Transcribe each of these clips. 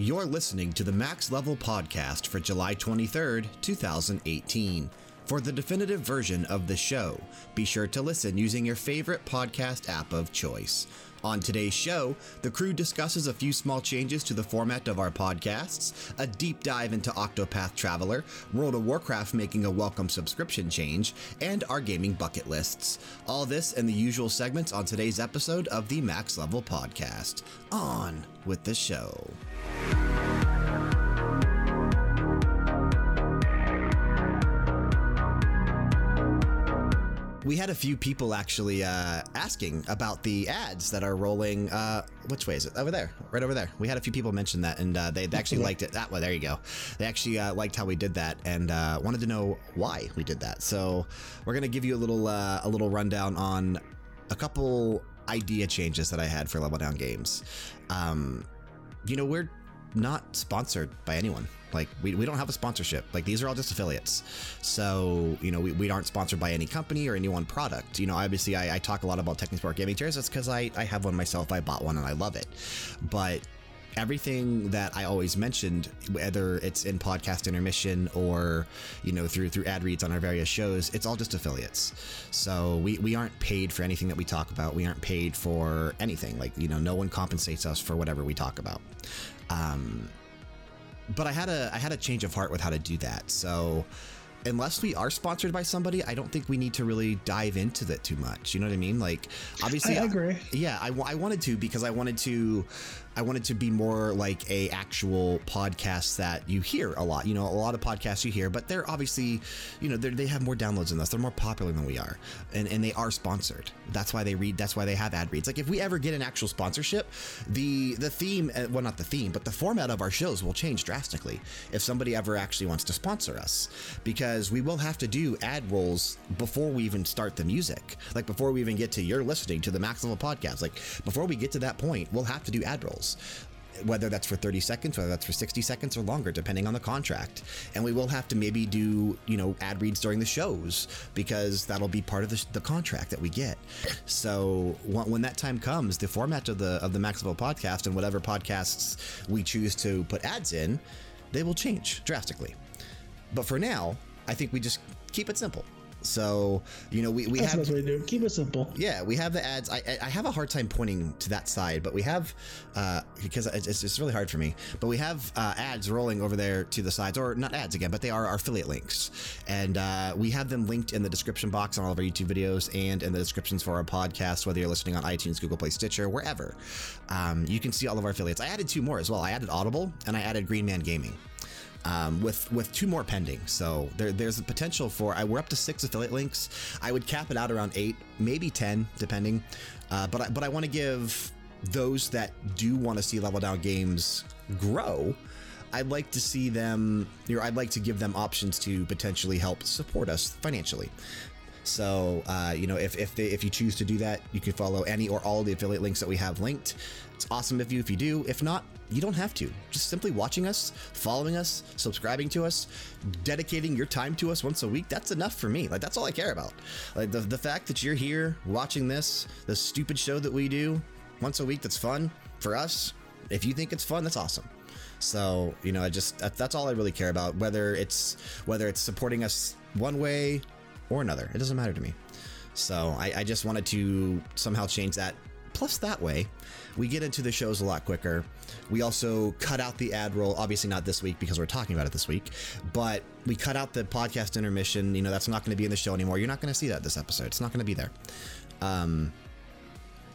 You're listening to the Max Level Podcast for July 23rd, 2018. For the definitive version of the show, be sure to listen using your favorite podcast app of choice. On today's show, the crew discusses a few small changes to the format of our podcasts, a deep dive into Octopath Traveler, World of Warcraft making a welcome subscription change, and our gaming bucket lists. All this and the usual segments on today's episode of the Max Level Podcast. On with the show. We had a few people actually uh, asking about the ads that are rolling. Uh, which way is it? Over there, right over there. We had a few people mention that, and uh, they actually liked it. That way, there you go. They actually uh, liked how we did that, and uh, wanted to know why we did that. So we're gonna give you a little uh, a little rundown on a couple idea changes that I had for Level Down Games. Um, you know, we're not sponsored by anyone. Like, we, we don't have a sponsorship. Like, these are all just affiliates. So, you know, we, we aren't sponsored by any company or any one product. You know, obviously, I, I talk a lot about Technisport gaming chairs. That's because I, I have one myself. I bought one and I love it. But everything that I always mentioned, whether it's in podcast intermission or, you know, through through ad reads on our various shows, it's all just affiliates. So we, we aren't paid for anything that we talk about. We aren't paid for anything. Like, you know, no one compensates us for whatever we talk about. Um, but I had a I had a change of heart with how to do that. So unless we are sponsored by somebody, I don't think we need to really dive into that too much. You know what I mean? Like, obviously, I agree. yeah, I, I wanted to because I wanted to, I wanted to be more like a actual podcast that you hear a lot. You know, a lot of podcasts you hear, but they're obviously, you know, they have more downloads than us. They're more popular than we are, and and they are sponsored. That's why they read. That's why they have ad reads. Like if we ever get an actual sponsorship, the the theme, uh, well, not the theme, but the format of our shows will change drastically if somebody ever actually wants to sponsor us, because we will have to do ad rolls before we even start the music. Like before we even get to you're listening to the Max Level podcast. Like before we get to that point, we'll have to do ad rolls whether that's for 30 seconds, whether that's for 60 seconds or longer, depending on the contract. And we will have to maybe do, you know, ad reads during the shows because that'll be part of the, the contract that we get. So when, that time comes, the format of the, of the Max Level podcast and whatever podcasts we choose to put ads in, they will change drastically. But for now, I think we just keep it simple. So, you know, we, we That's have. what we do. Keep it simple. Yeah, we have the ads. I, I have a hard time pointing to that side, but we have, uh, because it's, it's really hard for me, but we have uh, ads rolling over there to the sides, or not ads again, but they are our affiliate links. And uh, we have them linked in the description box on all of our YouTube videos and in the descriptions for our podcast, whether you're listening on iTunes, Google Play, Stitcher, wherever. Um, you can see all of our affiliates. I added two more as well. I added Audible and I added Green Man Gaming um, with with two more pending. So there, there's a potential for I, we're up to six affiliate links. I would cap it out around eight, maybe ten, depending. Uh, but I, but I want to give those that do want to see level down games grow. I'd like to see them, you know, I'd like to give them options to potentially help support us financially. So, uh, you know, if, if, they, if you choose to do that, you can follow any or all the affiliate links that we have linked. It's awesome if you, if you do. If not, you don't have to. Just simply watching us, following us, subscribing to us, dedicating your time to us once a week, that's enough for me. Like, that's all I care about. Like, the, the fact that you're here watching this, the stupid show that we do once a week that's fun for us, if you think it's fun, that's awesome. So, you know, I just, that, that's all I really care about. Whether it's, whether it's supporting us one way or another, it doesn't matter to me. So I, I just wanted to somehow change that. Plus, that way, we get into the shows a lot quicker. We also cut out the ad roll, obviously not this week because we're talking about it this week, but we cut out the podcast intermission. You know, that's not going to be in the show anymore. You're not going to see that this episode. It's not going to be there. Um,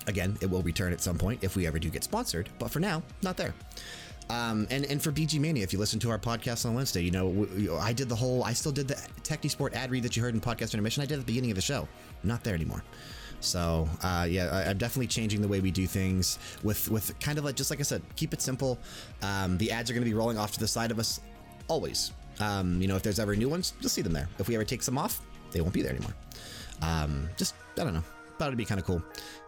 again, it will return at some point if we ever do get sponsored, but for now, not there. Um, and, and for BG Mania, if you listen to our podcast on Wednesday, you know, I did the whole, I still did the Technisport ad read that you heard in podcast intermission. I did at the beginning of the show. Not there anymore. So, uh, yeah, I, am definitely changing the way we do things with, with kind of like, just like I said, keep it simple. Um, the ads are going to be rolling off to the side of us always. Um, you know, if there's ever new ones, you'll see them there. If we ever take some off, they won't be there anymore. Um, just, I don't know. Thought it'd be kind of cool.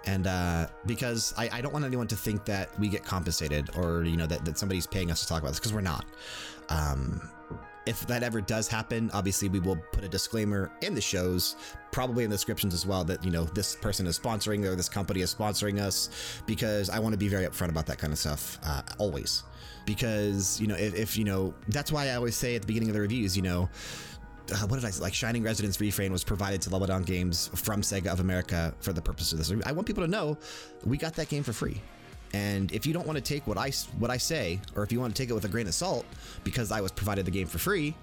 And uh, because I, I, don't want anyone to think that we get compensated or, you know, that, that somebody's paying us to talk about this because we're not. Um, if that ever does happen, obviously we will put a disclaimer in the shows, probably in the descriptions as well, that, you know, this person is sponsoring or this company is sponsoring us because I want to be very upfront about that kind of stuff uh, always. Because, you know, if, if, you know, that's why I always say at the beginning of the reviews, you know, uh, what did I say? Like Shining Resonance Refrain was provided to Level Down Games from Sega of America for the purpose of this. I want people to know we got that game for free. And if you don't want to take what I, what I say, or if you want to take it with a grain of salt because I was provided the game for free,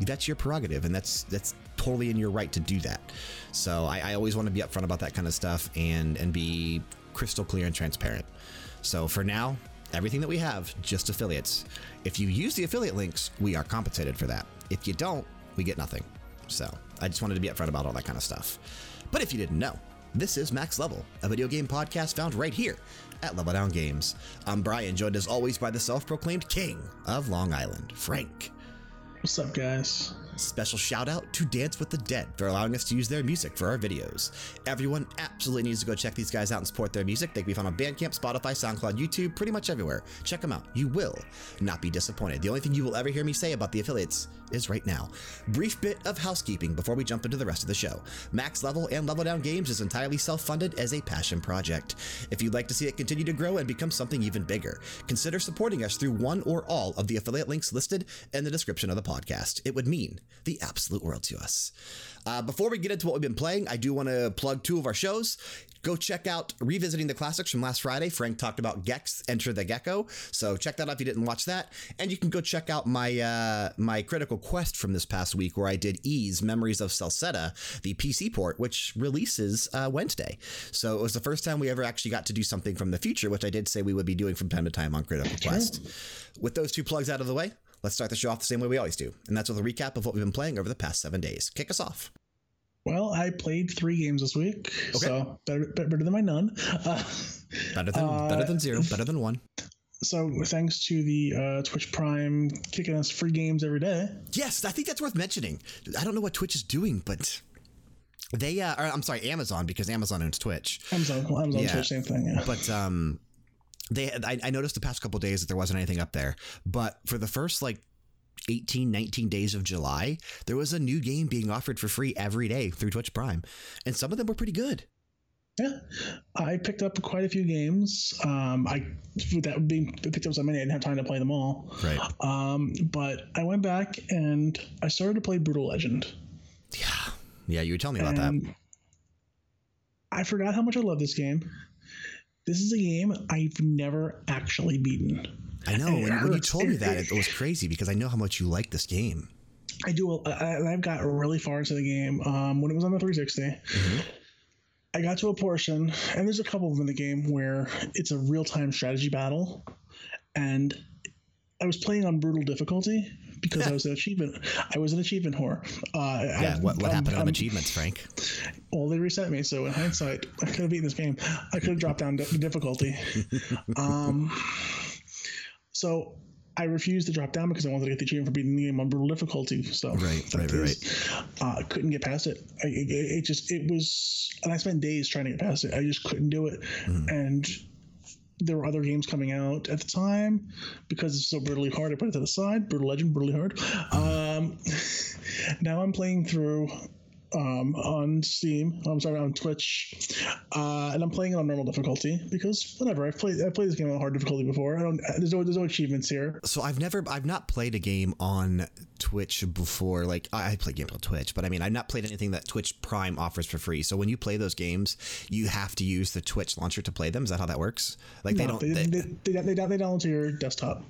that's your prerogative. And that's, that's totally in your right to do that. So I, I always want to be upfront about that kind of stuff and, and be crystal clear and transparent. So for now, everything that we have, just affiliates. If you use the affiliate links, we are compensated for that. If you don't, we get nothing. So I just wanted to be upfront about all that kind of stuff. But if you didn't know, this is Max Level, a video game podcast found right here at Level Down Games. I'm Bryan, joined as always by the self proclaimed king of Long Island, Frank. What's up, guys? Special shout out to Dance with the Dead for allowing us to use their music for our videos. Everyone absolutely needs to go check these guys out and support their music. They can be found on Bandcamp, Spotify, SoundCloud, YouTube, pretty much everywhere. Check them out. You will not be disappointed. The only thing you will ever hear me say about the affiliates is right now. Brief bit of housekeeping before we jump into the rest of the show. Max Level and Level Down Games is entirely self funded as a passion project. If you'd like to see it continue to grow and become something even bigger, consider supporting us through one or all of the affiliate links listed in the description of the podcast. It would mean the absolute world to us. Uh, before we get into what we've been playing, I do want to plug two of our shows. Go check out Revisiting the Classics from last Friday. Frank talked about Gex Enter the Gecko. So check that out if you didn't watch that. And you can go check out my uh, my Critical Quest from this past week where I did Ys Memories of Celceta, the PC port, which releases uh, Wednesday. So it was the first time we ever actually got to do something from the future, which I did say we would be doing from time to time on Critical Quest. With those two plugs out of the way, let's start the show off the same way we always do. And that's with a recap of what we've been playing over the past seven days. Kick us off. Well, I played three games this week, okay. so better, better than my none. Uh, better than uh, better than zero, better than one. So thanks to the uh, Twitch Prime kicking us free games every day. Yes, I think that's worth mentioning. I don't know what Twitch is doing, but they uh, or, I'm sorry, Amazon because Amazon owns Twitch. Amazon, Amazon yeah. Twitch, same thing. Yeah. But um, they I, I noticed the past couple days that there wasn't anything up there, but for the first like 18, 19 days of July, there was a new game being offered for free every day through Twitch Prime. And some of them were pretty good. Yeah, I picked up quite a few games. Um, I that being picked up so many, I didn't have time to play them all. Right. Um, but I went back and I started to play Brutal Legend. Yeah, yeah, you were telling me about and that. I forgot how much I love this game. This is a game I've never actually beaten. I know. And when you told me that, it, was crazy because I know how much you like this game. I do. I, have got really far into the game. Um, when it was on the 360, mm-hmm. I got to a portion, and there's a couple of them in the game where it's a real time strategy battle, and I was playing on brutal difficulty because I was an achievement. I was an achievement whore. Uh, yeah. I, what, what happened to achievements, Frank? Well, they reset me. So in hindsight, I could have beaten this game. I could have dropped down difficulty. um, so I refused to drop down because I wanted to get the achievement for beating the game on brutal difficulty. So right, right, right. Uh, couldn't get past it. I, it. it. just it was, and I spent days trying to get past it. I just couldn't do it, mm. and there were other games coming out at the time because it's so brutally hard. I put it to the side. Brutal Legend, brutally hard. Mm. Um, now I'm playing through um, on Steam. I'm sorry, on Twitch, uh, and I'm playing it on normal difficulty because whatever. I've played I've played this game on hard difficulty before. I don't. There's no there's no achievements here. So I've never I've not played a game on Twitch before. Like I play games on Twitch, but I mean I've not played anything that Twitch Prime offers for free. So when you play those games, you have to use the Twitch launcher to play them. Is that how that works? Like no, they don't. They they, they, they, they, they download to your desktop.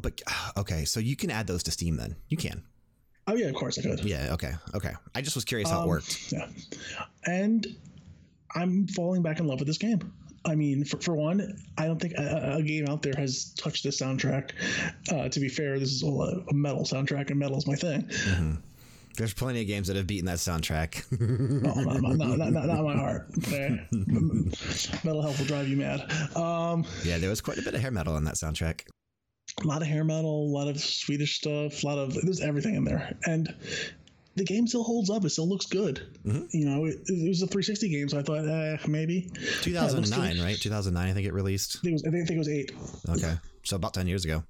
But okay, so you can add those to Steam then. You can. Oh yeah, of course I could. Yeah. Okay. Okay. I just was curious how um, it worked. Yeah. And I'm falling back in love with this game. I mean, for, for one, I don't think a, a game out there has touched this soundtrack. Uh, to be fair, this is all a, a, metal soundtrack, and metal is my thing. Mm-hmm. There's plenty of games that have beaten that soundtrack. oh, not, not, not, not, my heart. Okay. metal health will drive you mad. Um, yeah, there was quite a bit of hair metal in that soundtrack a lot of hair metal, a lot of Swedish stuff, a lot of there's everything in there, and the game still holds up. It still looks good. Mm-hmm. You know, it, it, was a 360 game, so I thought, eh, maybe. 2009, yeah, right? 2009, I think it released. I think it was, I think it was eight. Okay, so about 10 years ago.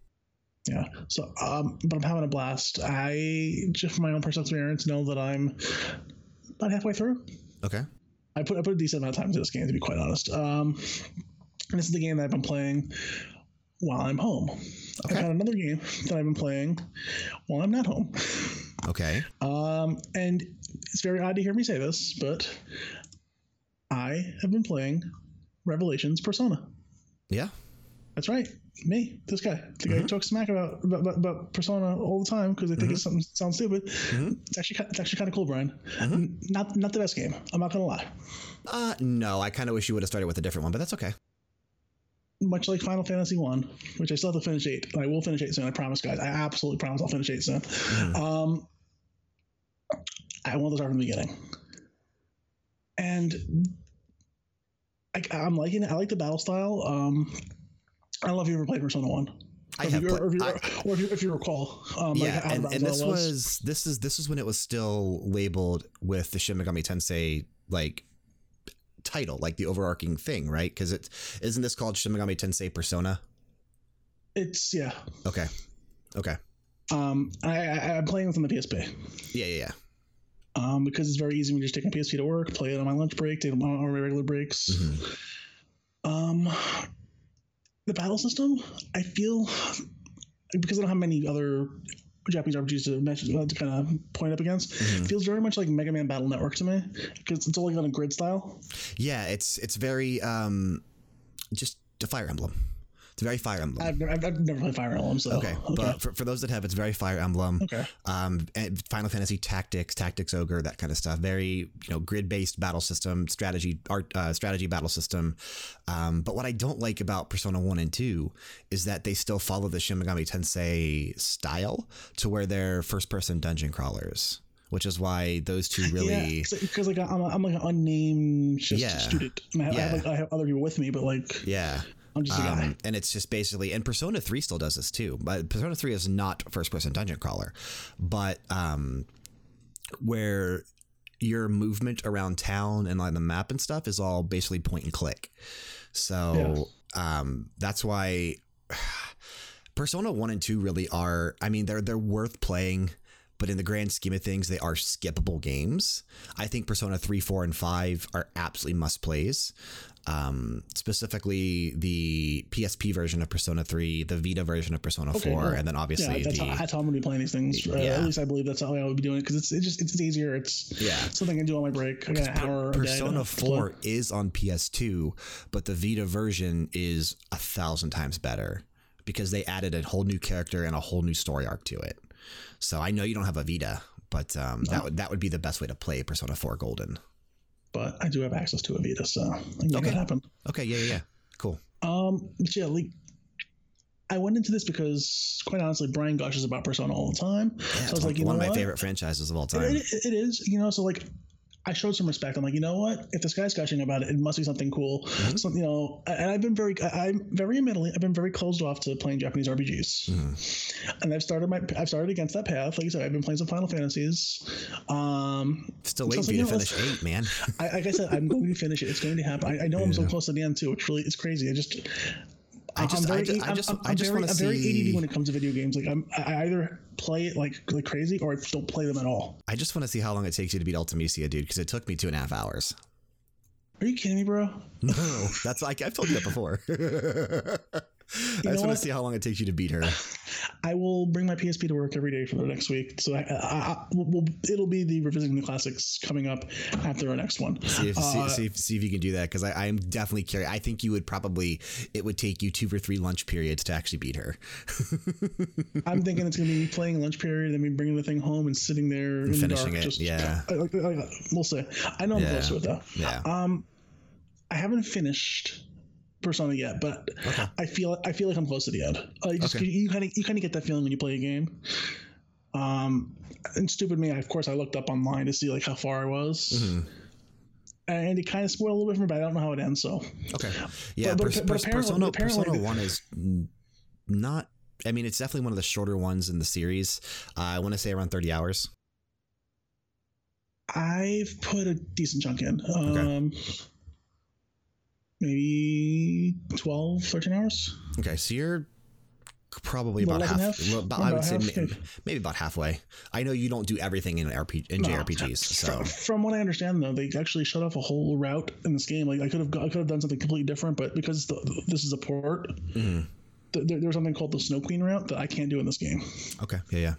Yeah. So, um, but I'm having a blast. I just from my own personal experience know that I'm about halfway through. Okay. I put I put a decent amount of time into this game to be quite honest. Um, and this is the game that I've been playing while I'm home. I've Okay. got another game that I've been playing while I'm not home. Okay. Um, and it's very odd to hear me say this, but I have been playing Revelations Persona. Yeah. That's right, me, this guy, the guy who talks smack about about, about, Persona all the time because I think it's something sounds stupid. It's actually it's actually kind of cool, Bryan. N- Not not the best game. I'm not gonna lie. Uh, no, I kind of wish you would have started with a different one, but that's okay. Much like Final Fantasy One, which I still have to finish eight. and I will finish eight soon. I promise, guys. I absolutely promise I'll finish eight soon. Um, I want to start from the beginning, and I, I'm liking it. I like the battle style. Um, I don't know if you ever played Persona One. I Or if have you, or, if you, or if you, if you recall, um, yeah, the and, and this style was this is this is when it was still labeled with the Shin Megami Tensei like title, like the overarching thing, right? Because it isn't this called Shin Megami Tensei Persona? It's yeah. Okay, okay, Um, I, I I'm playing this on the PSP. yeah, yeah, yeah. Um, because it's very easy when you're just take my PSP to work, play it on my lunch break, take it on my regular breaks. Mhm. Um, the battle system, I feel because I don't have many other Japanese RPGs to mention uh, to kind of point up against, Mhm. feels very much like Mega Man Battle Network to me because it's all like on a grid style. Yeah, it's it's very um, just a Fire Emblem. It's very Fire Emblem. I've, I've, I've never played Fire Emblem, so okay, but for, for those that have, it's very Fire Emblem. okay, um, and Final Fantasy Tactics, Tactics Ogre, that kind of stuff. Very you know grid based battle system, strategy art, uh, strategy battle system. Um, but what I don't like about Persona One and Two is that they still follow the Shin Megami Tensei style to where they're first person dungeon crawlers. Which is why those two really, yeah, because like I'm, a, I'm like an unnamed Yeah. student, and I have, I, have, like, I have other people with me, but like yeah. I'm just. Um, and it's just basically, and Persona 3 still does this too. But Persona 3 is not first person dungeon crawler, but um, where your movement around town and like the map and stuff is all basically point and click. So um, that's why Persona 1 and 2 really are, I mean, they're, they're worth playing. But in the grand scheme of things, they are skippable games. I think Persona 3, 4, and 5 are absolutely must plays um, specifically the PSP version of Persona 3, the Vita version of Persona 4, well, and then yeah, obviously that's the how, that's how I'm gonna be playing these things. Uh, Yeah. At least I believe that's how I would be doing it because it's it just it's easier. It's Yeah. something I can do on my break. I got an hour Persona 4 is on PS2, but the Vita version is a thousand times better because they added a whole new character and a whole new story arc to it. So I know you don't have a Vita, but um, that would that would be the best way to play Persona 4 Golden. But I do have access to a Vita, so I can make Okay. it happen. Okay, yeah, yeah, yeah. Cool. Um, but yeah, like I went into this because, quite honestly, Bryan gushes about Persona all the time. Yeah, so I it's was one, like, you one know of my what? favorite franchises of all It- time. it- it is, you know. So like, I showed some respect. I'm like, you know what? If this guy's gushing about it, it must be something cool. Mm-hmm. Something, you know. And I've been very, I'm very admittedly, I've been very closed off to playing Japanese RPGs, Mm-hmm. and I've started my, I've started against that path. Like I said, I've been playing some Final Fantasies. Um, Still so waiting it's for you to you finish 8, man. I, like I said, I'm going to finish it. It's going to happen. I, I know I'm so close to the end too. It's really, it's crazy. I just. I just- I'm I very, just- I I'm- just- I'm, I just very, wanna I'm very see- ADD when it comes to video games. Like I'm, I either play it like like crazy or I don't play them at all. I just want to see how long it takes you to beat Ultimecia, dude, because it took me two and a half hours. Are you kidding me, bro? No, that's like I've told you that before. I just want to see how long it takes you to beat her. I will bring my PSP to work every day for the next week. So I, I, we'll, it'll be the revisiting the classics coming up after our next one. See if, Uh, see, see, if, see if you can do that because I am definitely curious. I think you would probably it would take you two or three lunch periods to actually beat her. I'm thinking it's gonna be me playing lunch period, and me bringing the thing home and sitting there in finishing the dark. it, Just, yeah. We'll see. I know I'm Yeah. close to it though. Yeah. Um, I haven't finished Persona yet, but Okay. I feel I feel like I'm close to the end. I just Okay. you kind of you kind of get that feeling when you play a game. Um, and stupid me, of course, I looked up online to see like how far I was, Mhm. and it kind of spoiled a little bit for me, but I don't know how it ends. So Okay. Yeah. but- Pers- but apparently- Persona, apparently Persona One is not. I mean, it's definitely one of the shorter ones in the series. Uh, I want to say around thirty hours. I've put a decent chunk in. Okay. Maybe 12, 13 hours. Okay, so you're probably about than half. half? well, about- About I would say half? may- maybe about halfway. I know you don't do everything in RP in JRPGs, so From, from what I understand, though, they actually shut off a whole route in this game. Like I could have, I could have done something completely different, but because the, this is a port, Mm-hmm. th- there, there's something called the Snow Queen route that I can't do in this game. okay, yeah, yeah.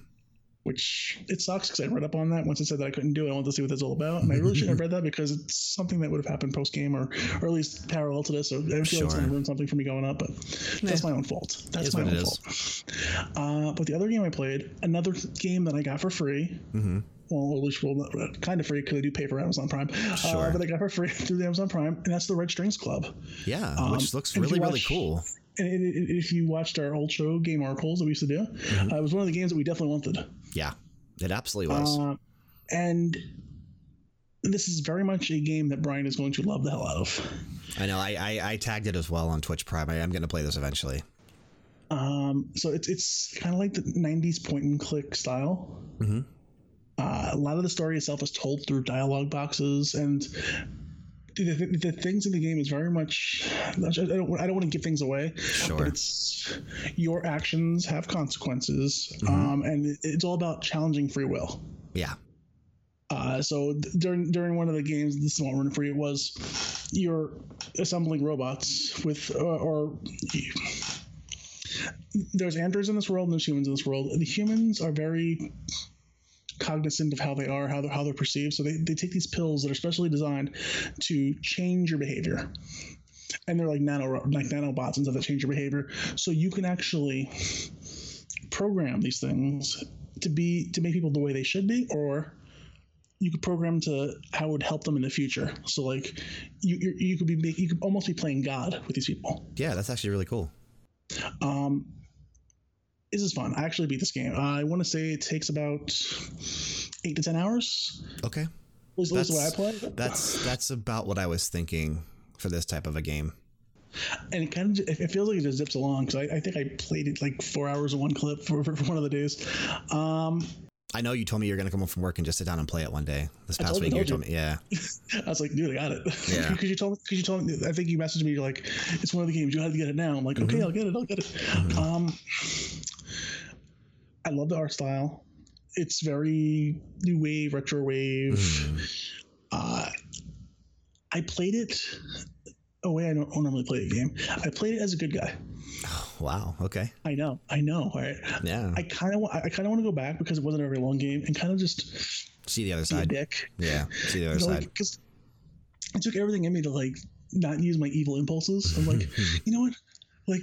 Which it sucks because I read up on that once it said that I couldn't do it. I wanted to see what that's all about, and I really shouldn't have read that because it's something that would have happened post game or, or at least parallel to this. So I feel like it's going to ruin something for me going up, but that's Yeah. my own fault. That's my own fault. Uh, but the other game I played, another game that I got for free. Mm-hmm. Well, at least well, kind of free because I do pay for Amazon Prime. Sure. Uh, but I got for free through the Amazon Prime, and that's the Red Strings Club. Yeah, Um, which looks really you really cool. And it, it, if you watched our old show, Game Articles, that we used to do, Mm-hmm. uh, it was one of the games that we definitely wanted. Yeah, it absolutely was. Uh, and this is very much a game that Bryan is going to love the hell out of. I know. I, I I tagged it as well on Twitch Prime. I am going to play this eventually. Um, so it's it's kind of like the '90s point and click style. Mhm. Uh, a lot of the story itself is told through dialogue boxes, and the, the, the things in the game is very much. I don't, I don't want to give things away, Sure. but it's your actions have consequences, um, and it's all about challenging free will. Yeah. Uh, so during during one of the games, this is one running for you was you're assembling robots with uh, or there's androids in this world and there's humans in this world. The humans are very cognizant of how they are, how they're how they're perceived. So they, they take these pills that are specially designed to change your behavior. And they're like nano like nanobots and stuff that change your behavior. So you can actually program these things to be to make people the way they should be, or you could program to how it would help them in the future. So like you you, you could be make, you could almost be playing God with these people. Yeah, that's actually really cool. Um, this is fun. I actually beat this game. I want to say it takes about eight to ten hours. Okay. At least, at the way I That's- play. That's that's about what I was thinking for this type of a game. and it kind of it feels like it just zips along because I, I think I played it like four hours in one clip for, for, for one of the days. Um, I know you told me you're going to come home from work and just sit down and play it one day. This past week, you told me, yeah, I was like, dude, I got it. Yeah. Because you told me, because you told me, I think you messaged me. You're like, it's one of the games. You have to get it now. I'm like, okay, I'll get it. I'll get it. Um, I love the art style. It's very new wave, retro wave. Uh, I played it a way I don't normally play a game. I played it as a good guy. Wow, okay, I know, I know, right? yeah. I kind of, I kind of want to go back because it wasn't a very long game and kind of just see the other side. dick. Yeah, see the other side. because it took everything in me to like not use my evil impulses. I'm like, you know what? Like,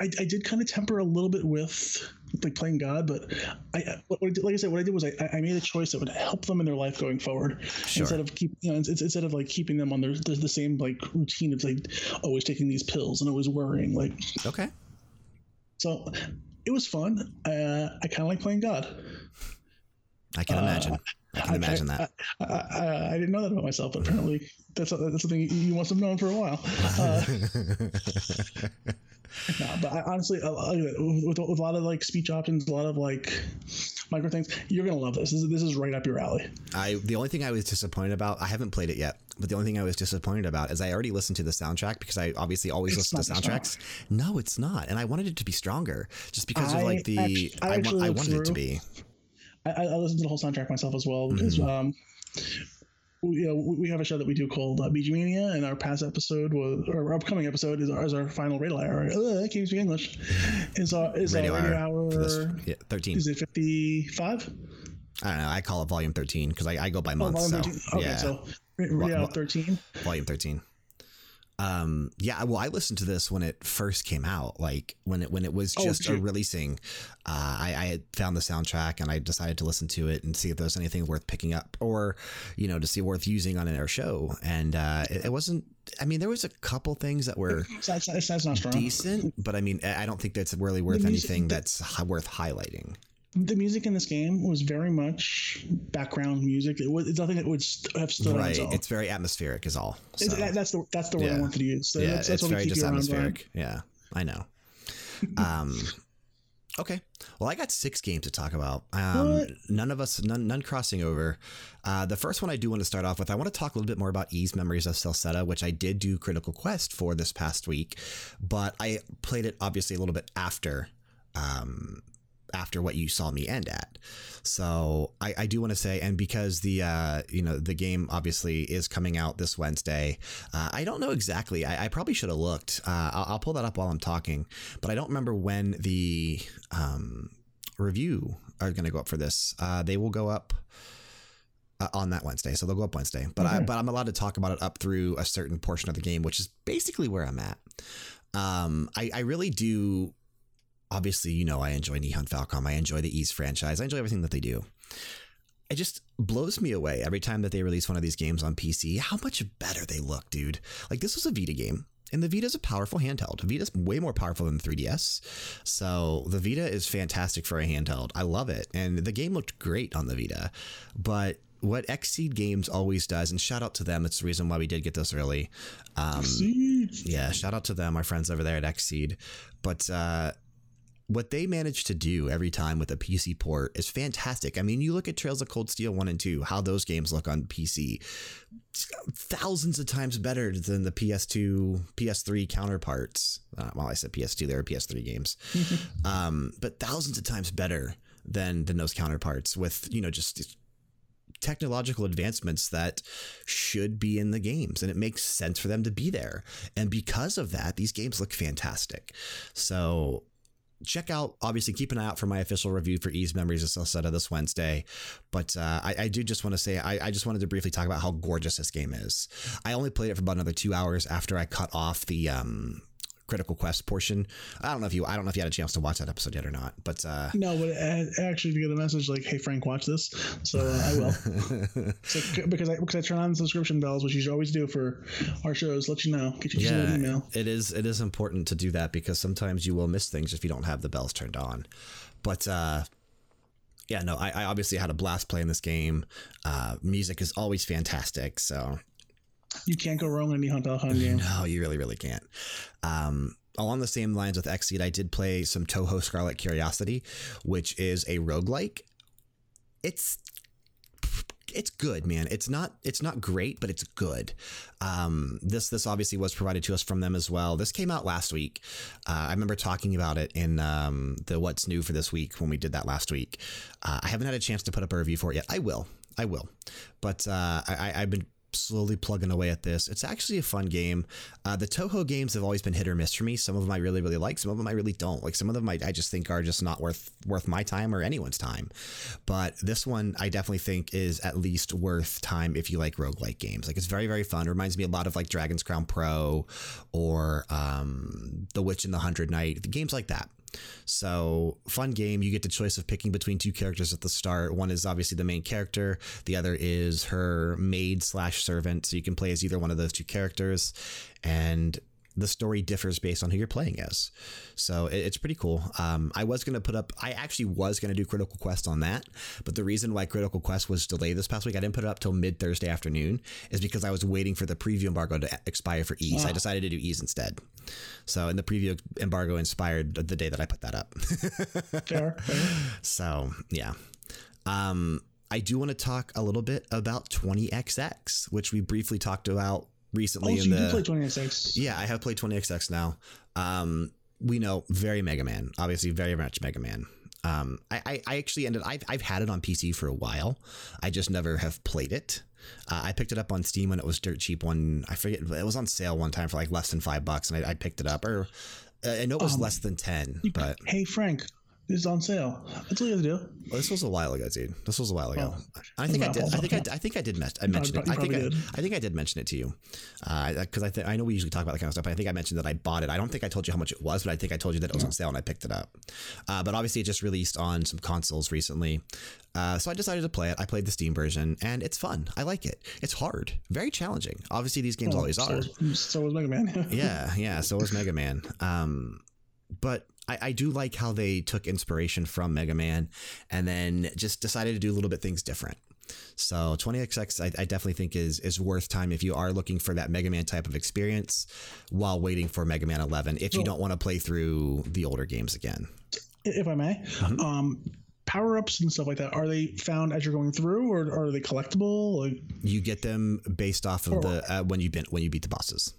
I, I did kind of temper a little bit with like playing God, but I I- what, what I did, like I said, what I did was I, I made a choice that would help them in their life going forward instead of keep you know instead of like keeping them on their, their the same like routine of like always taking these pills and always worrying like okay, so. It was fun. Uh, I kind of like playing God. I can imagine. I can imagine that. I, I, I, I didn't know that about myself, but apparently that's that's something you must have known for a while. Uh, no, but I, honestly, uh, with, with a lot of like speech options, a lot of like micro things, you're gonna love this. This is, this is right up your alley. I the only thing I was disappointed about, I haven't played it yet, but the only thing I was disappointed about is I already listened to the soundtrack because I obviously always It's listen to soundtracks. No, it's not, and I wanted it to be stronger just because of like the actu- I I, wa- actually I wanted it to be. I, I I listened to the whole soundtrack myself as well because Mm-hmm. um, we, you know, we- we have a show that we do called uh, BG Mania, and our past episode was, or our upcoming episode is our, is our final radio hour. Ugh, can't speak English. Is our is Radio our radio hour hour? this yeah, thirteen. Is it fifty five? I don't know. I call it volume thirteen because I, I go by Oh, month. volume so 13. Okay, yeah, so radio hour thirteen. volume thirteen. Um, yeah, well, I listened to this when it first came out, like when it when it was Oh, just a releasing. Uh, I, I had found the soundtrack and I decided to listen to it and see if there was anything worth picking up or, you know, to see worth using on our show. And uh, it, it wasn't. I mean, there was a couple things that were not strong. decent, but I mean, I don't think that's really worth music- anything that's worth highlighting. The music in this game was very much background music. It was it's nothing that would have stood on Right. its own. It's very atmospheric, is all. So. It's- that- that's the that's the word I wanted to use. So yeah, that's, that's it's what we very keep just atmospheric. Yeah, I know. Um, okay. Well, I got six games to talk about. Um, none of us, none, none crossing over. Uh, the first one I do want to start off with, I want to talk a little bit more about Ys Memories of Celceta, which I did do Critical Quest for this past week, but I played it obviously a little bit after um, after what you saw me end at. So I, I do want to say, and because the uh, you know the game obviously is coming out this Wednesday, uh, I don't know exactly. I, I probably should have looked. Uh, I'll, I'll, pull that up while I'm talking, but I don't remember when the um, review are going to go up for this. Uh, they will go up. Uh, on that Wednesday, so they'll go up Wednesday. But I, but I'm allowed to talk about it up through a certain portion of the game, which is basically where I'm at. Um, I, I really do obviously, you know, I enjoy Nihon Falcom. I enjoy the Ys franchise. I enjoy everything that they do. It just blows me away every time that they release one of these games on PC how much better they look, dude. Like, this was a Vita game. And the Vita is a powerful handheld. Vita's way more powerful than the 3DS. So the Vita is fantastic for a handheld. I love it. And the game looked great on the Vita. But what Xseed Games always does, and shout out to them, it's the reason why we did get this early. Um, yeah, shout out to them, our friends over there at Xseed. But uh, what they manage to do every time with a PC port is fantastic. I mean, you look at Trails of Cold Steel 1 and 2, how those games look on PC, thousands of times better than the PS2, PS3 counterparts. Uh, well, I said PS2, they were PS3 games, um, but thousands of times better than than those counterparts with, you know, just technological advancements that should be in the games and it makes sense for them to be there. And because of that, these games look fantastic. So check out, obviously, keep an eye out for my official review for Ys Memories of Celceta this Wednesday. But uh, I, I, do just want to say, I, I, just wanted to briefly talk about how gorgeous this game is. I only played it for about another two hours after I cut off the um, critical quest portion. I don't know if you I don't know if you had a chance to watch that episode yet or not, but uh, no, but actually to get a message like, "Hey Frank, watch this," so uh, I will. so, because I because I turn on the subscription bells, which you should always do for our shows, let you know, get you yeah, an email. It is it is important to do that because sometimes you will miss things if you don't have the bells turned on, but. uh yeah, no, I, I, obviously had a blast playing this game. Uh, music is always fantastic. So you can't go wrong in any Hunt Hunt game. No, you really, really can't. Um, along the same lines with Xseed, I did play some Touhou Scarlet Curiosity, which is a roguelike. It's it's good, man. It's not it's not great, but it's good. Um, this this obviously was provided to us from them as well. This came out last week. Uh, I remember talking about it in um, the What's New for this week when we did that last week. Uh, I haven't had a chance to put up a review for it yet. I will. I will. But uh, I, I've been slowly plugging away at this. It's actually a fun game. Uh, the Touhou games have always been hit or miss for me. Some of them I really, really like. Some of them I really don't. Like some of them I, I just think are just not worth worth my time or anyone's time. But this one I definitely think is at least worth time if you like roguelike games. Like it's very, very fun. It reminds me a lot of like Dragon's Crown Pro or um, The Witch and the Hundred Knight, games like that. So, fun game. You get the choice of picking between two characters at the start. One is obviously the main character, the other is her maid slash servant. So, you can play as either one of those two characters. And the story differs based on who you're playing as. So it, it's pretty cool. Um, I was going to put up, I actually was going to do Critical Quest on that, but the reason why Critical Quest was delayed this past week, I didn't put it up till mid Thursday afternoon, is because I was waiting for the preview embargo to expire for Ys. I decided to do Ys instead. So, and the preview embargo inspired the day that I put that up. fair, fair. So, yeah. Um, I do want to talk a little bit about 20XX, which we briefly talked about recently. Oh, so in you the, did play 20XX. Yeah, I have played 20XX now. Um, we know very Mega Man, obviously very much Mega Man. Um, I, I, I, actually ended. I've, I've had it on PC for a while. I just never have played it. Uh, I picked it up on Steam when it was dirt cheap. One I forget it was on sale one time for like less than five bucks, and I, I picked it up. Or uh, I know it was um, less than ten. But hey, Frank, it's on sale. That's all you have to do. Well, this was a while ago, dude. This was a while ago. Oh, I think I did. I think I, I think I did. I mentioned it. I think I, I, think I did mention it to you, because uh, I th- I know we usually talk about that kind of stuff. But I think I mentioned that I bought it. I don't think I told you how much it was, but I think I told you that it was on sale and I picked it up. Uh, but obviously, it just released on some consoles recently, uh, so I decided to play it. I played the Steam version, and it's fun. I like it. It's hard, very challenging. Obviously, these games oh, always so are. so was Mega Man. yeah, yeah. So was Mega Man. Um, but I, I do like how they took inspiration from Mega Man and then just decided to do a little bit things different. So 20XX, I, I, definitely think is is worth time if you are looking for that Mega Man type of experience while waiting for Mega Man 11. If you don't want to play through the older games again, if I may, mm-hmm. um, power ups and stuff like that are they found as you're going through, or, are they collectible? Like, you get them based off of the uh, when you been when you beat the bosses.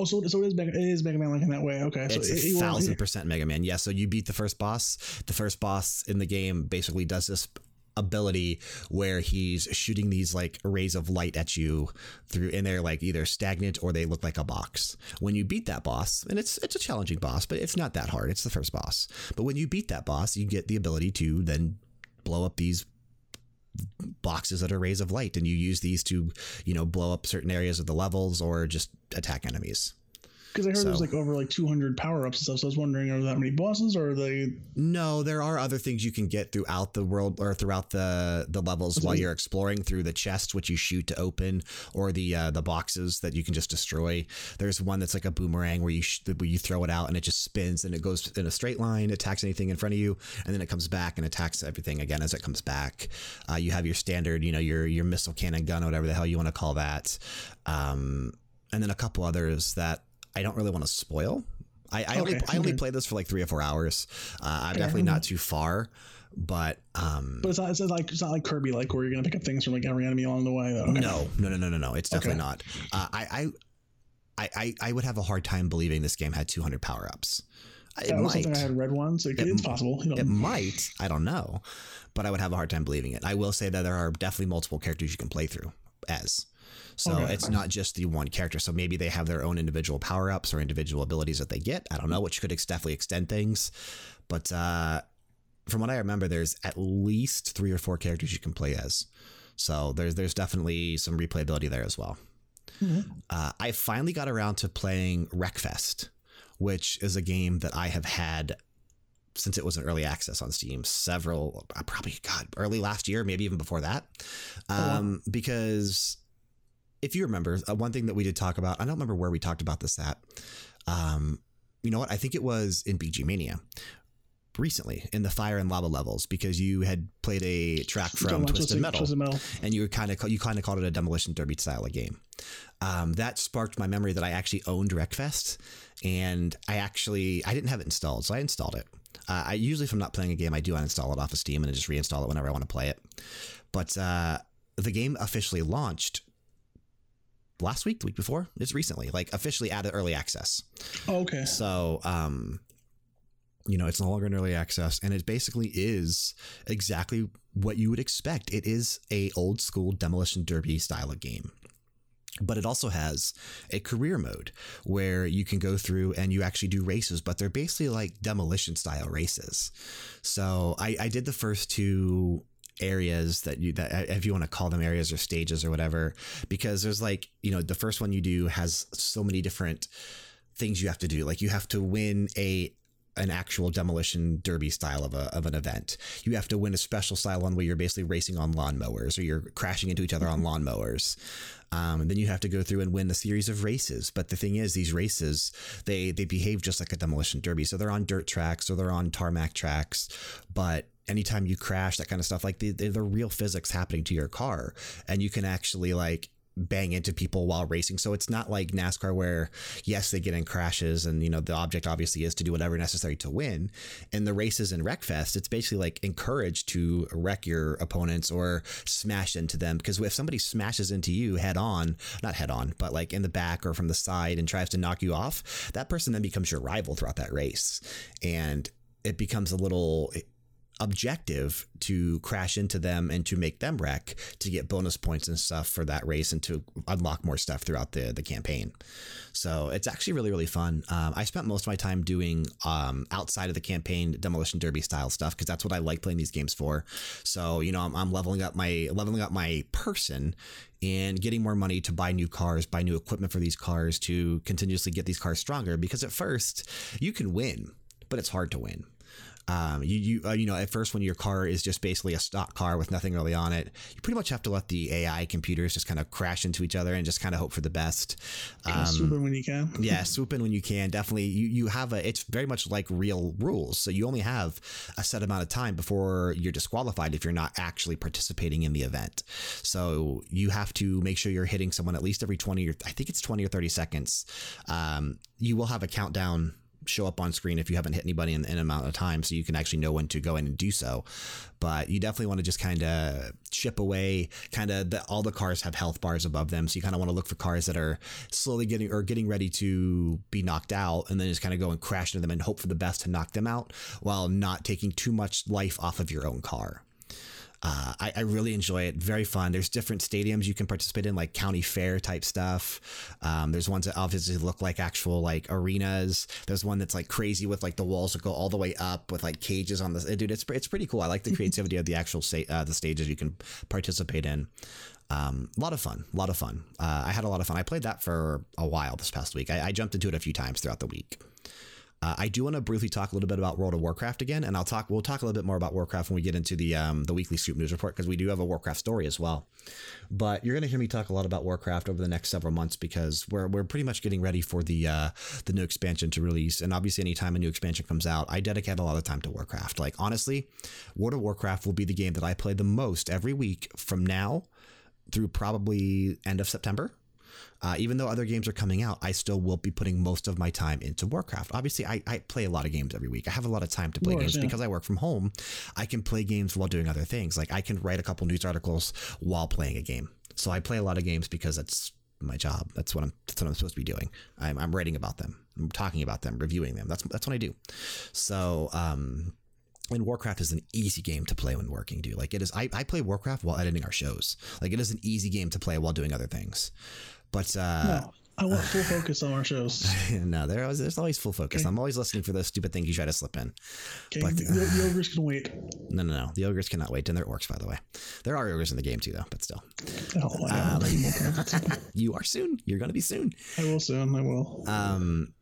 Oh, so, so it is Mega, it is Mega Man like in that way. Okay, so it's it, a thousand percent Mega Man. Yeah, so you beat the first boss. The first boss in the game basically does this ability where he's shooting these like rays of light at you through and they're like either stagnant or they look like a box. When you beat that boss, and it's it's a challenging boss, but it's not that hard. It's the first boss. But when you beat that boss, you get the ability to then blow up these boxes that are rays of light and you use these to you know blow up certain areas of the levels or just attack enemies because I heard so, there's like over like 200 power ups and stuff. So I was wondering, are that many bosses or are they? No, there are other things you can get throughout the world or throughout the the levels while you're exploring through the chests, which you shoot to open, or the uh, the boxes that you can just destroy. There's one that's like a boomerang where you where you throw it out and it just spins and it goes in a straight line, attacks anything in front of you, and then it comes back and attacks everything again as it comes back. Uh, you have your standard, you know, your your missile cannon gun, or whatever the hell you want to call that. Um, and then a couple others that I don't really want to spoil. I, I okay. only I only played this for like three or four hours. Uh, I'm okay. definitely not too far, but um, but it's not, it's like it's not like Kirby like where you're gonna pick up things from like every enemy along the way. Though. Okay. No, no, no, no, no, no. It's definitely not. Uh, I, I I I would have a hard time believing this game had 200 power ups. It that was might. something I had read once. It, it, it's possible. You know. It might. I don't know, but I would have a hard time believing it. I will say that there are definitely multiple characters you can play through as. So okay. it's not just the one character. So maybe they have their own individual power ups or individual abilities that they get. I don't know, which could definitely extend things. But uh, from what I remember, there's at least three or four characters you can play as. So there's there's definitely some replayability there as well. Mm -hmm. uh, I finally got around to playing Wreckfest, which is a game that I have had since it was an early access on Steam, several, uh, probably, God, early last year, maybe even before that. Um, oh, wow. Um, because if you remember, uh, one thing that we did talk about, I don't remember where we talked about this at. Um, you know what? I think it was in BG Mania recently in the fire and lava levels because you had played a track from Twisted Metal, Twisted Metal, and you kind of you kind of called it a demolition derby style of game. Um, that sparked my memory that I actually owned Wreckfest, and I actually I didn't have it installed, so I installed it. Uh, I usually, if I'm not playing a game, I do uninstall it off of Steam and I just reinstall it whenever I want to play it. But uh, the game officially launched last week, the week before. It's recently, like officially out of early access. Oh, okay. So, um, you know, it's no longer in early access, and it basically is exactly what you would expect. It is a old school demolition derby style of game. But it also has a career mode where you can go through and you actually do races, but they're basically like demolition style races. So I, I did the first two areas that you that uh, if you want to call them areas or stages or whatever because there's like you know the first one you do has so many different things you have to do like you have to win a an actual demolition derby style of, a, of an event. You have to win a special style one where you're basically racing on lawnmowers or you're crashing into each other on mm-hmm. lawnmowers. Um, and then you have to go through and win a series of races. But the thing is, these races, they, they behave just like a demolition derby. So they're on dirt tracks or they're on tarmac tracks, but anytime you crash, that kind of stuff, like the, the, the real physics happening to your car. And you can actually like bang into people while racing. So it's not like NASCAR where yes, they get in crashes and you know the object obviously is to do whatever necessary to win. In the races in Wreckfest, it's basically like encouraged to wreck your opponents or smash into them because if somebody smashes into you head on, not head on, but like in the back or from the side and tries to knock you off, that person then becomes your rival throughout that race. And it becomes a little objective to crash into them and to make them wreck to get bonus points and stuff for that race and to unlock more stuff throughout the, the campaign. So it's actually really, really fun. Um, I spent most of my time doing um, outside of the campaign demolition derby style stuff because that's what I like playing these games for. So, you know, I'm, I'm leveling up my leveling up my person and getting more money to buy new cars, buy new equipment for these cars to continuously get these cars stronger because at first you can win, but it's hard to win. Um, you you uh, you know at first when your car is just basically a stock car with nothing really on it, you pretty much have to let the AI computers just kind of crash into each other and just kind of hope for the best. Um, swoop in when you can. yeah, swoop in when you can. Definitely, you you have a. It's very much like real rules, so you only have a set amount of time before you're disqualified if you're not actually participating in the event. So you have to make sure you're hitting someone at least every twenty or I think it's twenty or thirty seconds. Um, you will have a countdown show up on screen if you haven't hit anybody in, an amount of time, so you can actually know when to go in and do so. But you definitely want to just kind of chip away. Kind of all the cars have health bars above them, so you kind of want to look for cars that are slowly getting or getting ready to be knocked out, and then just kind of go and crash into them and hope for the best to knock them out while not taking too much life off of your own car. Uh, I, I, really enjoy it. Very fun. There's different stadiums you can participate in, like county fair type stuff. Um, there's ones that obviously look like actual like arenas. There's one that's like crazy with like the walls that go all the way up with like cages on the dude. It's it's pretty cool. I like the creativity of the actual uh, the stages you can participate in. Um, a lot of fun, a lot of fun. Uh, I had a lot of fun. I played that for a while this past week. I, I jumped into it a few times throughout the week. Uh, I do want to briefly talk a little bit about World of Warcraft again, and I'll talk. We'll talk a little bit more about Warcraft when we get into the um, the weekly Scoop News report because we do have a Warcraft story as well. But you're going to hear me talk a lot about Warcraft over the next several months because we're we're pretty much getting ready for the uh, the new expansion to release, and obviously, anytime a new expansion comes out, I dedicate a lot of time to Warcraft. Like honestly, World of Warcraft will be the game that I play the most every week from now through probably end of September uh, even though other games are coming out, I still will be putting most of my time into Warcraft. Obviously, I, I play a lot of games every week. I have a lot of time to play course, games yeah. because I work from home. I can play games while doing other things. Like I can write a couple news articles while playing a game. So I play a lot of games because that's my job. That's what I'm. That's what I'm supposed to be doing. I'm, I'm writing about them. I'm talking about them, reviewing them. That's that's what I do. So um, and Warcraft is an easy game to play when working, dude. Like it is, I, I play Warcraft while editing our shows. Like it is an easy game to play while doing other things. But uh, no, I want full focus on our shows. no, there always, there's always full focus. Okay. I'm always listening for those stupid things you try to slip in. Okay, but, the, uh, the ogres can wait. No, no, no. The ogres cannot wait, and they're orcs, by the way. There are ogres in the game too, though. But still, oh, um, you are soon. You're going to be soon. I will soon. I will. Um,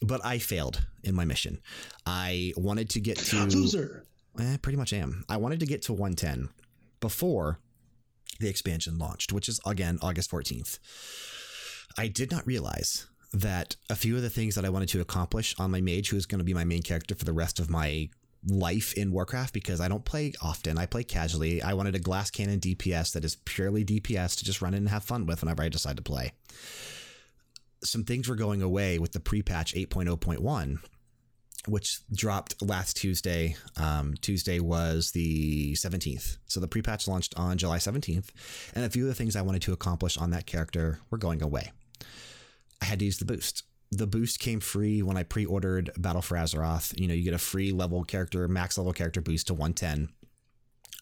but I failed in my mission. I wanted to get to loser. Eh, pretty much am. I wanted to get to 110 before the expansion launched, which is again August 14th. I did not realize that a few of the things that I wanted to accomplish on my mage, who is going to be my main character for the rest of my life in Warcraft, because I don't play often, I play casually. I wanted a glass cannon DPS that is purely DPS to just run in and have fun with whenever I decide to play. Some things were going away with the pre patch 8.0.1 which dropped last Tuesday. Um, Tuesday was the 17th. So the pre patch launched on July 17th. And a few of the things I wanted to accomplish on that character were going away. I had to use the boost. The boost came free when I pre ordered Battle for Azeroth. You know, you get a free level character, max level character boost to 110.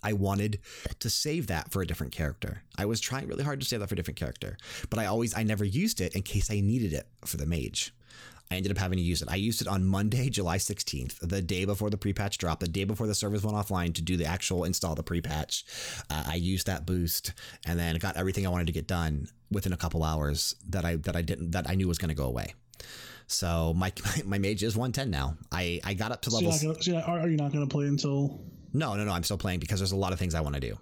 I wanted to save that for a different character. I was trying really hard to save that for a different character, but I always, I never used it in case I needed it for the mage. I ended up having to use it. I used it on Monday, July 16th, the day before the pre patch dropped, the day before the servers went offline to do the actual install the pre patch. Uh, I used that boost and then got everything I wanted to get done within a couple hours that I that I didn't that I knew was going to go away. So my, my, my mage is 110 now. I I got up to level. So, gonna, so are you not going to play until? No, no, no. I'm still playing because there's a lot of things I want to do.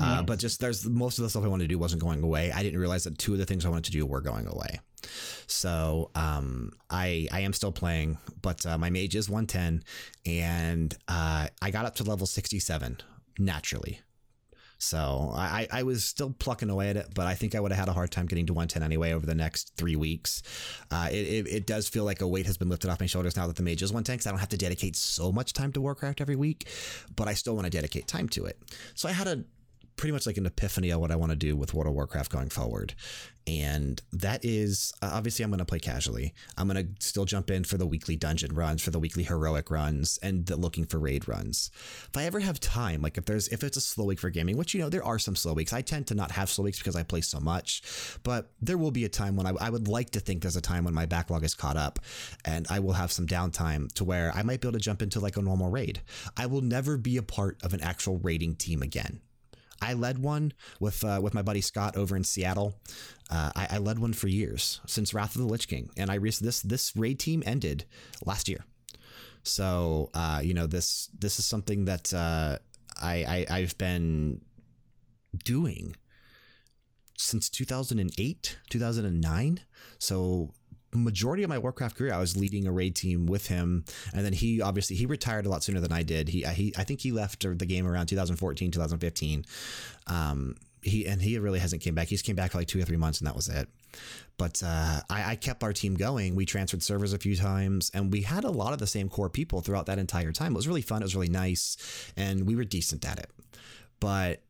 Uh, but just there's most of the stuff I wanted to do wasn't going away. I didn't realize that two of the things I wanted to do were going away. So um, I I am still playing, but uh, my mage is 110, and uh, I got up to level 67 naturally. So I, I was still plucking away at it, but I think I would have had a hard time getting to 110 anyway over the next three weeks. Uh, it, it, it, does feel like a weight has been lifted off my shoulders now that the mage is 110 because I don't have to dedicate so much time to Warcraft every week, but I still want to dedicate time to it. So I had a pretty much like an epiphany of what I want to do with World of Warcraft going forward. And that is obviously I'm going to play casually. I'm going to still jump in for the weekly dungeon runs, for the weekly heroic runs, and the looking for raid runs. If I ever have time, like if there's if it's a slow week for gaming, which you know there are some slow weeks. I tend to not have slow weeks because I play so much, but there will be a time when I, I would like to think there's a time when my backlog is caught up, and I will have some downtime to where I might be able to jump into like a normal raid. I will never be a part of an actual raiding team again. I led one with uh, with my buddy Scott over in Seattle. Uh, I, I, led one for years since Wrath of the Lich King, and I this this raid team ended last year. So uh, you know this this is something that uh, I, I I've been doing since 2008 2009 so majority of my Warcraft career, I was leading a raid team with him, and then he obviously he retired a lot sooner than I did. He, he I think he left the game around 2014, 2015. Um, he and he really hasn't came back. He's came back for like two or three months, and that was it. But uh, I, I kept our team going. We transferred servers a few times, and we had a lot of the same core people throughout that entire time. It was really fun. It was really nice, and we were decent at it. But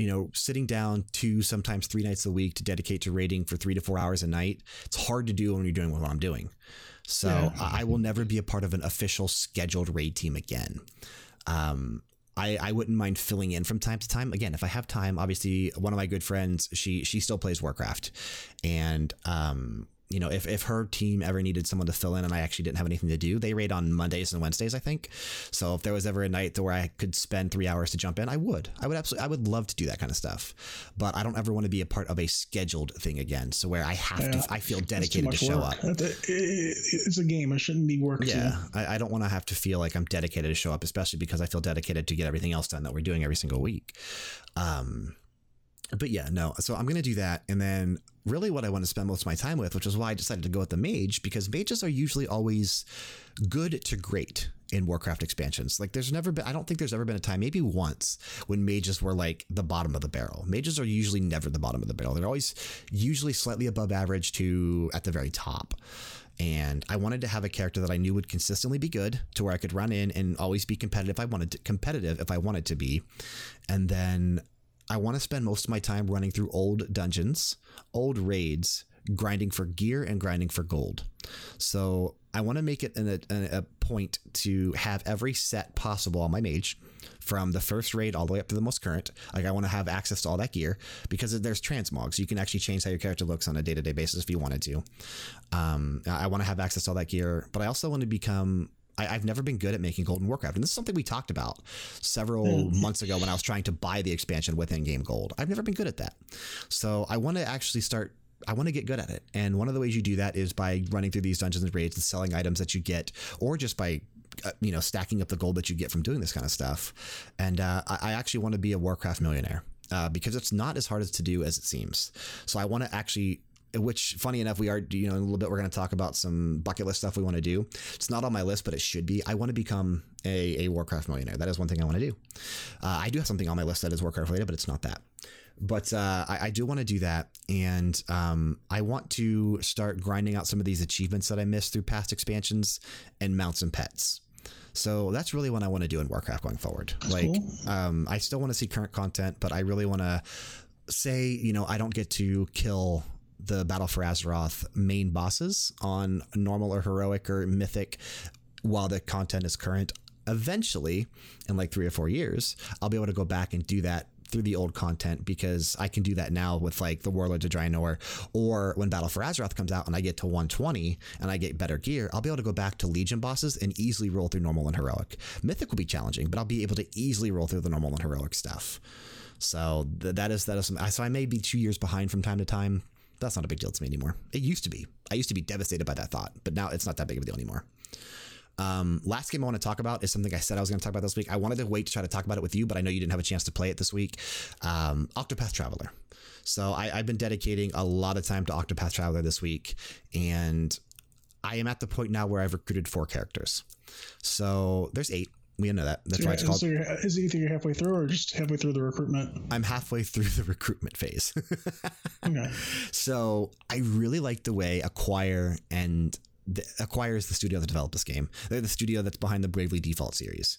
you know, sitting down two, sometimes three nights a week to dedicate to raiding for three to four hours a night, it's hard to do when you're doing what I'm doing. So yeah. I will never be a part of an official scheduled raid team again. Um, I, I wouldn't mind filling in from time to time. Again, if I have time, obviously one of my good friends, she she still plays Warcraft, and um, you know, if, if her team ever needed someone to fill in and I actually didn't have anything to do, they raid on Mondays and Wednesdays, I think. So if there was ever a night where I could spend three hours to jump in, I would. I would absolutely, I would love to do that kind of stuff. But I don't ever want to be a part of a scheduled thing again. So where I have yeah, to, I feel dedicated to show work. up. It's a game. I shouldn't be working. Yeah. I, I don't want to have to feel like I'm dedicated to show up, especially because I feel dedicated to get everything else done that we're doing every single week. Um, but yeah, no. So I'm going to do that. And then really what I want to spend most of my time with, which is why I decided to go with the mage, because mages are usually always good to great in Warcraft expansions. Like there's never been, I don't think there's ever been a time, maybe once, when mages were like the bottom of the barrel. Mages are usually never the bottom of the barrel. They're always usually slightly above average to at the very top. And I wanted to have a character that I knew would consistently be good to where I could run in and always be competitive. I wanted to, competitive if I wanted to be. And then I want to spend most of my time running through old dungeons, old raids, grinding for gear and grinding for gold. So I want to make it a, a, a, point to have every set possible on my mage from the first raid all the way up to the most current. Like I want to have access to all that gear because there's transmogs. You can actually change how your character looks on a day to day basis if you wanted to. Um, I want to have access to all that gear, but I also want to become I, have never been good at making Golden Warcraft. And this is something we talked about several mm. months ago when I was trying to buy the expansion with in game gold. I've never been good at that. So I want to actually start I want to get good at it. And one of the ways you do that is by running through these dungeons and raids and selling items that you get, or just by uh, you know stacking up the gold that you get from doing this kind of stuff. And uh, I, actually want to be a Warcraft millionaire. Uh, because it's not as hard as to do as it seems. So I want to actually which funny enough we are you know in a little bit we're going to talk about some bucket list stuff we want to do. It's not on my list but it should be. I want to become a, a warcraft millionaire. That is one thing i want to do. Uh, i do have something on my list that is warcraft related but it's not that. But uh, I, I, do want to do that and um, i want to start grinding out some of these achievements that i missed through past expansions and mounts and pets. So that's really what I want to do in Warcraft going forward. That's like, cool. um, I still want to see current content, but I really want to say, you know, I don't get to kill the Battle for Azeroth main bosses on normal or heroic or mythic while the content is current. Eventually, in like three or four years, I'll be able to go back and do that through the old content because I can do that now with like the Warlords of Draenor or when Battle for Azeroth comes out and I get to 120 and I get better gear, I'll be able to go back to Legion bosses and easily roll through normal and heroic. Mythic will be challenging, but I'll be able to easily roll through the normal and heroic stuff. So that is that is so I may be two years behind from time to time that's not a big deal to me anymore. It used to be. I used to be devastated by that thought, but now it's not that big of a deal anymore. Um, last game I want to talk about is something I said I was going to talk about this week. I wanted to wait to try to talk about it with you, but I know you didn't have a chance to play it this week. Um, Octopath Traveler. So I, I've been dedicating a lot of time to Octopath Traveler this week, and I am at the point now where I've recruited four characters. So there's eight. We know that. That's so why it's called. So is it either you're halfway through or just halfway through the recruitment? I'm halfway through the recruitment phase. okay. So I really like the way Acquire and the, Acquire is the studio that developed this game. They're the studio that's behind the Bravely Default series.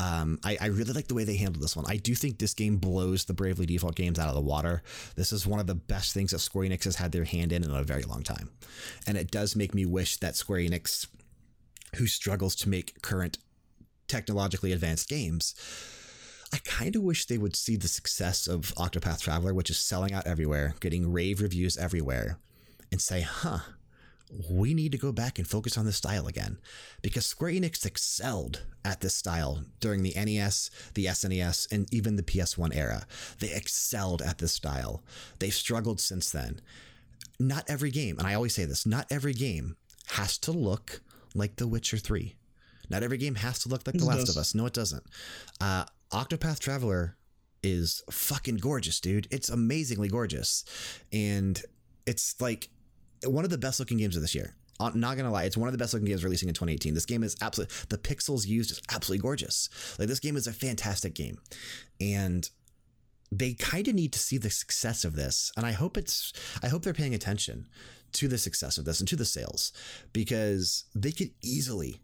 Um, I, I, really like the way they handled this one. I do think this game blows the Bravely Default games out of the water. This is one of the best things that Square Enix has had their hand in in a very long time. And it does make me wish that Square Enix, who struggles to make current technologically advanced games. I kind of wish they would see the success of Octopath Traveler, which is selling out everywhere, getting rave reviews everywhere, and say, huh, we need to go back and focus on this style again. Because Square Enix excelled at this style during the NES, the SNES, and even the PS1 era. They excelled at this style. They've struggled since then. Not every game, and I always say this, not every game has to look like The Witcher 3. Not every game has to look like The Last does. of Us. No, it doesn't. Uh, Octopath Traveler is fucking gorgeous, dude. It's amazingly gorgeous. And it's like one of the best looking games of this year. Uh, not gonna lie, it's one of the best looking games releasing in 2018. This game is absolutely the pixels used is absolutely gorgeous. Like this game is a fantastic game, and they kind of need to see the success of this, and I hope it's I hope they're paying attention to the success of this and to the sales because they could easily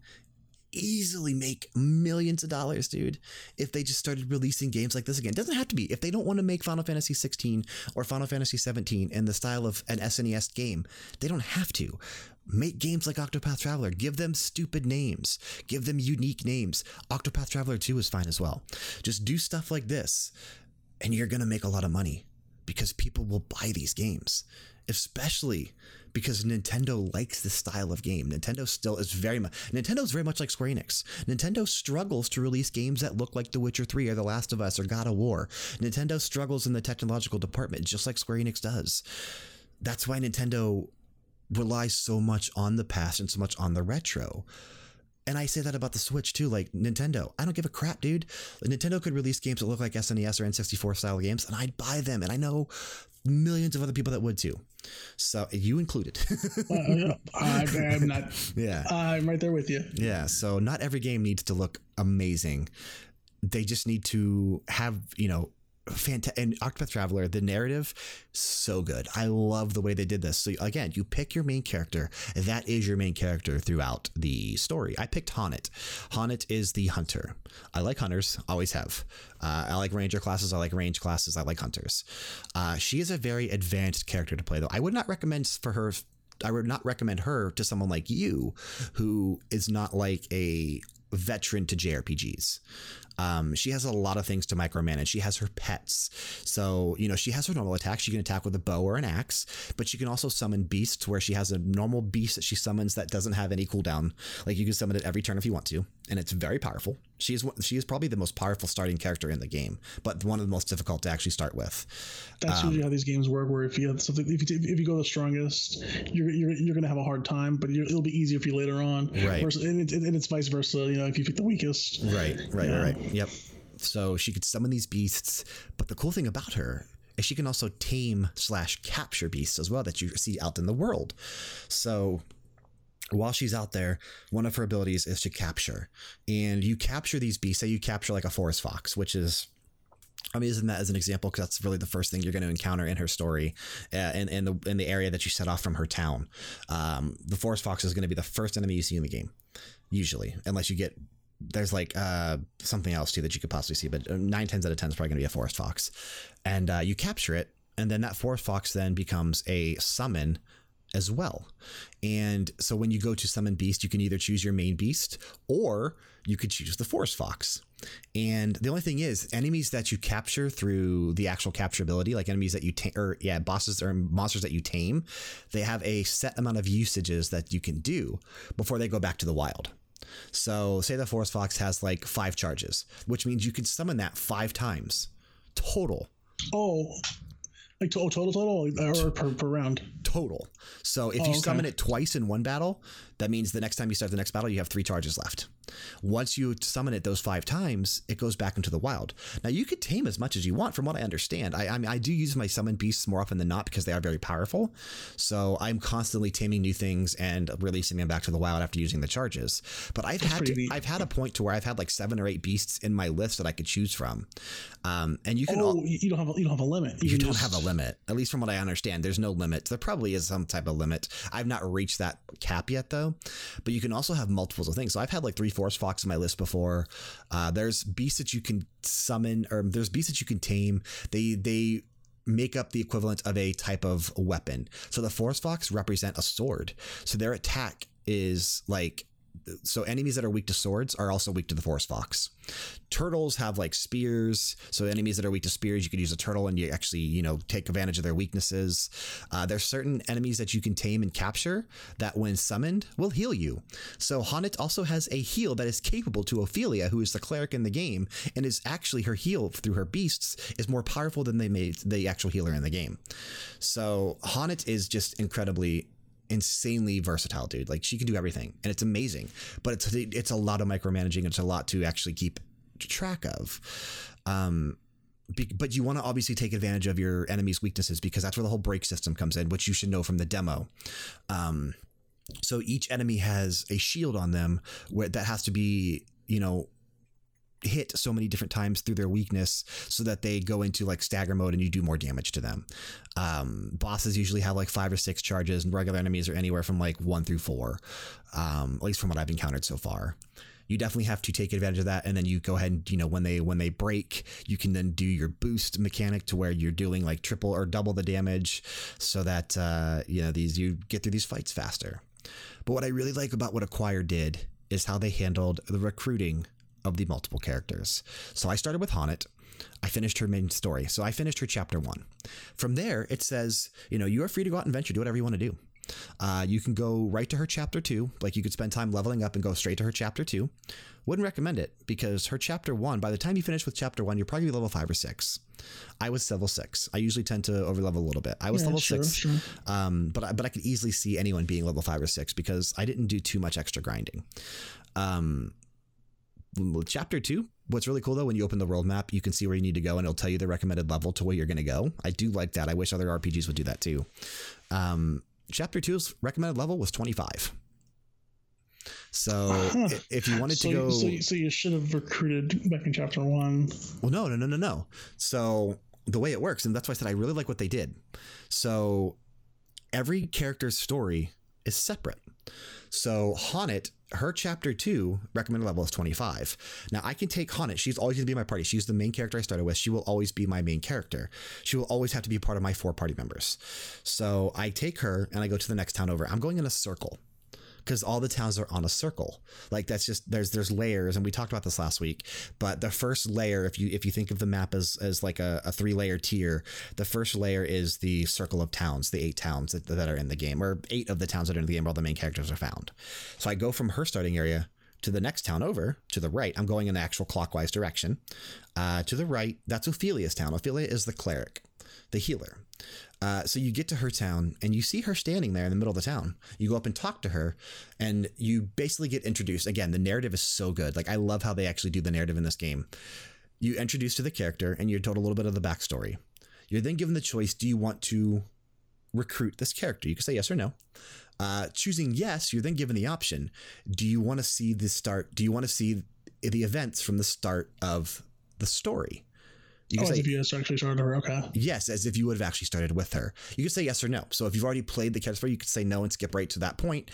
easily make millions of dollars, dude, if they just started releasing games like this again. It doesn't have to be. If they don't want to make Final Fantasy 16 or Final Fantasy 17 in the style of an SNES game, they don't have to. Make games like Octopath Traveler. Give them stupid names. Give them unique names. Octopath Traveler 2 is fine as well. Just do stuff like this, and you're going to make a lot of money because people will buy these games, especially because Nintendo likes this style of game. Nintendo still is very much Nintendo is very much like Square Enix. Nintendo struggles to release games that look like The Witcher 3 or The Last of Us or God of War. Nintendo struggles in the technological department just like Square Enix does. That's why Nintendo relies so much on the past and so much on the retro. And I say that about the Switch too. Like Nintendo, I don't give a crap, dude. Nintendo could release games that look like SNES or N64 style games, and I'd buy them. And I know millions of other people that would too. So you included. uh, I, am not. Yeah. I'm right there with you. Yeah. So not every game needs to look amazing. They just need to have, you know, fantastic and Octopath Traveler, the narrative, so good. I love the way they did this. So again, you pick your main character. That is your main character throughout the story. I picked H'aanit. H'aanit is the hunter. I like hunters, always have. Uh, I like ranger classes. I like range classes. I like hunters. Uh, she is a very advanced character to play, though. I would not recommend for her I would not recommend her to someone like you who is not like a veteran to JRPGs. Um, she has a lot of things to micromanage. She has her pets. So, you know, she has her normal attacks. She can attack with a bow or an axe, but she can also summon beasts where she has a normal beast that she summons that doesn't have any cooldown. Like you can summon it every turn if you want to, and it's very powerful. She is she is probably the most powerful starting character in the game, but one of the most difficult to actually start with. That's um, usually how these games work. Where if you have something, if you, if you go the strongest, you're you're, you're going to have a hard time, but it'll be easier for you later on. Right. Versus, and, it, and, it's vice versa. You know, if you pick the weakest. Right. Right. Yeah. Right. Yep. So she could summon these beasts, but the cool thing about her is she can also tame slash capture beasts as well that you see out in the world. So while she's out there, one of her abilities is to capture. And you capture these beasts. Say you capture like a forest fox, which is I'm using that as an example because that's really the first thing you're going to encounter in her story, uh, in, in the in the area that you set off from her town. Um, the forest fox is going to be the first enemy you see in the game, usually, unless you get there's like uh, something else too that you could possibly see, but uh, nine tens out of ten is probably going to be a forest fox, and uh, you capture it, and then that forest fox then becomes a summon as well. And so when you go to summon beast, you can either choose your main beast or you could choose the forest fox. And the only thing is, enemies that you capture through the actual capturability, like enemies that you tame, or yeah, bosses or monsters that you tame, they have a set amount of usages that you can do before they go back to the wild. So, say the Forest Fox has like five charges, which means you can summon that five times total. Oh, like total, total, total, or per, per round? Total. So if oh, you okay. summon it twice in one battle, that means the next time you start the next battle, you have three charges left. Once you summon it those five times, it goes back into the wild. Now you could tame as much as you want, from what I understand. I, I mean, I do use my summon beasts more often than not because they are very powerful. So I'm constantly taming new things and releasing them back to the wild after using the charges. But I've That's had to, I've had a point to where I've had like seven or eight beasts in my list that I could choose from. Um, and you can. Oh, all, you don't have a, you don't have a limit. You, you don't just... have a limit. At least from what I understand, there's no limit. There probably is some type of limit. I've not reached that cap yet though. But you can also have multiples of things. So I've had like three forest fox in my list before. Uh, there's beasts that you can summon, or there's beasts that you can tame. They they make up the equivalent of a type of weapon. So the forest fox represent a sword. So their attack is like so enemies that are weak to swords are also weak to the forest fox. Turtles have like spears, so enemies that are weak to spears, you could use a turtle and you actually you know take advantage of their weaknesses. Uh, there's certain enemies that you can tame and capture that, when summoned, will heal you. So H'aanit also has a heal that is capable to Ophelia, who is the cleric in the game, and is actually her heal through her beasts is more powerful than they made the actual healer in the game. So H'aanit is just incredibly insanely versatile, dude. Like she can do everything, and it's amazing. But it's it's a lot of micromanaging. It's a lot to actually keep track of. Um, but you want to obviously take advantage of your enemy's weaknesses because that's where the whole break system comes in, which you should know from the demo. Um, So each enemy has a shield on them where that has to be, you know, hit so many different times through their weakness so that they go into like stagger mode and you do more damage to them. Um, bosses usually have like five or six charges, and regular enemies are anywhere from like one through four, um, at least from what I've encountered so far. You definitely have to take advantage of that, and then you go ahead and you know when they when they break, you can then do your boost mechanic to where you're doing like triple or double the damage, so that uh, you know these you get through these fights faster. But what I really like about what Acquire did is how they handled the recruiting of the multiple characters. So I started with H'aanit. I finished her main story. So I finished her chapter one. From there, it says, you know, you are free to go out and venture, do whatever you want to do. Uh, you can go right to her chapter two. Like you could spend time leveling up and go straight to her chapter two. Wouldn't recommend it because her chapter one, by the time you finish with chapter one, you're probably level five or six. I was level six. I usually tend to overlevel a little bit. I was Yeah, level sure, six, sure. Um, but I, but I could easily see anyone being level five or six because I didn't do too much extra grinding. Um, chapter two, what's really cool though, when you open the world map, you can see where you need to go and it'll tell you the recommended level to where you're going to go. I do like that. I wish other RPGs would do that too. Um, chapter two's recommended level was 25. So Huh. if you wanted so, to go, so, so you should have recruited back in chapter one. well, no, no, no, no, no. So the way it works, and that's why I said I really like what they did. So every character's story is separate. So H'aanit, her chapter two recommended level is 25. Now I can take H'aanit. She's always going to be my party. She's the main character I started with. She will always be my main character. She will always have to be part of my four party members. So I take her and I go to the next town over. I'm going in a circle because all the towns are on a circle. Like that's just there's there's layers, and we talked about this last week. But the first layer, if you if you think of the map as as like a, a three layer tier, the first layer is the circle of towns, the eight towns that, that are in the game, or eight of the towns that are in the game where all the main characters are found. So I go from her starting area to the next town over to the right. I'm going in the actual clockwise direction. Uh, to the right, that's Ophelia's town. Ophelia is the cleric, the healer. Uh, so you get to her town and you see her standing there in the middle of the town. You go up and talk to her, and you basically get introduced. Again, the narrative is so good. Like I love how they actually do the narrative in this game. You introduce to the character, and you're told a little bit of the backstory. You're then given the choice: Do you want to recruit this character? You can say yes or no. Uh, choosing yes, you're then given the option: Do you want to see the start? Do you want to see the events from the start of the story? You Oh, can as if you had actually started her. Okay. Yes, as if you would have actually started with her. You could say yes or no. So if you've already played the character, you could say no and skip right to that point.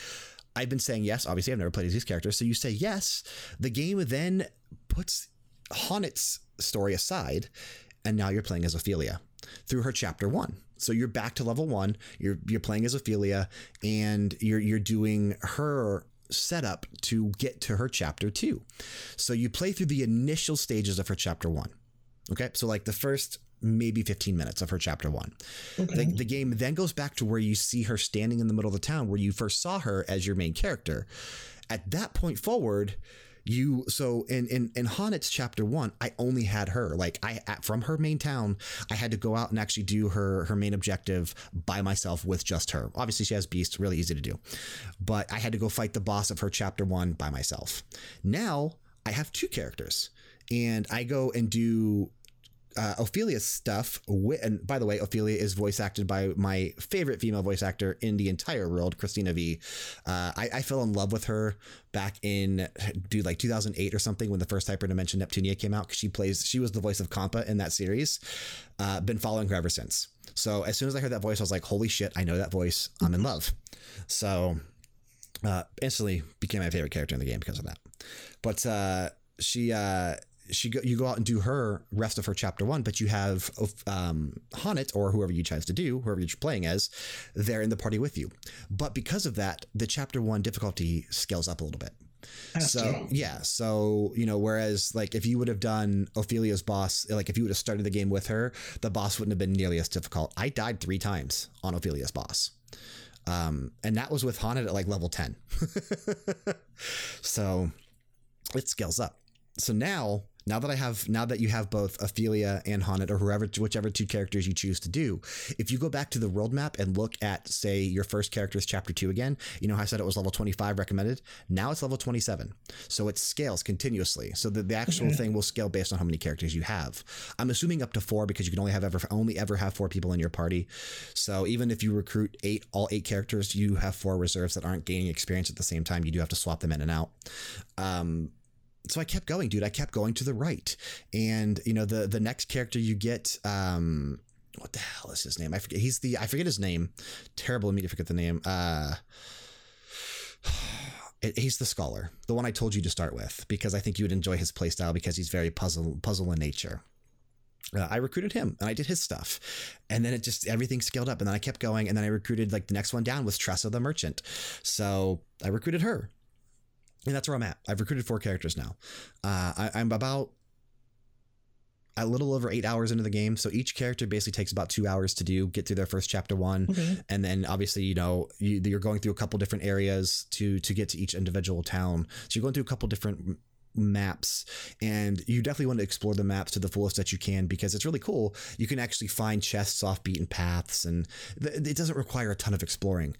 I've been saying yes. Obviously, I've never played these characters. So you say yes. The game then puts H'aanit's story aside, and now you're playing as Ophelia through her chapter one. So you're back to level one. You're you're playing as Ophelia, and you're you're doing her setup to get to her chapter two. So you play through the initial stages of her chapter one. Okay, so like the first maybe 15 minutes of her chapter one. Okay. The, the game then goes back to where you see her standing in the middle of the town where you first saw her as your main character. At that point forward, you so in in in H'aanit's chapter one, I only had her. Like I at, from her main town, I had to go out and actually do her her main objective by myself with just her. Obviously, she has beasts, really easy to do, but I had to go fight the boss of her chapter one by myself. Now I have two characters, and I go and do uh, Ophelia's stuff. And by the way, Ophelia is voice acted by my favorite female voice actor in the entire world, Christina V. Uh, I, I fell in love with her back in, dude, like 2008 or something when the first Hyperdimension Neptunia came out. Because she plays, she was the voice of Compa in that series. Uh, been following her ever since. So as soon as I heard that voice, I was like, holy shit, I know that voice. I'm in love. So uh, instantly became my favorite character in the game because of that. But uh, she uh, she go, you go out and do her rest of her chapter one, but you have um, H'aanit or whoever you choose to do, whoever you're playing as, there in the party with you. But because of that, the chapter one difficulty scales up a little bit. Has So to. yeah, so you know, whereas like if you would have done Ophelia's boss, like if you would have started the game with her, the boss wouldn't have been nearly as difficult. I died three times on Ophelia's boss, um, and that was with H'aanit at like level ten. so it scales up. so now now that I have, now that you have both Ophelia and H'aanit, or whoever, whichever two characters you choose to do, if you go back to the world map and look at, say, your first character's chapter two again, you know how I said it was level 25 recommended? Now it's level 27. So it scales continuously. So the, the actual mm-hmm. thing will scale based on how many characters you have. I'm assuming up to four because you can only have ever, only ever have four people in your party. So even if you recruit eight, all eight characters, you have four reserves that aren't gaining experience at the same time. You do have to swap them in and out. Um, so I kept going, dude. I kept going to the right, and you know the the next character you get, um, what the hell is his name? I forget. He's the I forget his name. Terrible of me to forget the name. Uh, he's the scholar, the one I told you to start with, because I think you would enjoy his playstyle because he's very puzzle puzzle in nature. Uh, I recruited him and I did his stuff. And then it just, everything scaled up. And then I kept going. And then I recruited like the next one down was Tressa the merchant. So I recruited her and that's where I'm at. I've recruited four characters now. Uh, I, I'm about a little over eight hours into the game. So each character basically takes about two hours to do, get through their first chapter one. Okay. And then obviously, you know, you, are going through a couple different areas to, to get to each individual town. So you're going through a couple different maps and you definitely want to explore the maps to the fullest that you can because it's really cool you can actually find chests off beaten paths and it doesn't require a ton of exploring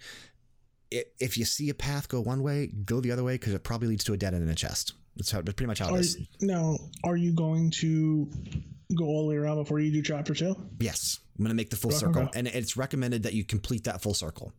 if you see a path go one way, go the other way because it probably leads to a dead end in a chest. That's how, pretty much how are, it is. Now, are you going to go all the way around before you do chapter two? Yes. I'm going to make the full circle, and it's recommended that you complete that full circle,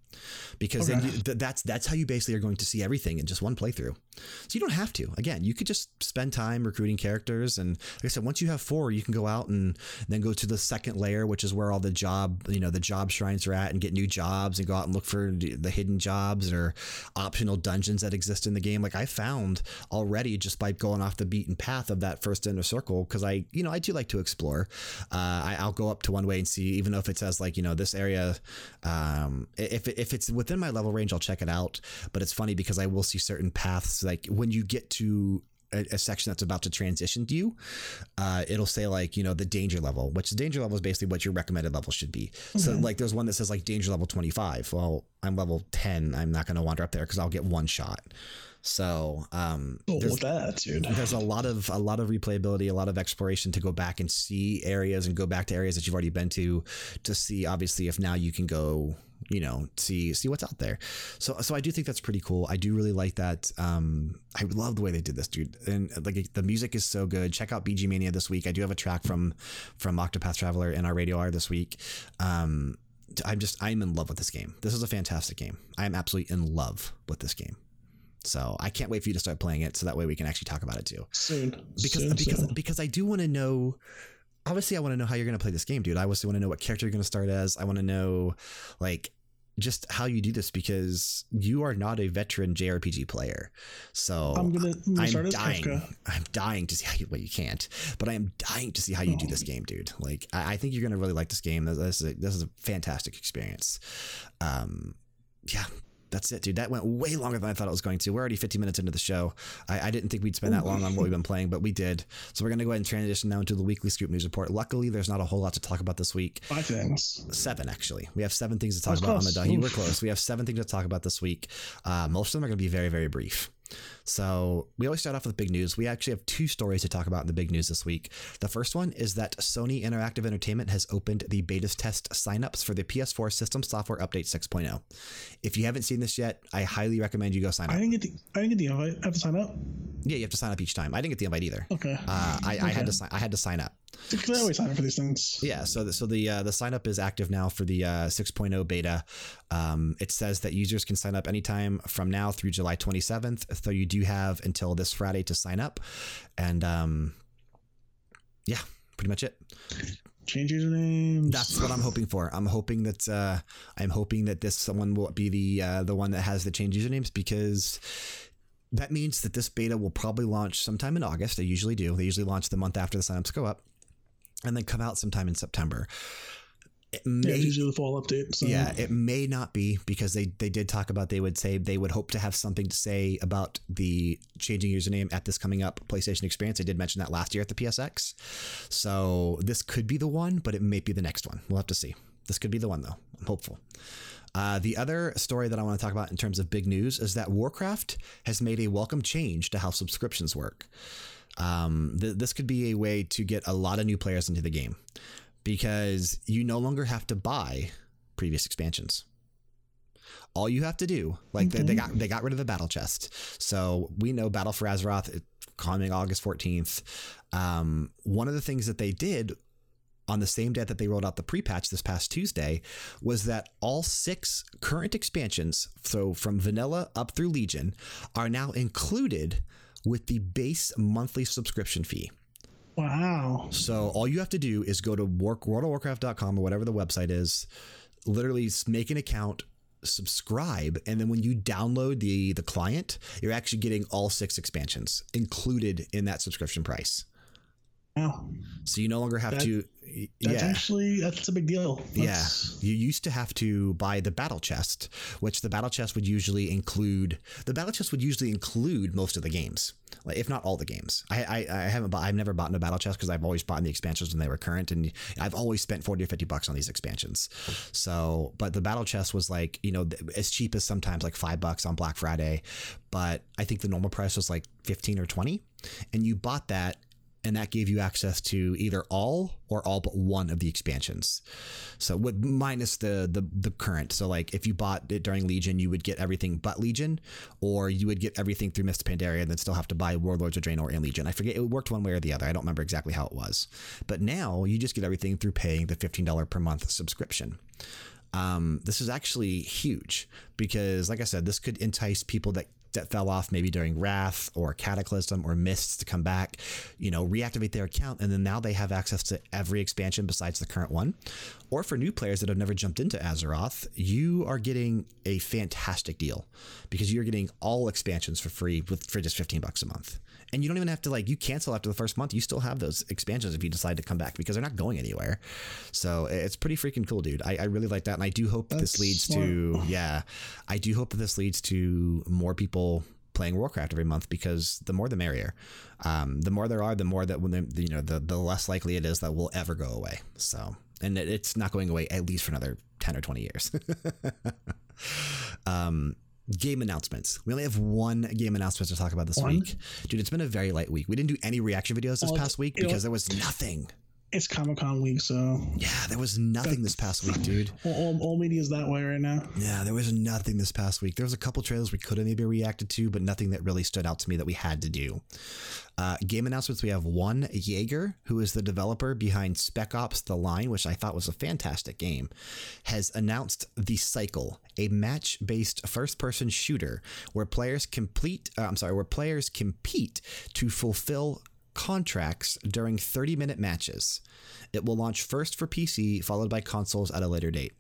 because okay. then you, th that's that's how you basically are going to see everything in just one playthrough. So you don't have to. Again, you could just spend time recruiting characters, and like I said, once you have four, you can go out and then go to the second layer, which is where all the job you know the job shrines are at, and get new jobs, and go out and look for the hidden jobs or optional dungeons that exist in the game. Like I found already just by going off the beaten path of that first inner circle, because I you know I do like to explore. Uh, I, I'll go up to one way and see even though if it says like you know this area, um, if if it's within my level range, I'll check it out. But it's funny because I will see certain paths like when you get to a, section that's about to transition to you, uh, it'll say like, you know, the danger level, which the danger level is basically what your recommended level should be. Mm-hmm. So like there's one that says like danger level 25. Well, I'm level 10. I'm not going to wander up there because I'll get one shot. So um, oh, there's, that, dude. there's a lot of a lot of replayability, a lot of exploration to go back and see areas and go back to areas that you've already been to to see obviously if now you can go you know see see what's out there. So so i do think that's pretty cool. I do really like that um i love the way they did this dude. And like the music is so good. Check out bg mania this week. I do have a track from from octopath traveler in our radio hour this week. Um i'm just i'm in love with this game. This is a fantastic game. I am absolutely in love with this game so I can't wait for you to start playing it, so that way we can actually talk about it too. Soon, because soon, because soon. because I do want to know. Obviously, I want to know how you're going to play this game, dude. I obviously want to know what character you're going to start as. I want to know, like, just how you do this because you are not a veteran JRPG player. So I'm gonna, I'm, I'm dying. Kafka. I'm dying to see how you. Well, you can't, but I am dying to see how you oh. do this game, dude. Like, I, I, think you're gonna really like this game. This, this is a, this is a fantastic experience. Um, yeah, that's it, dude. That went way longer than I thought it was going to. We're already 50 minutes into the show. I, I didn't think we'd spend that long on what we've been playing, but we did. So we're going to go ahead and transition now into the weekly Scoop News Report. Luckily, there's not a whole lot to talk about this week. Five things. Seven, actually. We have seven things to talk about close. on the die. We're close. We have seven things to talk about this week. Uh, most of them are going to be very, very brief. So we always start off with big news. We actually have two stories to talk about in the big news this week. The first one is that Sony Interactive Entertainment has opened the beta test signups for the PS4 System Software Update 6.0. If you haven't seen this yet, I highly recommend you go sign up. I didn't get the I didn't get the invite. I have to sign up. Yeah, you have to sign up each time. I didn't get the invite either. Okay. Uh, I, okay. I had to sign. I had to sign up. Because I always sign up for these things. Yeah, so the, so the uh, the sign up is active now for the uh, 6.0 beta. Um, it says that users can sign up anytime from now through July 27th. So you do have until this Friday to sign up, and um, yeah, pretty much it. Change usernames. That's what I'm hoping for. I'm hoping that uh, I'm hoping that this someone will be the uh, the one that has the change usernames because that means that this beta will probably launch sometime in August. They usually do. They usually launch the month after the signups go up and then come out sometime in September. It may, yeah, usually the fall update. So. Yeah, it may not be because they they did talk about they would say they would hope to have something to say about the changing username at this coming up PlayStation experience. I did mention that last year at the PSX. So this could be the one, but it may be the next one. We'll have to see. This could be the one though. I'm hopeful. Uh, the other story that I want to talk about in terms of big news is that Warcraft has made a welcome change to how subscriptions work. Um, th this could be a way to get a lot of new players into the game because you no longer have to buy previous expansions. All you have to do, like they, they got they got rid of the battle chest, so we know Battle for Azeroth coming August fourteenth. Um, one of the things that they did on the same day that they rolled out the pre-patch this past Tuesday was that all six current expansions, so from vanilla up through Legion, are now included with the base monthly subscription fee. Wow. So all you have to do is go to work, worldofwarcraft.com or whatever the website is, literally make an account, subscribe, and then when you download the the client, you're actually getting all six expansions included in that subscription price. Wow. So you no longer have That- to. That's yeah. actually that's a big deal. That's- Yeah, you used to have to buy the battle chest, which the battle chest would usually include. The battle chest would usually include most of the games, like if not all the games. I I, I haven't bought, I've never bought a battle chest because I've always bought the expansions when they were current, and I've always spent forty or fifty bucks on these expansions. So, but the battle chest was like you know as cheap as sometimes like five bucks on Black Friday, but I think the normal price was like fifteen or twenty, and you bought that and that gave you access to either all or all but one of the expansions. So with minus the the the current. So like if you bought it during Legion, you would get everything but Legion, or you would get everything through Mist of Pandaria and then still have to buy Warlords of Draenor and Legion. I forget it worked one way or the other. I don't remember exactly how it was. But now you just get everything through paying the fifteen dollar per month subscription. Um, this is actually huge because, like I said, this could entice people that that fell off maybe during Wrath or Cataclysm or Mists to come back, you know, reactivate their account, and then now they have access to every expansion besides the current one. Or for new players that have never jumped into Azeroth, you are getting a fantastic deal because you're getting all expansions for free with for just 15 bucks a month. And you don't even have to like you cancel after the first month. You still have those expansions if you decide to come back because they're not going anywhere. So it's pretty freaking cool, dude. I, I really like that, and I do hope that this That's leads to yeah, I do hope that this leads to more people playing Warcraft every month because the more the merrier. Um, the more there are, the more that when they, you know the the less likely it is that will ever go away. So and it, it's not going away at least for another ten or twenty years. um, game announcements. We only have one game announcement to talk about this One? week, dude. It's been a very light week. We didn't do any reaction videos this Well, past week because there was nothing. It's Comic Con week, so Yeah, there was nothing this past week, dude. all, all, all media is that way right now. Yeah, there was nothing this past week. There was a couple trailers we could have maybe reacted to, but nothing that really stood out to me that we had to do. Uh, game announcements we have one Yager, who is the developer behind Spec Ops The Line, which I thought was a fantastic game, has announced The Cycle, a match based first person shooter where players complete, uh, I'm sorry, where players compete to fulfill contracts during 30 minute matches. It will launch first for PC, followed by consoles at a later date.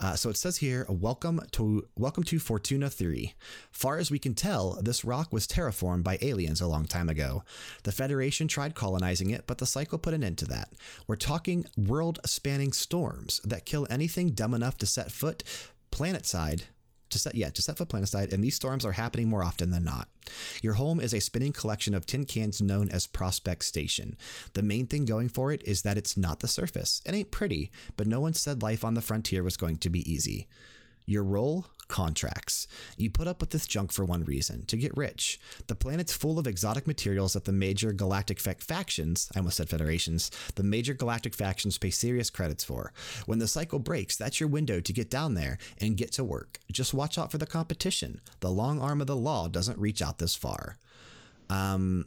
Uh, so it says here, welcome to welcome to Fortuna 3. Far as we can tell, this rock was terraformed by aliens a long time ago. The Federation tried colonizing it, but the cycle put an end to that. We're talking world-spanning storms that kill anything dumb enough to set foot planet side to set yeah to set foot planet side and these storms are happening more often than not. Your home is a spinning collection of tin cans known as prospect station. The main thing going for it is that it's not the surface. It ain't pretty but no one said life on the frontier was going to be easy your role contracts. You put up with this junk for one reason to get rich. The planet's full of exotic materials that the major galactic fac- factions, I almost said federations, the major galactic factions pay serious credits for. When the cycle breaks, that's your window to get down there and get to work. Just watch out for the competition. The long arm of the law doesn't reach out this far. Um,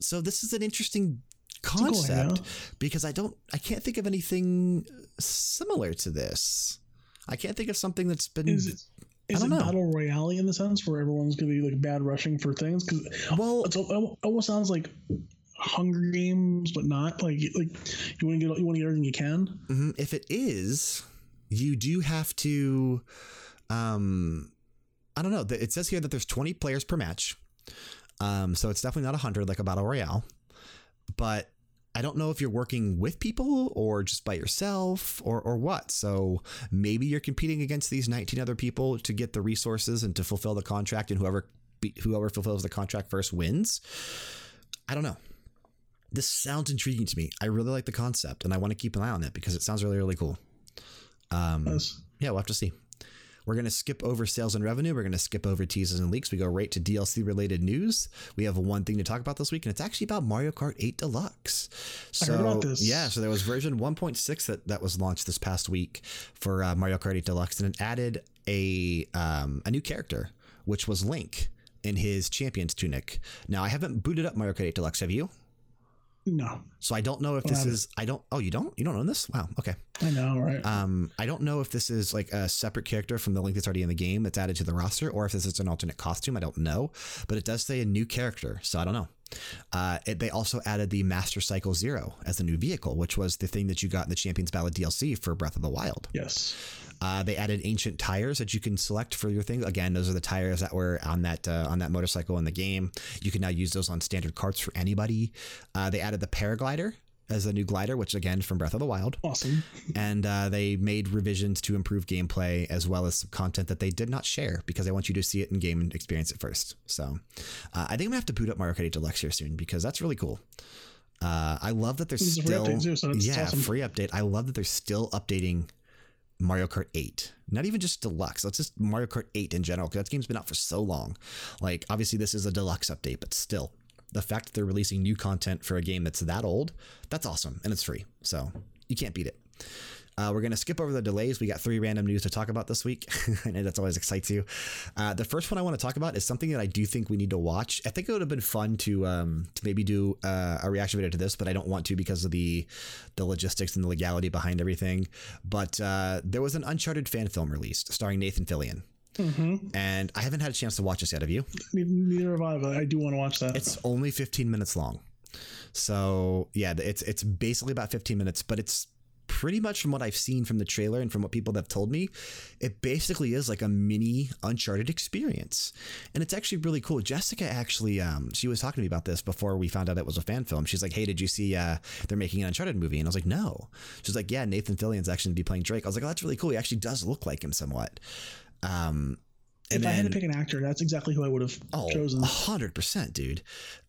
so this is an interesting concept because I don't, I can't think of anything similar to this. I can't think of something that's been. Is it is don't it battle royale in the sense where everyone's gonna be like bad rushing for things? Because well, it almost sounds like Hunger Games, but not like like you want to get you want to get everything you can. mhm, if it is, you do have to. Um, I don't know. It says here that there's 20 players per match. Um, so it's definitely not 100 like a battle royale. But I don't know if you're working with people or just by yourself or, or what. So maybe you're competing against these 19 other people to get the resources and to fulfill the contract, and whoever whoever fulfills the contract first wins. I don't know. This sounds intriguing to me. I really like the concept, and I want to keep an eye on it because it sounds really really cool. Um, Yes. yeah, we'll have to see. We're going to skip over sales and revenue. We're going to skip over teasers and leaks. We go right to DLC related news. We have one thing to talk about this week, and it's actually about Mario Kart 8 Deluxe. So, I heard about this. yeah, so there was version 1.6 that, that was launched this past week for uh, Mario Kart 8 Deluxe, and it added a, um, a new character, which was Link in his champion's tunic. Now, I haven't booted up Mario Kart 8 Deluxe. Have you? No, So I don't know if this is. I don't. Oh, you don't. You don't own this? Wow. Okay. I know, right? Um, I don't know if this is like a separate character from the link that's already in the game that's added to the roster, or if this is an alternate costume. I don't know, but it does say a new character, so I don't know. Uh, it, they also added the Master Cycle Zero as a new vehicle, which was the thing that you got in the Champions Ballad DLC for Breath of the Wild. yes. Uh, they added ancient tires that you can select for your thing. Again, those are the tires that were on that uh, on that motorcycle in the game. You can now use those on standard carts for anybody. Uh, they added the paraglider as a new glider, which again from Breath of the Wild Awesome. and uh, they made revisions to improve gameplay as well as some content that they did not share because they want you to see it in game and experience it first. So uh, I think I'm gonna have to boot up Mario Kart 8 Deluxe here soon because that's really cool. Uh, I love that there's a free still update too, so yeah awesome. free update. I love that they're still updating Mario Kart 8. Not even just deluxe. It's just Mario Kart 8 in general because that game's been out for so long. Like obviously this is a deluxe update, but still the fact that they're releasing new content for a game that's that old, that's awesome and it's free. So you can't beat it. Uh, we're going to skip over the delays. We got three random news to talk about this week. I know that's always excites you. Uh, the first one I want to talk about is something that I do think we need to watch. I think it would have been fun to um, to maybe do uh, a reaction video to this, but I don't want to because of the the logistics and the legality behind everything. But uh, there was an Uncharted fan film released starring Nathan Fillion. And I haven't had a chance to watch this yet. Have you? Neither have I, but I do want to watch that. It's only 15 minutes long. So yeah, it's it's basically about 15 minutes, but it's pretty much from what I've seen from the trailer and from what people have told me, it basically is like a mini Uncharted experience, and it's actually really cool. Jessica actually, um, she was talking to me about this before we found out it was a fan film. She's like, "Hey, did you see uh, they're making an Uncharted movie?" And I was like, "No." She's like, "Yeah, Nathan Fillion's actually gonna be playing Drake." I was like, "Oh, that's really cool. He actually does look like him somewhat." Um, if I had to pick an actor, that's exactly who I would have Oh, chosen. hundred percent, dude.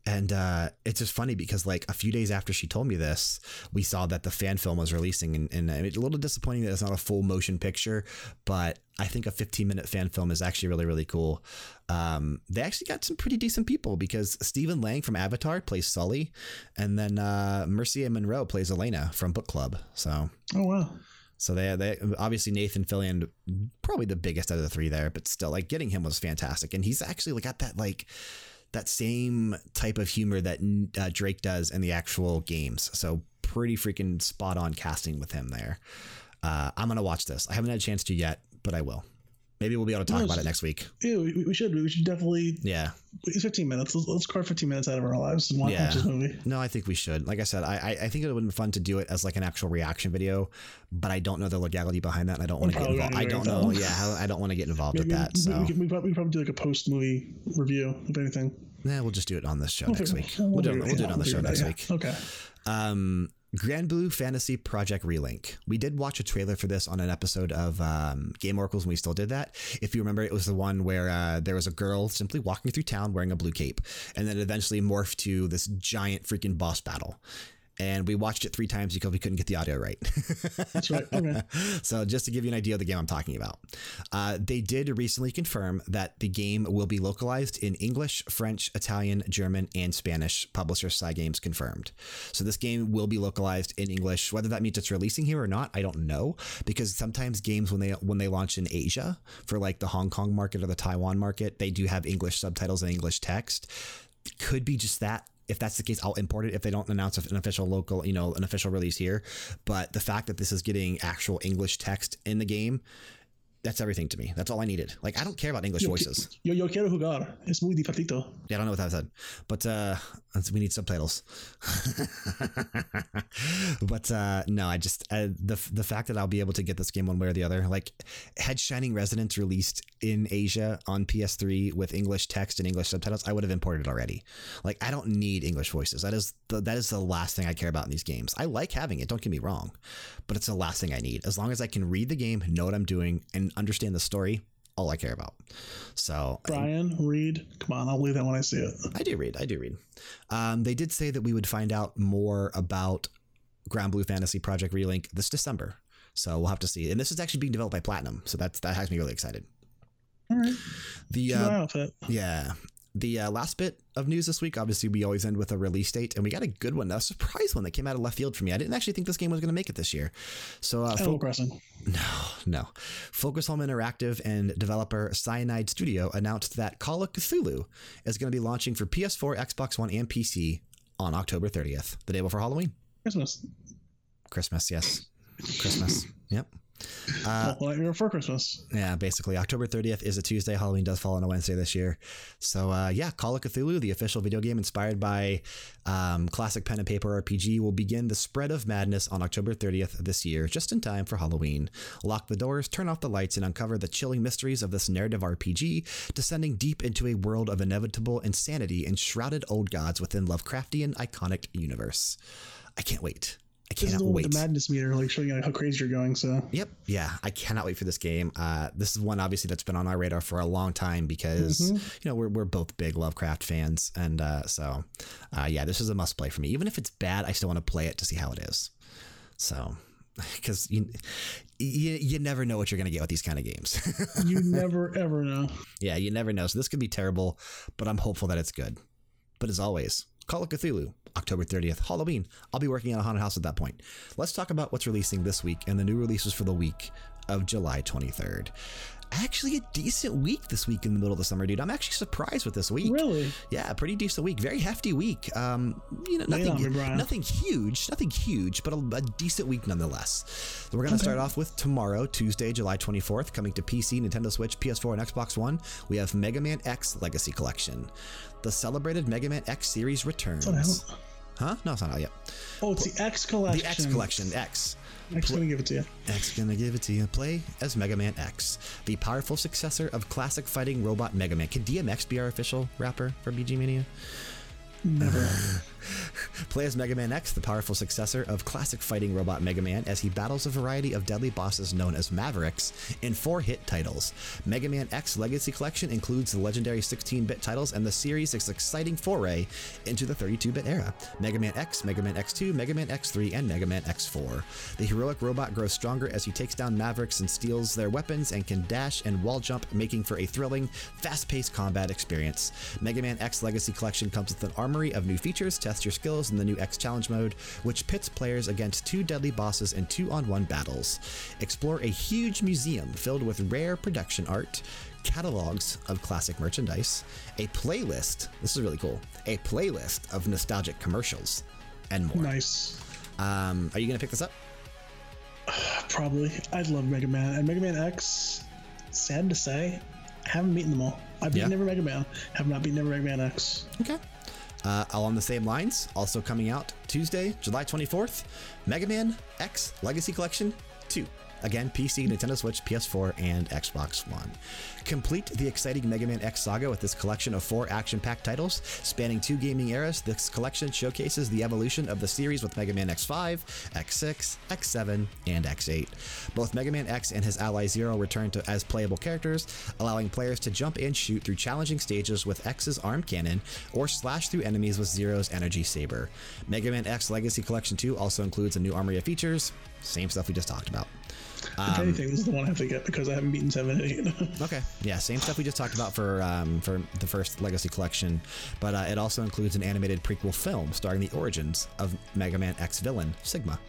And uh, it's just funny because like a few days after she told me this, we saw that the fan film was releasing, and, and it's a little disappointing that it's not a full motion picture, but I think a 15 minute fan film is actually really really cool. Um, they actually got some pretty decent people because Stephen Lang from Avatar plays Sully, and then uh, Mircea Monroe plays Elena from Book Club. So Oh wow. So they, they obviously Nathan Fillion, probably the biggest out of the three there, but still, like getting him was fantastic, and he's actually got that like that same type of humor that uh, Drake does in the actual games. So pretty freaking spot on casting with him there. Uh, I'm gonna watch this. I haven't had a chance to yet, but I will. Maybe we'll be able to talk No, about it next week. Yeah, we, we should. We should definitely. Yeah. It's 15 minutes. Let's, let's carve 15 minutes out of our lives and watch, Yeah. this movie. No, I think we should. Like I said, I I, think it would have been fun to do it as like an actual reaction video, but I don't know the legality behind that. And I don't want to get involved. I don't know. Yeah, I don't want to get involved Maybe with that. So we, can, we, probably, we probably do like a post movie review, if anything. Yeah, we'll just do it on this show next week. We'll, We'll do, it, we'll do it on the show next week. it out, yeah. Okay. Um, Granblue Fantasy Project Relink. We did watch a trailer for this on an episode of um, Game Oracles when we still did that. If you remember, it was the one where uh, there was a girl simply walking through town wearing a blue cape, and then eventually morphed to this giant freaking boss battle. And we watched it three times because we couldn't get the audio right. That's right. Okay. so just to give you an idea of the game I'm talking about, uh, they did recently confirm that the game will be localized in English, French, Italian, German, and Spanish. Publisher Cygames confirmed. So this game will be localized in English. Whether that means it's releasing here or not, I don't know. Because sometimes games when they when they launch in Asia for like the Hong Kong market or the Taiwan market, they do have English subtitles and English text. Could be just that if that's the case, I'll import it if they don't announce an official local, you know, an official release here. But the fact that this is getting actual English text in the game, that's everything to me. That's all I needed. Like, I don't care about English voices. Yo, yo quiero jugar. Es muy divertido. Yeah, I don't know what that said, but uh, we need subtitles. but uh, no, I just uh, the the fact that I'll be able to get this game one way or the other. Like, had Shining Resonance released in Asia on PS3 with English text and English subtitles, I would have imported it already. Like, I don't need English voices. That is the, that is the last thing I care about in these games. I like having it. Don't get me wrong, but it's the last thing I need. As long as I can read the game, know what I'm doing, and understand the story. All I care about. So Bryan, read. Come on, I'll believe that when I see it. I do read. I do read. Um, they did say that we would find out more about Granblue Fantasy Project Relink this December. So we'll have to see. And this is actually being developed by Platinum, so that's that has me really excited. All right. The Keep an eye uh, yeah. The uh, last bit of news this week, obviously, we always end with a release date, and we got a good one, a surprise one that came out of left field for me. I didn't actually think this game was going to make it this year. So, uh, Animal Crossing. no, no. Focus Home Interactive and developer Cyanide Studio announced that Call of Cthulhu is going to be launching for PS4, Xbox One, and PC on October 30th, the day before Halloween. Christmas. Christmas, yes. Christmas. Yep. Uh, Nightmare Before Christmas. Yeah, basically, October 30th is a Tuesday. Halloween does fall on a Wednesday this year. So, uh, yeah, Call of Cthulhu, the official video game inspired by um, classic pen and paper RPG, will begin the spread of madness on October 30th this year, just in time for Halloween. Lock the doors, turn off the lights, and uncover the chilling mysteries of this narrative RPG, descending deep into a world of inevitable insanity and shrouded old gods within Lovecraftian iconic universe. I can't wait. I This is cannot the wait. with the madness meter, like showing you how crazy you're going. So Yep. Yeah. I cannot wait for this game. Uh, this is one obviously that's been on our radar for a long time because Mhm. you know we're we're both big Lovecraft fans, and uh, so uh, yeah, this is a must play for me. Even if it's bad, I still want to play it to see how it is. So because you, you you never know what you're gonna get with these kind of games. you never ever know. yeah, you never know. So this could be terrible, but I'm hopeful that it's good. But as always, Call of Cthulhu, October 30th, Halloween. I'll be working on a haunted house at that point. Let's talk about what's releasing this week and the new releases for the week of July 23rd. Actually, a decent week this week in the middle of the summer, dude. I'm actually surprised with this week. Really? Yeah, pretty decent week. Very hefty week. Um, you know, nothing, nothing huge, nothing huge, but a, a decent week nonetheless. So we're going to start off with tomorrow, Tuesday, July 24th, coming to PC, Nintendo Switch, PS4, and Xbox One. We have Mega Man X Legacy Collection. The celebrated Mega Man X series returns. What the hell? Huh? No, it's not out yet. Oh, it's the X collection. The X Collection, X. X gonna give it to you. X gonna give it to you. Play as Mega Man X, the powerful successor of classic fighting robot Mega Man. Can DMX be our official rapper for BG Mania? Never. Play as Mega Man X, the powerful successor of classic fighting robot Mega Man, as he battles a variety of deadly bosses known as Mavericks in four hit titles. Mega Man X Legacy Collection includes the legendary 16 bit titles and the series' exciting foray into the 32 bit era Mega Man X, Mega Man X2, Mega Man X3, and Mega Man X4. The heroic robot grows stronger as he takes down Mavericks and steals their weapons and can dash and wall jump, making for a thrilling, fast paced combat experience. Mega Man X Legacy Collection comes with an armory of new features. Your skills in the new X Challenge mode, which pits players against two deadly bosses in two on one battles. Explore a huge museum filled with rare production art. Catalogs of classic merchandise, a playlist. This is really cool. A playlist of nostalgic commercials, and more. nice. Um, are you going to pick this up? Probably. I'd love Mega Man. And Mega Man X, sad to say, I haven't beaten them all. I've beaten Yeah. every Mega Man. Have not beaten every Mega Man X. Okay. Uh, along the same lines, also coming out Tuesday, July 24th, Mega Man X Legacy Collection 2. Again, PC, Nintendo Switch, PS4, and Xbox One. Complete the exciting Mega Man X saga with this collection of four action packed titles spanning two gaming eras. This collection showcases the evolution of the series with Mega Man X5, X6, X7, and X8. Both Mega Man X and his ally Zero return to as playable characters, allowing players to jump and shoot through challenging stages with X's arm cannon or slash through enemies with Zero's energy saber. Mega Man X Legacy Collection 2 also includes a new armory of features, same stuff we just talked about. if anything, this is the one I have to get because I haven't beaten 7 and 8. Okay, yeah, same stuff we just talked about for um, for the first Legacy Collection, but uh, it also includes an animated prequel film starring the origins of Mega Man X villain Sigma.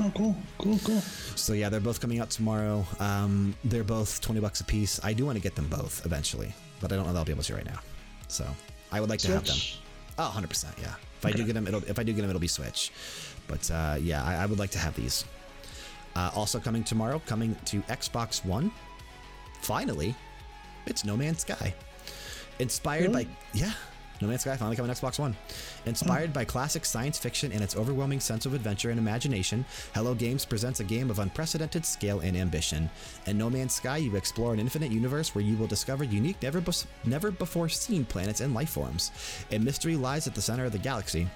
oh, cool. Cool, cool. So yeah, they're both coming out tomorrow. Um, they're both twenty bucks a piece. I do want to get them both eventually, but I don't know that I'll be able to right now. So I would like to have them. Switch. Oh, 100 percent. Yeah. If I do get them, it'll if I do get them, it'll be Switch. But uh, yeah, I, I would like to have these. Uh, also coming tomorrow, coming to Xbox One. Finally, it's No Man's Sky. Inspired Really? by yeah, No Man's Sky finally coming to Xbox One. Inspired by classic science fiction and its overwhelming sense of adventure and imagination, Hello Games presents a game of unprecedented scale and ambition. In No Man's Sky, you explore an infinite universe where you will discover unique, never, never before seen planets and life forms. A mystery lies at the center of the galaxy.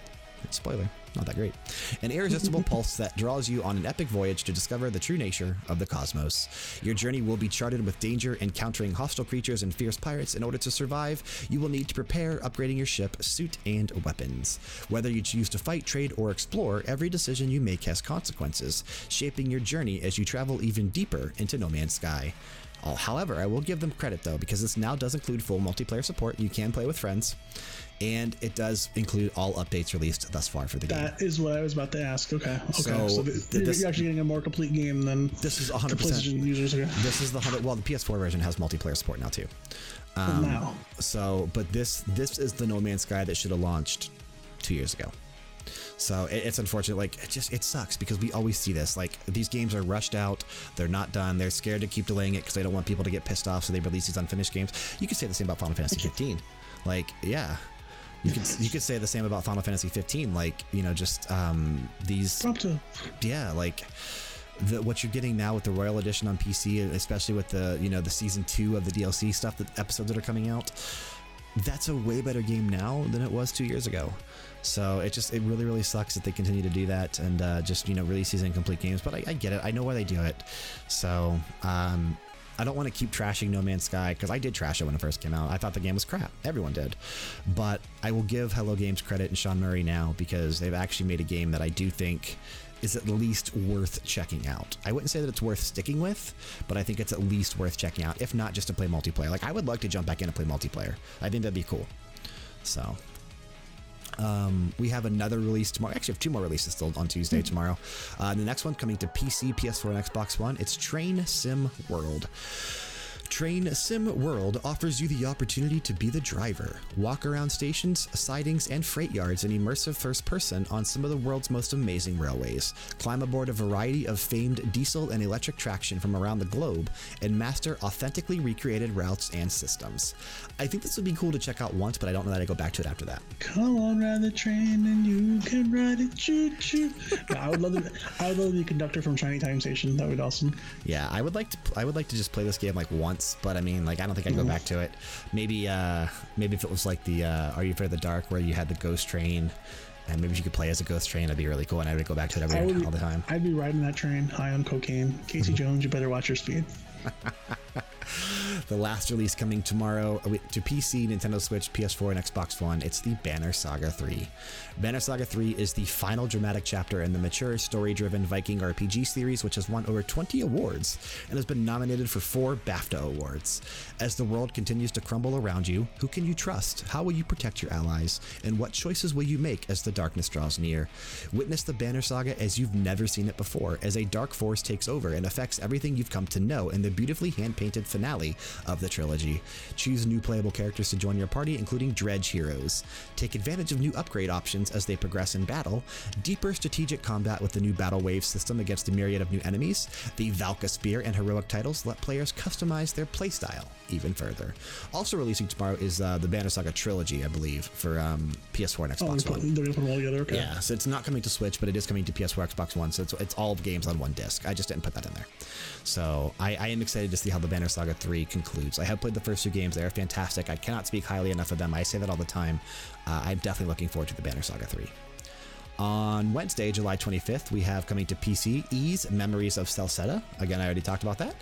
Spoiler, not that great. An irresistible pulse that draws you on an epic voyage to discover the true nature of the cosmos. Your journey will be charted with danger, encountering hostile creatures and fierce pirates. In order to survive, you will need to prepare, upgrading your ship, suit, and weapons. Whether you choose to fight, trade, or explore, every decision you make has consequences, shaping your journey as you travel even deeper into No Man's Sky. However, I will give them credit though, because this now does include full multiplayer support. You can play with friends, and it does include all updates released thus far for the game. That is what I was about to ask. Okay, okay. So, so this, you're actually getting a more complete game than this is 100 percent users. Okay. This is the hundred. Well, the PS4 version has multiplayer support now too. Um, now, so but this this is the No Man's Sky that should have launched two years ago. So it's unfortunate. Like it just it sucks because we always see this. Like these games are rushed out. They're not done. They're scared to keep delaying it because they don't want people to get pissed off. So they release these unfinished games. You could say the same about Final Fantasy 15. Like yeah. You could you could say the same about Final Fantasy 15. Like you know, just um, these. Yeah, like the, what you're getting now with the Royal Edition on PC, especially with the you know the season two of the DLC stuff, the episodes that are coming out. That's a way better game now than it was two years ago. So it just, it really, really sucks that they continue to do that and uh, just, you know, release these incomplete games. But I, I, get it. I know why they do it. So um, I don't want to keep trashing No Man's Sky because I did trash it when it first came out. I thought the game was crap. Everyone did. But I will give Hello Games credit and Sean Murray now because they've actually made a game that I do think is at least worth checking out. I wouldn't say that it's worth sticking with, but I think it's at least worth checking out, if not just to play multiplayer. Like, I would like to jump back in and play multiplayer. I think that'd be cool. So, um, we have another release tomorrow. Actually, have two more releases still on Tuesday hmm. tomorrow. Uh, the next one coming to PC, PS4, and Xbox One. It's Train Sim World. Train Sim World offers you the opportunity to be the driver, walk around stations, sidings, and freight yards in immersive first person on some of the world's most amazing railways, climb aboard a variety of famed diesel and electric traction from around the globe, and master authentically recreated routes and systems. I think this would be cool to check out once, but I don't know that I go back to it after that. Come on, ride the train and you can ride it, choo choo. I would love to. I would love to conductor from Shining Time Station. That would be awesome. Yeah, I would like to. I would like to just play this game like once but I mean, like, I don't think I'd go back to it. Maybe, uh, maybe if it was like the uh, Are You Afraid of the Dark, where you had the ghost train, and maybe you could play as a ghost train, that'd be really cool, and I would go back to it every would, all the time. I'd be riding that train high on cocaine. Casey mm-hmm. Jones, you better watch your speed. the last release coming tomorrow uh, to PC, Nintendo Switch, PS4, and Xbox One. It's the Banner Saga 3. Banner Saga 3 is the final dramatic chapter in the mature, story driven Viking RPG series, which has won over 20 awards and has been nominated for four BAFTA awards. As the world continues to crumble around you, who can you trust? How will you protect your allies? And what choices will you make as the darkness draws near? Witness the Banner Saga as you've never seen it before, as a dark force takes over and affects everything you've come to know in the beautifully hand painted finale of the trilogy. Choose new playable characters to join your party, including Dredge Heroes. Take advantage of new upgrade options as they progress in battle, deeper strategic combat with the new Battle Wave system against a myriad of new enemies, the Valka Spear and heroic titles let players customize their playstyle even further. Also releasing tomorrow is uh, the Banner Saga Trilogy, I believe, for um, PS4 and Xbox oh, One. They're going to put them all together, okay. Yeah, so it's not coming to Switch, but it is coming to PS4, Xbox One, so it's, it's all games on one disc. I just didn't put that in there. So I, I am excited to see how the Banner Saga 3 concludes. I have played the first two games, they are fantastic. I cannot speak highly enough of them. I say that all the time. Uh, I'm definitely looking forward to the Banner Saga 3. On Wednesday, July 25th, we have coming to PC Ys Memories of Celceta. Again, I already talked about that.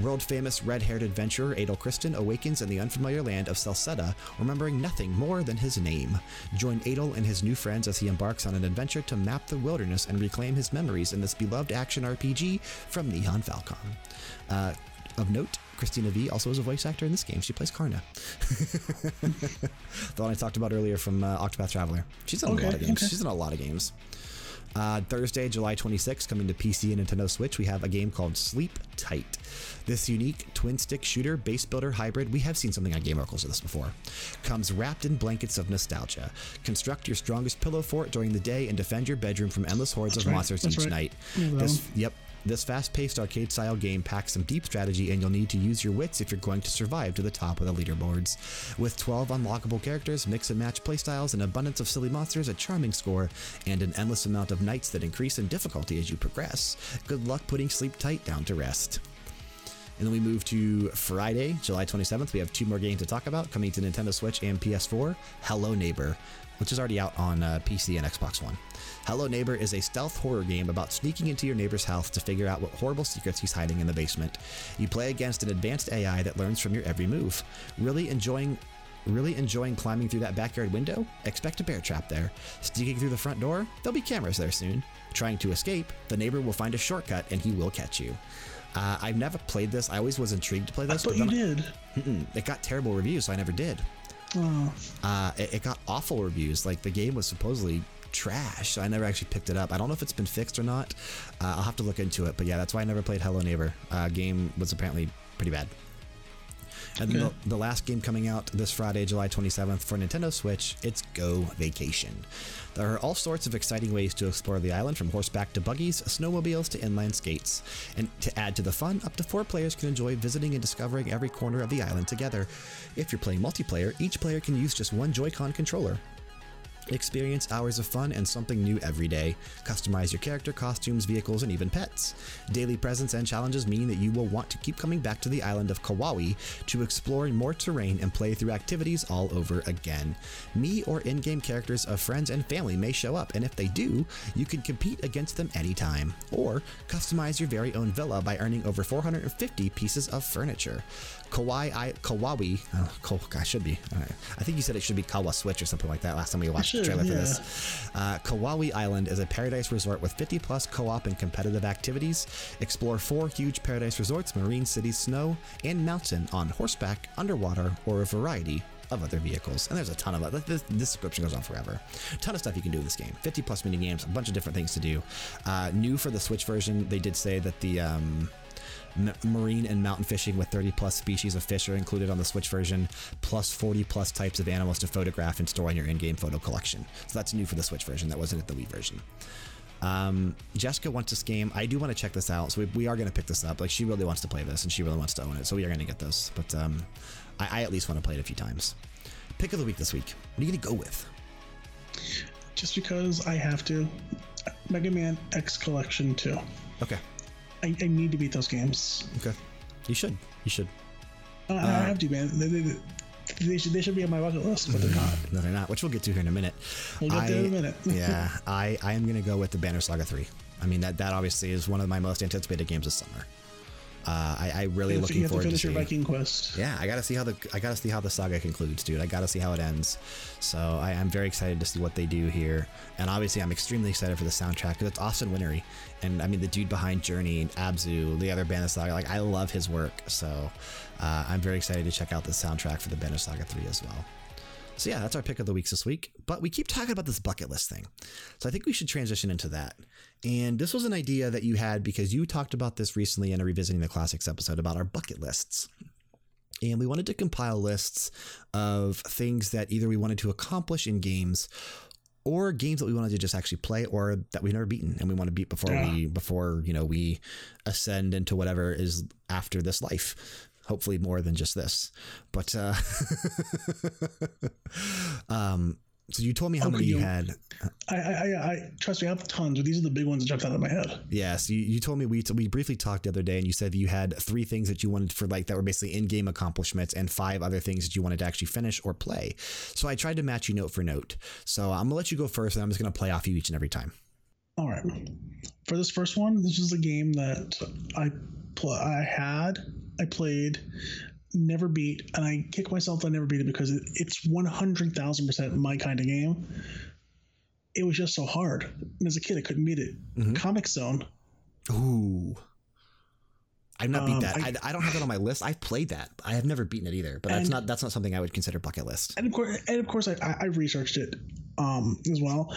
World famous red haired adventurer Adol Christin awakens in the unfamiliar land of Celceta, remembering nothing more than his name. Join Adol and his new friends as he embarks on an adventure to map the wilderness and reclaim his memories in this beloved action RPG from Nihon Falcom. Uh, of note, Cristina Vee also is a voice actor in this game. She plays Karna. the one I talked about earlier from uh, Octopath Traveler. She's in okay, a lot of games. Okay. She's in a lot of games. Uh, Thursday, July 26th, coming to PC and Nintendo Switch, we have a game called Sleep Tight. This unique twin stick shooter base builder hybrid, we have seen something on Game Oracles of this before, comes wrapped in blankets of nostalgia. Construct your strongest pillow fort during the day and defend your bedroom from endless hordes That's of right. monsters That's each right. night. This, yep, this fast paced arcade style game packs some deep strategy, and you'll need to use your wits if you're going to survive to the top of the leaderboards. With 12 unlockable characters, mix and match playstyles, an abundance of silly monsters, a charming score, and an endless amount of nights that increase in difficulty as you progress, good luck putting Sleep Tight down to rest. And then we move to Friday, July 27th. We have two more games to talk about coming to Nintendo Switch and PS4 Hello Neighbor. which is already out on uh, PC and Xbox One. Hello Neighbor is a stealth horror game about sneaking into your neighbor's house to figure out what horrible secrets he's hiding in the basement. You play against an advanced AI that learns from your every move. Really enjoying Really enjoying climbing through that backyard window? Expect a bear trap there. Sneaking through the front door? There'll be cameras there soon. Trying to escape? The neighbor will find a shortcut and he will catch you. Uh, I've never played this. I always was intrigued to play this. I thought you did. Mm -mm, it got terrible reviews, so I never did. Oh. Uh, it, it, got awful reviews. Like the game was supposedly trash, so I never actually picked it up. I don't know if it's been fixed or not. Uh, I'll have to look into it. But yeah, that's why I never played Hello Neighbor. Uh, game was apparently pretty bad. And okay. the, the, last game coming out this Friday, July 27th for Nintendo Switch, it's Go Vacation. There are all sorts of exciting ways to explore the island from horseback to buggies, snowmobiles to inline skates. And to add to the fun, up to four players can enjoy visiting and discovering every corner of the island together. If you're playing multiplayer, each player can use just one Joy-Con controller. Experience hours of fun and something new every day. Customize your character, costumes, vehicles, and even pets. Daily presents and challenges mean that you will want to keep coming back to the island of Kauai to explore more terrain and play through activities all over again. Me or in game characters of friends and family may show up, and if they do, you can compete against them anytime. Or customize your very own villa by earning over 450 pieces of furniture. Kauai, I, Kawaii, oh, I should be. I think you said it should be Kawa Switch or something like that last time we watched should, the trailer yeah. for this. Uh, Kauai Island is a paradise resort with 50 plus co op and competitive activities. Explore four huge paradise resorts, marine cities, snow, and mountain on horseback, underwater, or a variety of other vehicles. And there's a ton of it. This, this, description goes on forever. A ton of stuff you can do in this game. 50 plus mini games, a bunch of different things to do. Uh, new for the Switch version, they did say that the. Um, marine and mountain fishing with 30 plus species of fish are included on the Switch version, plus 40 plus types of animals to photograph and store in your in game photo collection. So that's new for the Switch version. That wasn't at the Wii version. Um, Jessica wants this game. I do want to check this out. So we, we are going to pick this up. Like, she really wants to play this and she really wants to own it. So we are going to get this. But um, I, I at least want to play it a few times. Pick of the week this week. What are you going to go with? Just because I have to. Mega Man X Collection 2. Okay. I, I need to beat those games. Okay, you should. You should. Uh, uh, I have to, man. They, they, they, should, they should be on my bucket list, but they're not. No, they're not. Which we'll get to here in a minute. We'll get I, there in a minute. yeah, I, I am going to go with the Banner Saga 3. I mean, that, that obviously is one of my most anticipated games this summer. Uh, I, I really looking you forward to finish to your Viking quest. Yeah, I gotta see how the I gotta see how the saga concludes, dude. I gotta see how it ends. So I, am very excited to see what they do here, and obviously I'm extremely excited for the soundtrack because it's Austin Wintory, and I mean the dude behind Journey and Abzu, the other band Banner Saga. Like I love his work, so uh, I'm very excited to check out the soundtrack for the Band Banner Saga 3 as well. So yeah, that's our pick of the weeks this week. But we keep talking about this bucket list thing. So I think we should transition into that. And this was an idea that you had because you talked about this recently in a Revisiting the Classics episode about our bucket lists. And we wanted to compile lists of things that either we wanted to accomplish in games or games that we wanted to just actually play or that we've never beaten and we want to beat before yeah. we before you know we ascend into whatever is after this life hopefully more than just this. But uh, um, so you told me how oh, many you, you had. I, I, I, trust me, I have tons, but these are the big ones that jumped out of my head. Yeah. So you, you told me we we briefly talked the other day, and you said you had three things that you wanted for like that were basically in-game accomplishments, and five other things that you wanted to actually finish or play. So I tried to match you note for note. So I'm gonna let you go first, and I'm just gonna play off you each and every time. All right. For this first one, this is a game that I I had I played, never beat, and I kick myself I never beat it because it, it's 100,000% my kind of game. It was just so hard. And as a kid, I couldn't beat it. Mm-hmm. Comix Zone. Ooh. I've not beat um, that. I, I, don't have that on my list. I've played that. I have never beaten it either. But that's not that's not something I would consider bucket list. And of course, and of course, I, I researched it um, as well.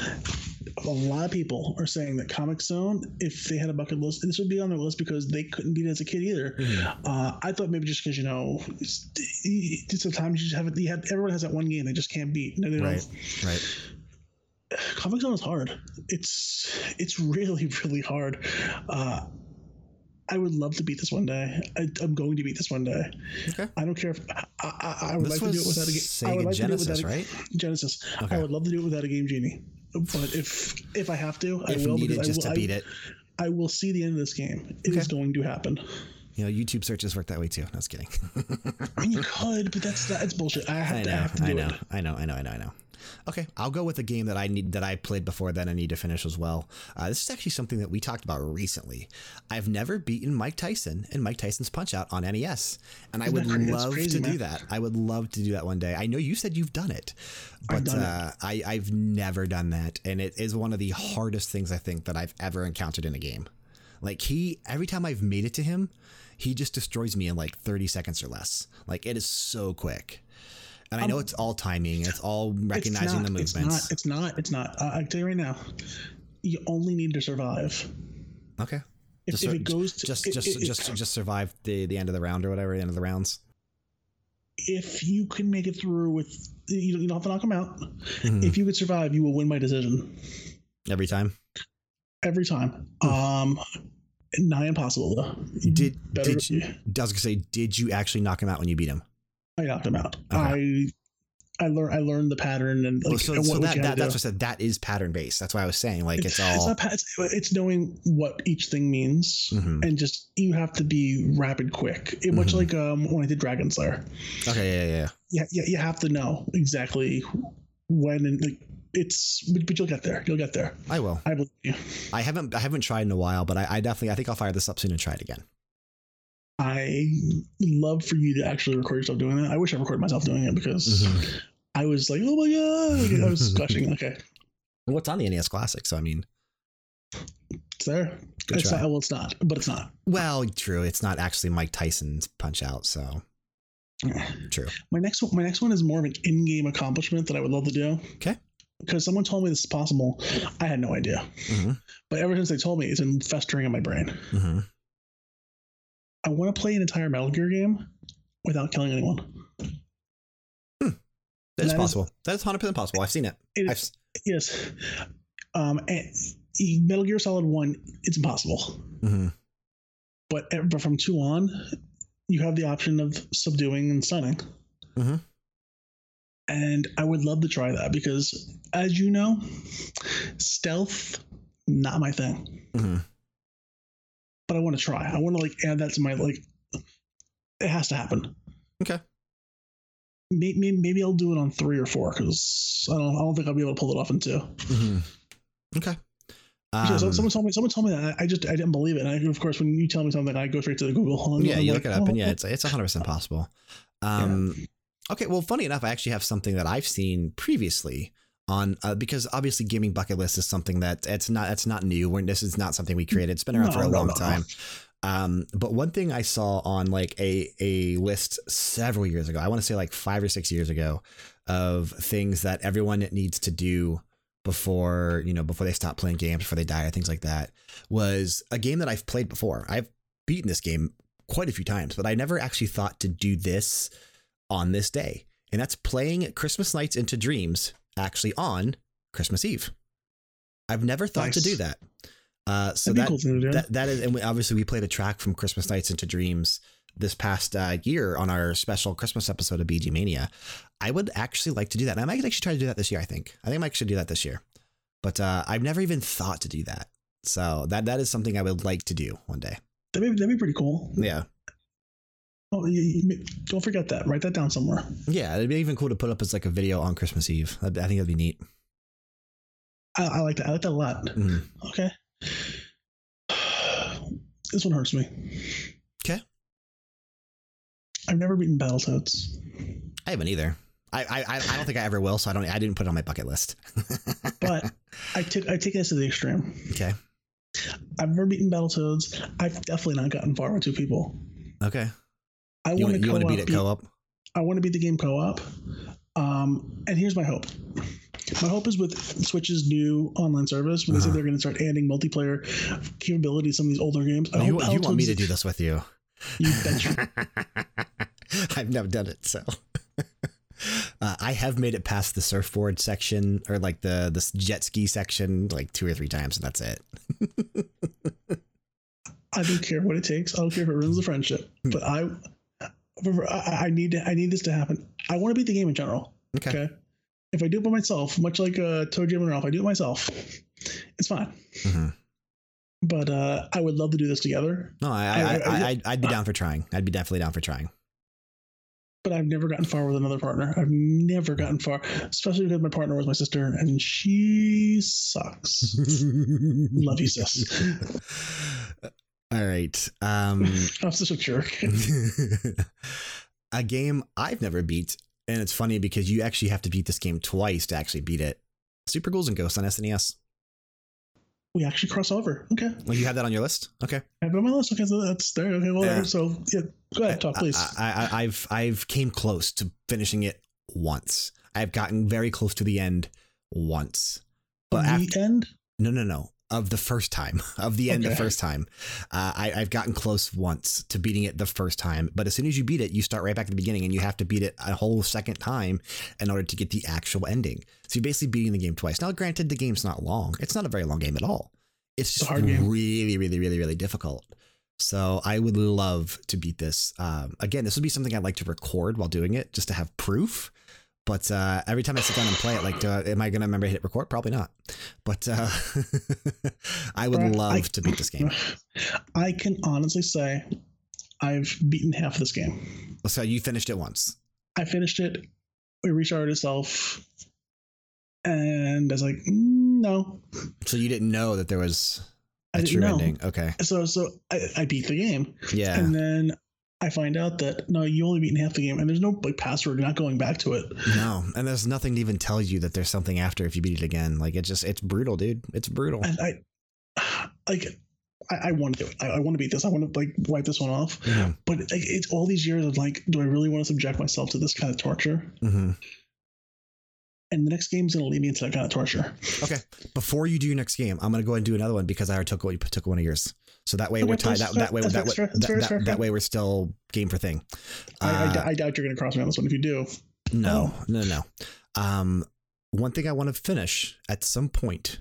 A lot of people are saying that Comix Zone, if they had a bucket list, this would be on their list because they couldn't beat it as a kid either. Mm-hmm. Uh, I thought maybe just because you know, sometimes you just have. You have everyone has that one game they just can't beat. right. Right. Comix Zone is hard. It's it's really really hard. Uh, I would love to beat this one day. I, am going to beat this one day. Okay. I don't care if I, I, I would this like to do it without a game. I would like Genesis, to do it without right? Genesis. Okay. I would love to do it without a game genie, but if if I have to, if I will. Need it just I will, to beat it. I will see the end of this game. It okay. is going to happen. You know, YouTube searches work that way too. No, I was kidding. I mean, you could, but that's that's bullshit. I have I to. Know, have to I know. It. I know. I know. I know. I know. Okay, I'll go with a game that I need that I played before that I need to finish as well. Uh, this is actually something that we talked about recently. I've never beaten Mike Tyson and Mike Tyson's Punch Out on NES, and I Isn't would crazy? Love crazy, to do that. I would love to do that one day. I know you said you've done it, I've but done it. uh, I, I've never done that, and it is one of the hardest things I think that I've ever encountered in a game. Like he, every time I've made it to him, he just destroys me in like 30 seconds or less. Like it is so quick. And I know it's all timing. It's all recognizing Um, it's the movements. It's not. It's not. It's not. Uh, I tell you right now. You only need to survive. okay. If, Just if it goes to, just it- just it- just just survive the the end of the round or whatever, the end of the rounds. if you can make it through with you don't, you don't have to knock them out. Mhm. If you could survive, you will win my decision Every time. every time. Um, nigh impossible though. Hmm. Did did you, I was gonna say, did you actually knock him out when you beat him? I knocked him out. I I learned I learned the pattern and like Well, so so that, that that's do. what I said. That is pattern based. That's why I was saying like it's, all. not it's, it's knowing what each thing means Mhm. and just you have to be rapid quick it, much Mhm. like um when i did dragon slayer Okay, yeah, yeah, yeah. yeah, yeah you have to know exactly when and like it's but, you'll get there you'll get there I will. i believe you I haven't I haven't tried in a while, but I, I definitely I think I'll fire this up soon and try it again. i love for you to actually record yourself doing that i wish i recorded myself doing it because Mhm. i was like oh my god i was gushing okay What's on the NES Classic? So I mean, it's there Good it's try. not well it's not but it's not well, true. It's not actually Mike Tyson's Punch Out, so true. My next one, my next one is more of an in-game accomplishment that I would love to do. Okay. Because someone told me this is possible, I had no idea. hmm But ever since they told me, it's been festering in my brain. hmm I want to play an entire Metal Gear game without killing anyone. That is That is- possible. That is hundred percent possible. I've seen it. It- I've, yes. Um, and Metal Gear Solid One, it's impossible. mhm. But e- but from two on, you have the option of subduing and stunning. Mhm. And I would love to try that because, as you know, stealth not my thing. Mhm. but I want to try. I want to like add that to my like. It has to happen. Okay. Maybe, maybe I'll do it on three or four because I don't. I don't think I'll be able to pull it off in two. Mhm. Okay. Yeah, so Um, someone told me. Someone told me that. I just I didn't believe it. And I, of course, when you tell me something, I go straight to the Google. and yeah, I'm you like, look it up, and oh, yeah, it's it's hundred percent possible. Um, Okay, well, funny enough, I actually have something that I've seen previously on uh, because obviously gaming bucket list is something that it's not it's not new. When this is not something we created. It's been around for a No, no, long no. time. Um, but one thing I saw on like a a list several years ago, I want to say like five or six years ago, of things that everyone needs to do before you know before they stop playing games, before they die, or things like that, was a game that I've played before. I've beaten this game quite a few times, but I never actually thought to do this on this day, and that's playing Christmas Nights into Dreams actually on Christmas Eve. I've never thought to do that. Uh, so that, cool that that is, and we, obviously we played a track from Christmas Nights into Dreams this past uh, year on our special Christmas episode of BG Mania. I would actually like to do that. And I might actually try to do that this year. I think. I think I might actually do that this year. But uh, I've never even thought to do that. So that that is something I would like to do one day. That'd be, that'd be pretty cool. Yeah, Oh, you, you- don't forget that. Write that down somewhere. yeah. It'd be even cool to put up as like a video on Christmas Eve. That'd I think that'd be neat. I, I like that. I like that a lot. Mhm. Okay. This one hurts me. Okay. I've never beaten Battletoads. I haven't either. I, I I I don't think I ever will. So I don't. I didn't put it on my bucket list. But I took I take this to the extreme. okay. I've never beaten Battletoads. I've definitely not gotten far with two people. Okay. I want to you want to beat it co-op? I want to beat the game co-op. Um, and here's my hope. My hope is with Switch's new online service when they say Uh-huh. they're going to start adding multiplayer capabilities. To some of these older games. I You, hope you want me to do this with you? You betcha. I've never done it, so uh, I have made it past the surfboard section or like the the jet ski section like two or three times, and that's it. I don't care what it takes. I don't care if it ruins the friendship. But I, I, I need to, I need this to happen. I want to beat the game in general. Okay. Okay. If I do it by myself, much like uh, Toe Jam and Ralph, I do it myself. It's fine. Mhm. But uh, I would love to do this together. No, I, I, I- I, I- I, I'd be down for trying. I'd be definitely down for trying. but I've never gotten far with another partner. I've never gotten far, especially because my partner was my sister, and she sucks. Love you, sis. All right. Um, I'm such a jerk. a game I've never beat, and it's funny because you actually have to beat this game twice to actually beat it. Super Ghouls and Ghosts on SNES. we actually cross over. Okay. Well, you have that on your list. Okay. I have it on my list. Okay, so that's there. Okay, well, Yeah. so yeah, go ahead, talk, please. I, I, I've I've came close to finishing it once. I've gotten very close to the end once, but the after, end. no, no, no, of the first time, of the end the first time. Uh, I, I've gotten close once to beating it the first time, but as soon as you beat it, you start right back at the beginning, and you have to beat it a whole second time in order to get the actual ending. So you're basically beating the game twice. Now, granted, the game's not long. It's not a very long game at all. It's just hard really, really, really, really difficult. So I would love to beat this. Um, again, this would be something I'd like to record while doing it, just to have proof. But uh, every time I sit down and play it, like, do I- am I going to remember to hit record? Probably not. But uh, I would love I- to beat this game. I can honestly say I've beaten half of this game. So you finished it once. I finished it. It restarted itself, and I was like, "Mm, no, So you didn't know that there was I a didn't true ending. Okay. So so I, I beat the game, Yeah. and then I find out that no, you only beaten half the game, and there's no like password. You're not going back to it. No, and there's nothing to even tell you that there's something after if you beat it again. Like it's just it's brutal, dude. It's brutal. And I like. I, I want to do it. I, I want to beat this. I want to like wipe this one off. hmm But like, it's all these years of like, do I really want to subject myself to this kind of torture? Mm -hmm. And the next game's going to lead me into that kind of torture. Okay. Before you do your next game, I'm gonna go ahead and do another one because I already took what took one of yours. So that way Okay, we're tied. That, that way that, That's way fair. That's fair. that, fair. that, that way we're still game for thing. I, I Uh, I doubt you're going to cross me on this one. If you do, No, Oh. no, no. Um, one thing I want to finish at some point,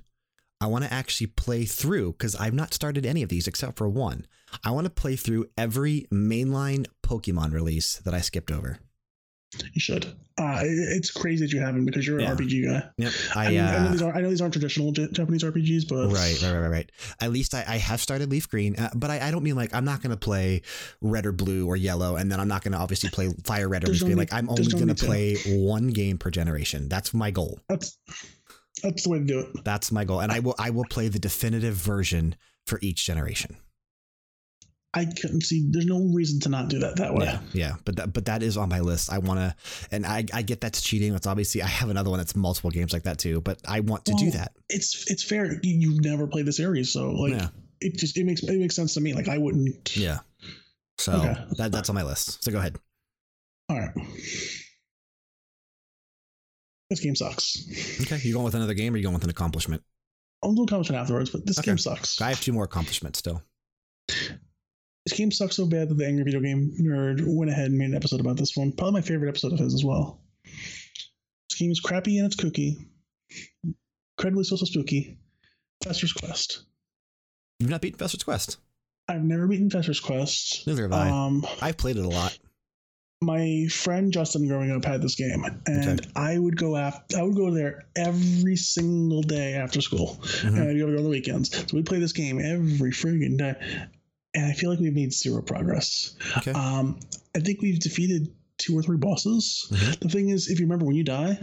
I want to actually play through because I've not started any of these except for one. I want to play through every mainline Pokemon release that I skipped over. You should. Uh, it's crazy that you haven't because you're an Yeah. RPG guy. Yep. I, I, mean, I know uh, these aren't. I know these aren't traditional Japanese RPGs, but Right, right, right, right. At least I, I have started Leaf Green, uh, but I, I don't mean like I'm not going to play Red or Blue or Yellow, and then I'm not going to obviously play Fire Red or Green. Like I'm only going to to. play one game per generation. That's my goal. That's that's the way to do it. That's my goal, and I will I will play the definitive version for each generation. I couldn't see. There's no reason to not do that that way. Yeah, yeah, but that, but that is on my list. I want to, and I, I get that's cheating. That's obviously I have another one that's multiple games like that too. But I want to do that. It's it's fair. You, you've never played the series, so like yeah, it just it makes it makes sense to me. Like I wouldn't. yeah. So Okay. that that's on my list. So go ahead. All right. This game sucks. Okay, you going with another game, or you going with an accomplishment? I'll do a comment afterwards, but this Okay. game sucks. I have two more accomplishments still. This game sucks so bad that the Angry Video Game Nerd went ahead and made an episode about this one. Probably my favorite episode of his as well. This game is crappy and it's kooky. Incredibly so, so spooky. Fester's Quest. You've not beaten Fester's Quest. I've never beaten Fester's Quest. Neither have I. Um, I've played it a lot. my friend Justin growing up had this game, and Okay. I would go after I would go there every single day after school, Mhm. and I'd go there on the weekends. So we'd play this game every friggin' day, and I feel like we've made zero progress. Okay. Um, I think we've defeated two or three bosses. Mhm. The thing is, if you remember when you die,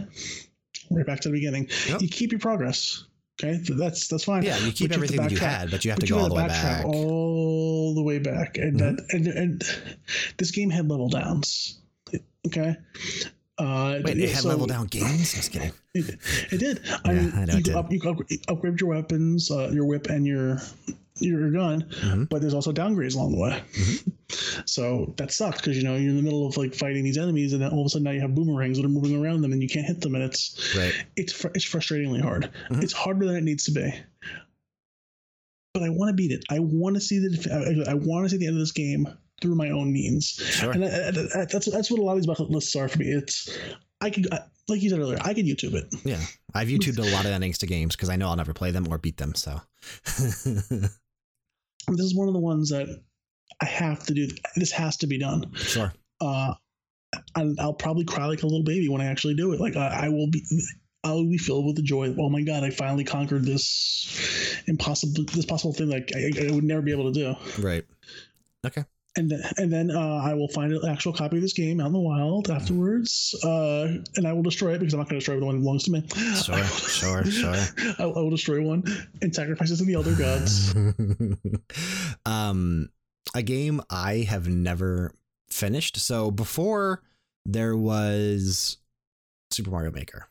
right back to the beginning, Yep. you keep your progress. Okay, Th- that's that's fine. yeah, you keep but you everything that you had, but you have But to go all the way had to backtrack back. all the way back, and Mhm. that and and this game had level downs. Okay. Uh, Wait, it had so level down games? Just kidding. It, it did. I Yeah, mean, I know you, it did. up, you could upgrade, upgrade your weapons, uh, your whip, and your your gun, Mhm. but there's also downgrades along the way. Mm-hmm. So that sucks because you know you're in the middle of like fighting these enemies, and then all of a sudden now you have boomerangs that are moving around them, and you can't hit them, and it's Right. it's fr- it's frustratingly hard. Mhm. It's harder than it needs to be. But I want to beat it. I want to see the I, I want to see the end of this game through my own means, Sure. and I, I, that's that's what a lot of these bucket lists are for me. It's I could I, like you said earlier, I could YouTube it. Yeah. I've YouTubed a lot of endings to games because I know I'll never play them or beat them. So. This is one of the ones that I have to do. This has to be done. sure. Uh, and I'll probably cry like a little baby when I actually do it. Like I, I will be. I'll be filled with the joy. of, Oh my god! I finally conquered this impossible, this possible thing that I, I would never be able to do. Right. Okay. And then, and then uh, I will find an actual copy of this game out in the wild afterwards, uh, and I will destroy it because I'm not going to destroy the one that belongs to me. Sure, sure, sure. I, I will destroy one and sacrifice it to the elder gods. um, a game I have never finished. So before there was Super Mario Maker,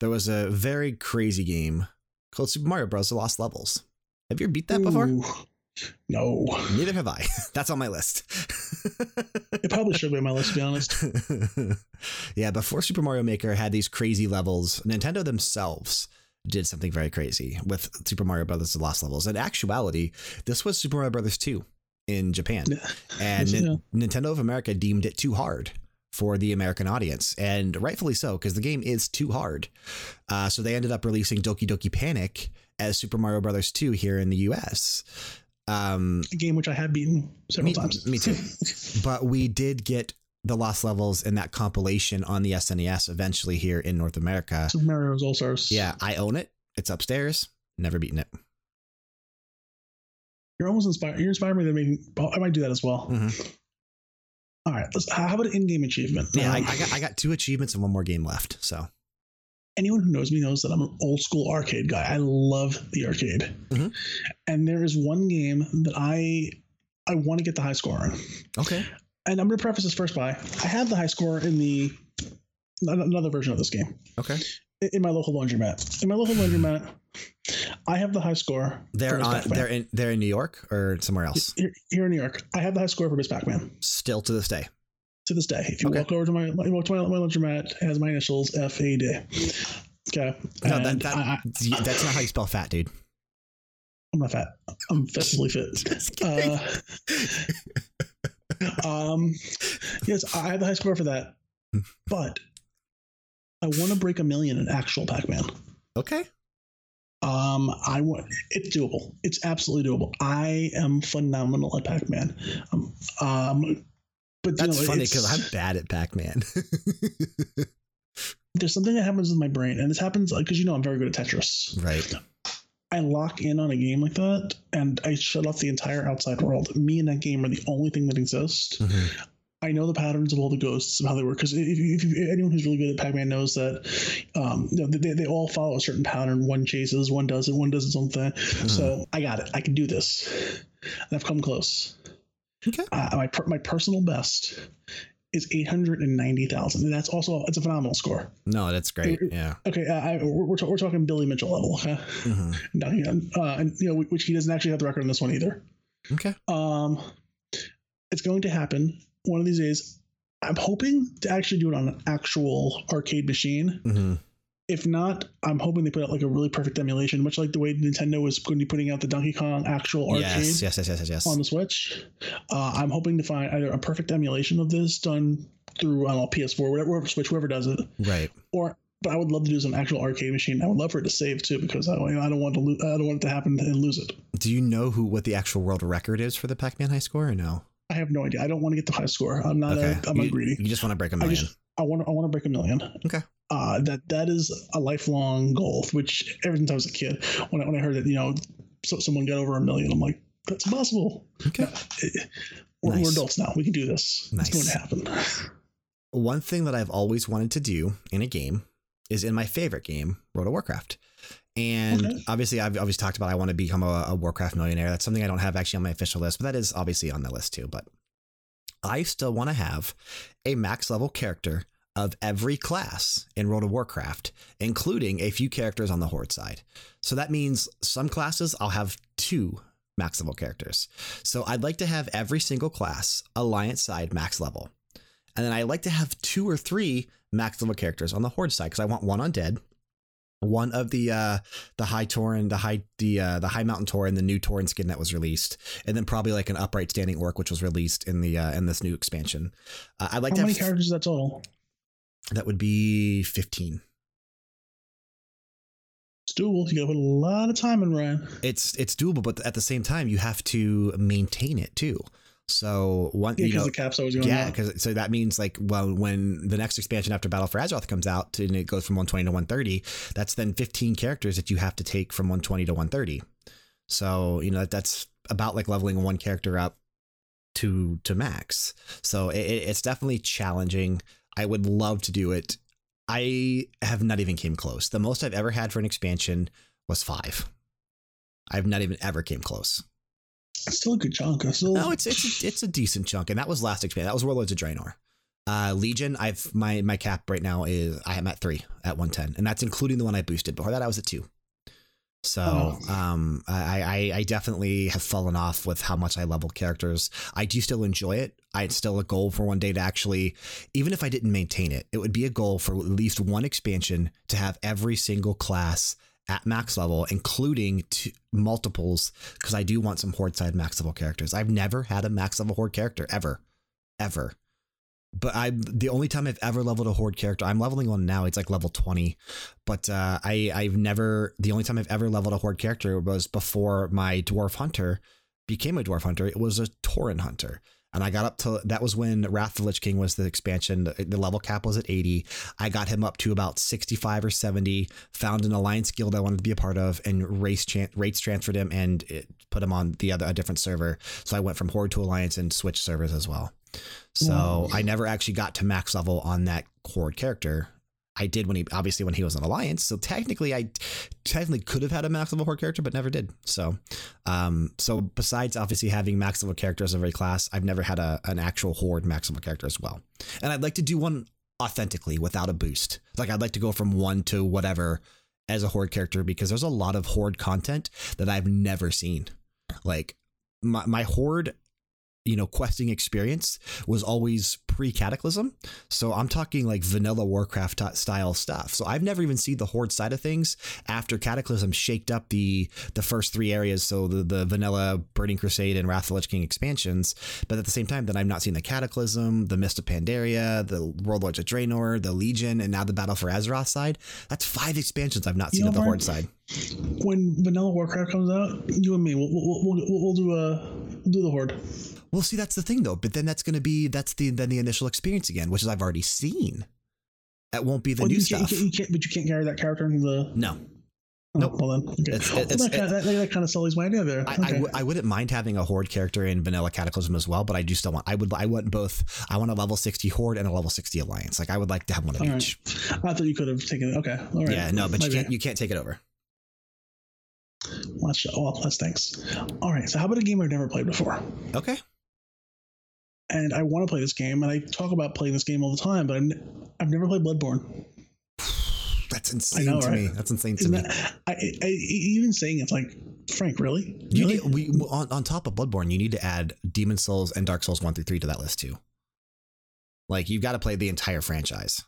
there was a very crazy game called Super Mario Bros. The Lost Levels. Have you ever beat that before? No, Neither have I. That's on my list. it probably should be on my list to be honest. yeah, before Super Mario Maker had these crazy levels, Nintendo themselves did something very crazy with Super Mario Brothers: The Lost Levels. In actuality, this was Super Mario Brothers 2 in Japan, and Yeah. Nin- Nintendo of America deemed it too hard for the American audience, and rightfully so because the game is too hard. Uh, so they ended up releasing Doki Doki Panic as Super Mario Brothers 2 here in the U.S. Um, A game which I have beaten several me, times. me too. but we did get the Lost Levels in that compilation on the SNES eventually here in North America. Super Mario's All Stars. Yeah, I own it. It's upstairs. Never beaten it. You're almost inspired. You're inspiring me to make. I might do that as well. Mhm. All right. Let's, how about an in-game achievement? Yeah, I, Um, I got I got two achievements and one more game left. So anyone who knows me knows that I'm an old school arcade guy. I love the arcade. Mhm. And there is one game that I I want to get the high score on. okay, And I'm going to preface this first by I have the high score in the another version of this game okay. in- my local laundromat. In my local laundromat, I have the high score. They're on. They're in. They're in New York or somewhere else. here, here in New York. I have the high score for Ms. Pac-Man Still to this day. To this day. If you Okay. walk over to my you walk to my, my laundromat, it has my initials F A D. Okay. No, that, that, I, I, that's not how you spell fat, dude. I'm not fat. I'm physically fit. Uh, um, yes, I have the high score for that, but I want to break a million in actual Pac-Man. okay. Um, I want it's doable. It's absolutely doable. I am phenomenal at Pac-Man. Um, um but That's know, funny because I'm bad at Pac-Man. there's something that happens in my brain, and this happens because you know I'm very good at Tetris. right. I lock in on a game like that, and I shut off the entire outside world. Me and that game are the only thing that exists. Mhm. I know the patterns of all the ghosts and how they work. Because if, if, if anyone who's really good at Pac-Man knows that, um, you know, they, they all follow a certain pattern. One chases, one does it, one does its own thing. So I got it. I can do this, and I've come close. Okay. Uh, my my personal best is eight hundred and ninety thousand, and that's also it's a phenomenal score. No, that's great. Yeah. Okay, uh, I, we're we're, ta- we're talking Billy Mitchell level. Okay, Mhm. no, yeah, uh, and you know which he doesn't actually have the record on this one either. Okay. Um, it's going to happen one of these days. I'm hoping to actually do it on an actual arcade machine. hmm If not, I'm hoping they put out like a really perfect emulation, much like the way Nintendo was going to be putting out the Donkey Kong actual arcade Yes. Yes. Yes. Yes. Yes. on the Switch. Uh, I'm hoping to find either a perfect emulation of this done through I don't know PS4, whatever, Switch, whoever does it, Right. or but I would love to do some actual arcade machine. I would love for it to save too because I don't, I don't want to lo- I don't want it to happen and lose it. Do you know who what the actual world record is for the Pac-Man high score or no? I have no idea. I don't want to get the high score. I'm not. okay. A, I'm not you, greedy. you just want to break a million. I, just I want to I want to break a million. Okay. Uh, that that is a lifelong goal. Which ever since I was a kid, when I, when I heard that you know so, someone got over a million, I'm like, that's impossible. Okay. We're, we're adults now. We can do this. Nice. It's going to happen. One thing that I've always wanted to do in a game is in my favorite game, World of Warcraft. And Okay. obviously, I've always talked about I want to become a, a Warcraft millionaire. That's something I don't have actually on my official list, but that is obviously on the list too. But I still want to have a max level character of every class in World of Warcraft, including a few characters on the Horde side. So that means some classes I'll have two max level characters. So I'd like to have every single class Alliance side max level. And then I like to have two or three max level characters on the Horde side because I want one undead, one of the uh the high Tauren, the high the uh the high mountain Tauren, the new Tauren skin that was released, and then probably like an upright standing orc which was released in the uh in this new expansion. Uh, I'd like How to many have characters is that total? That would be 15. It's doable. You got to put a lot of time in, Ryan. It's it's doable, but at the same time you have to maintain it too. So one Yeah, because the cap's always going Yeah, because so that means like well, when the next expansion after Battle for Azeroth comes out and it goes from 120 to 130, that's then 15 characters that you have to take from 120 to 130. So you know that, that's about like leveling one character up to to max. So it, it's definitely challenging. I would love to do it. I have not even came close. The most I've ever had for an expansion was five. I've not even ever came close. It's still a good chunk. Still... No, it's it's a, it's a decent chunk, and that was last expansion. That was Warlords of Draenor. Uh, Legion, I've my my cap right now is I am at three at one ten, and that's including the one I boosted. Before that, I was at two. So oh. um, I, I, I definitely have fallen off with how much I level characters. I do still enjoy it. It's still a goal for one day to actually, even if I didn't maintain it, it would be a goal for at least one expansion to have every single class at max level, including multiples, because I do want some horde side max level characters. I've never had a max level horde character ever, ever but I the only time I've ever leveled a horde character, I'm leveling one now. It's like level 20, but uh, I I've never the only time I've ever leveled a horde character was before my dwarf hunter became a dwarf hunter. It was a tauren hunter. And I got up to that was when Wrath of the Lich King was the expansion. The level cap was at 80. I got him up to about 65 or 70. Found an alliance guild I wanted to be a part of, and race rates transferred him and put him on the other a different server. So I went from Horde to Alliance and switched servers as well. So I never actually got to max level on that Horde character. I did when he obviously when he was an alliance. So technically, I technically could have had a max level horde character, but never did. So, um, so besides obviously having max level characters of every class, I've never had a an actual horde max level character as well. And I'd like to do one authentically without a boost. Like I'd like to go from one to whatever as a horde character because there's a lot of horde content that I've never seen. Like my my horde you know, questing experience was always pre Cataclysm. So I'm talking like vanilla Warcraft style stuff. So I've never even seen the Horde side of things after Cataclysm shaked up the the first three areas. So the, the vanilla Burning Crusade and Wrath of the Lich King expansions. But at the same time, then I've not seen the Cataclysm, the Mist of Pandaria, the Warlords of Draenor, the Legion, and now the Battle for Azeroth side. That's five expansions I've not seen you at the Horde side. When vanilla Warcraft comes out, you and me, we'll, we'll, we'll, we'll do a we'll do the Horde. Well, see, that's the thing though. But then that's going to be that's the then the initial experience again, which is I've already seen. That won't be the well, new you stuff. Can't, you, can't, but you can't carry that character into the. No. Oh, nope. Well then, okay. it's, it's, well, that, kind of, that, that, kind of sullies my idea there. I, okay. I, I wouldn't mind having a horde character in Vanilla Cataclysm as well, but I do still want. I would. I want both. I want a level sixty horde and a level sixty alliance. Like I would like to have one of All each. Right. I thought you could have taken it. Okay. All right. Yeah. No, but Maybe. you can't. You can't take it over. That's, well, that's thanks. All right. So how about a game I've never played before? Okay and I want to play this game, and I talk about playing this game all the time, but I've never played Bloodborne. That's insane know, to right? me. That's insane to Isn't me. That, I, I, even saying it's like Frank, really? You really? Need, we on, on top of Bloodborne, you need to add Demon's Souls and Dark Souls one through three to that list too. Like you've got to play the entire franchise.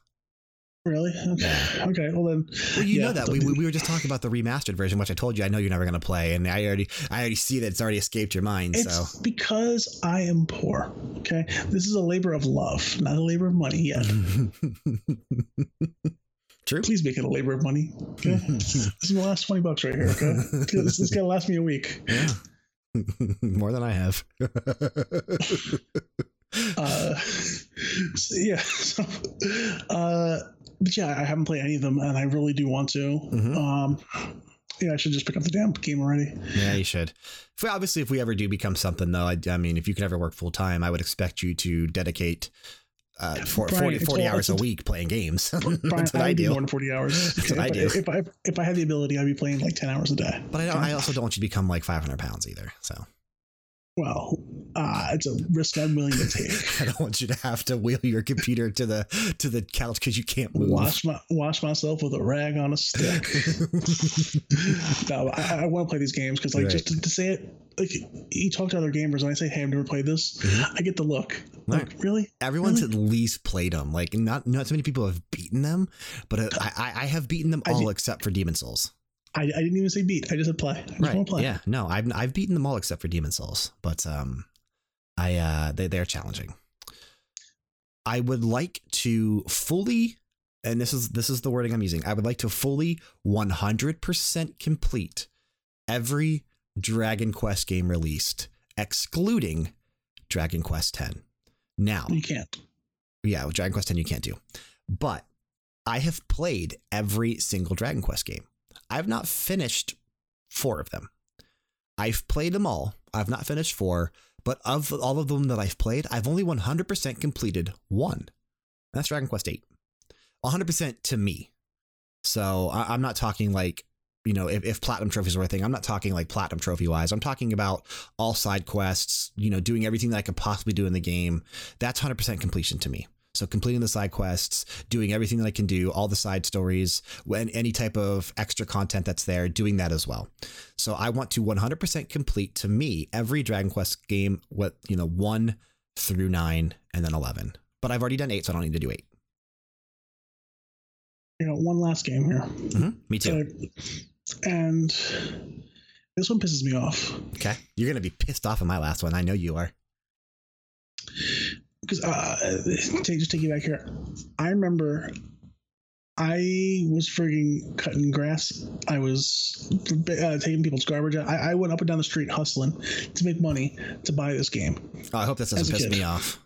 Really? Okay. Okay. Well then. Well, you yeah, know that we, we were just talking about the remastered version, which I told you I know you're never going to play, and I already I already see that it's already escaped your mind. It's so because I am poor. Okay, this is a labor of love, not a labor of money yet. True. Please make it a labor of money. Okay. this is the last twenty bucks right here. Okay. this is gonna last me a week. Yeah. More than I have. Uh, so, yeah. So, uh, but yeah, I haven't played any of them, and I really do want to. Mm-hmm. Um, yeah, I should just pick up the damn game already. Yeah, you should. If we, obviously, if we ever do become something, though, I, I mean, if you could ever work full time, I would expect you to dedicate uh, for, Bryan, 40, 40 hours a week playing games. Bryan, That's what I, I do. More than 40 hours. That's what I do. If I, if I had the ability, I'd be playing like 10 hours a day. But I, don't, I also don't want you to become like 500 pounds either. So well, uh, it's a risk I'm willing to take. I don't want you to have to wheel your computer to the to the couch because you can't move. Wash my wash myself with a rag on a stick. no, I, I, want to play these games because, like, right. just to, to, say it, like you talk to other gamers and I say, "Hey, I've never played this," mm-hmm. I get the look. Like, really? Everyone's really? at least played them. Like, not not so many people have beaten them, but uh, I I have beaten them all except for Demon's Souls. I, I didn't even say beat. I just said play. I right. Play. Yeah. No, I've I've beaten them all except for Demon's Souls, but um, I uh, they they're challenging. I would like to fully, and this is this is the wording I'm using. I would like to fully 100% complete every Dragon Quest game released, excluding Dragon Quest X. Now you can't. Yeah, with Dragon Quest X you can't do, but I have played every single Dragon Quest game. I've not finished four of them. I've played them all. I've not finished four, But of all of them that I've played, I've only 100% completed one. That's Dragon Quest VIII. 100% to me. So I, am not talking like, you know, if, if platinum trophies were a thing, I'm not talking like platinum trophy wise. I'm talking about all side quests, you know, doing everything that I could possibly do in the game. That's 100% completion to me. So completing the side quests, doing everything that I can do, all the side stories, when any type of extra content that's there, doing that as well. So I want to 100% complete to me every Dragon Quest game, what you know, one through nine, and then 11. But I've already done eight, so I don't need to do eight. You know, one last game here. Mm-hmm. Me too. and this one pisses me off. Okay, you're gonna be pissed off at my last one. I know you are because uh, take, just take you back here. I remember I was frigging cutting grass. I was uh, taking people's garbage out. I, I, went up and down the street hustling to make money to buy this game. Oh, I hope this doesn't piss kid. me off.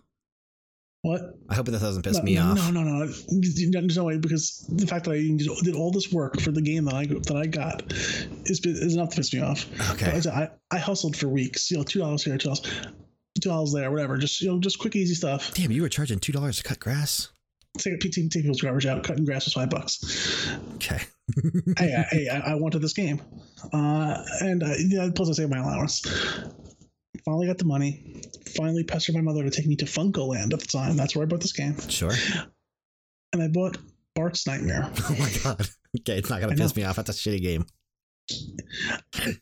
What? I hope this doesn't piss no, me no, off. No, no, no. There's no way because the fact that I did all this work for the game that I that I got is, is enough to piss me off. Okay. I, I hustled for weeks. You know, two dollars here, two dollars two dollars there, whatever. Just you know, just quick, easy stuff. Damn, you were charging two dollars to cut grass. Take, take, take people's garbage out. Cutting grass was five bucks. Okay. hey, hey, I, I, wanted this game, uh, and uh, yeah, plus I saved my allowance. Finally got the money. Finally pestered my mother to take me to FuncoLand at the time. That's where I bought this game. Sure. And I bought Bart's Nightmare. Oh my god. Okay, it's not gonna piss me off. That's a shitty game.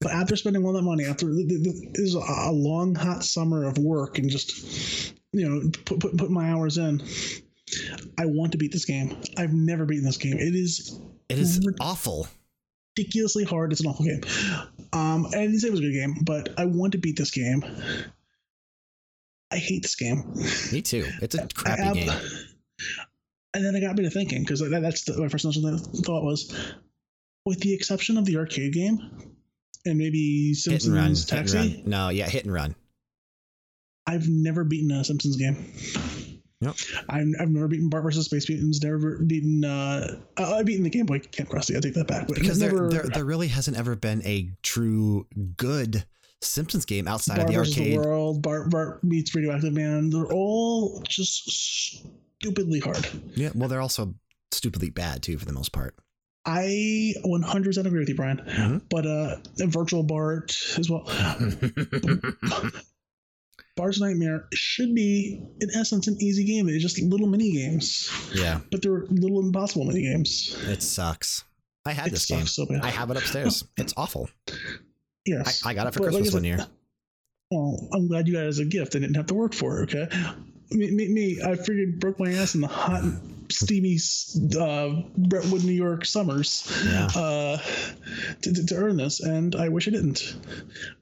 But after spending all that money, after this is a long hot summer of work and just you know put put, put my hours in, I want to beat this game. I've never beaten this game. It is it is awful, ridiculously hard. It's an awful game. Um, I didn't say it was a good game, but I want to beat this game. I hate this game. Me too. It's a crappy have, game. And then it got me to thinking because that, that's the, my first initial thought was, with the exception of the arcade game, and maybe Simpsons hit and run, Taxi. Hit and. No, yeah, hit and run. I've never beaten a Simpsons game. Yep. I've, I've never beaten Bart versus Space Mutants. Never beaten. Uh, I've beaten the Game Boy Camp Krusty. I take that back. Because there, never, there, there really hasn't ever been a true good Simpsons game outside Bart of the arcade. The world, Bart, Bart meets Radioactive Man. They're all just stupidly hard. Yeah, well, they're also stupidly bad too, for the most part. I 100% agree with you, Bryan. Mm-hmm. But uh, Virtual Bart as well. Bart's Nightmare should be, in essence, an easy game. It's just little mini games. Yeah. But they're little impossible mini games. It sucks. I had it this game. So I have it upstairs. it's awful. Yes. I, I got it for Christmas like one year. Well, I'm glad you got it as a gift. I didn't have to work for it, okay? Me, me, me I figured broke my ass in the hot steamy uh, Brentwood, New York summers yeah. uh, to, to, earn this, and I wish I didn't.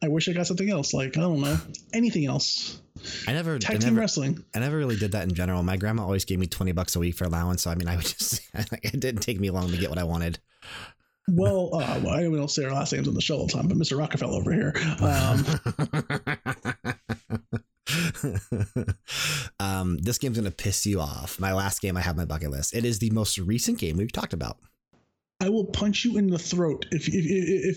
I wish I got something else, like I don't know, anything else. I never tag I team never, wrestling. I never really did that in general. My grandma always gave me twenty bucks a week for allowance, so I mean, I would just it didn't take me long to get what I wanted. Well, uh, well, I don't say our last names on the show all the time, but Mr. Rockefeller over here. Um, um, this game's gonna piss you off. My last game I have my bucket list. It is the most recent game we've talked about. I will punch you in the throat if if,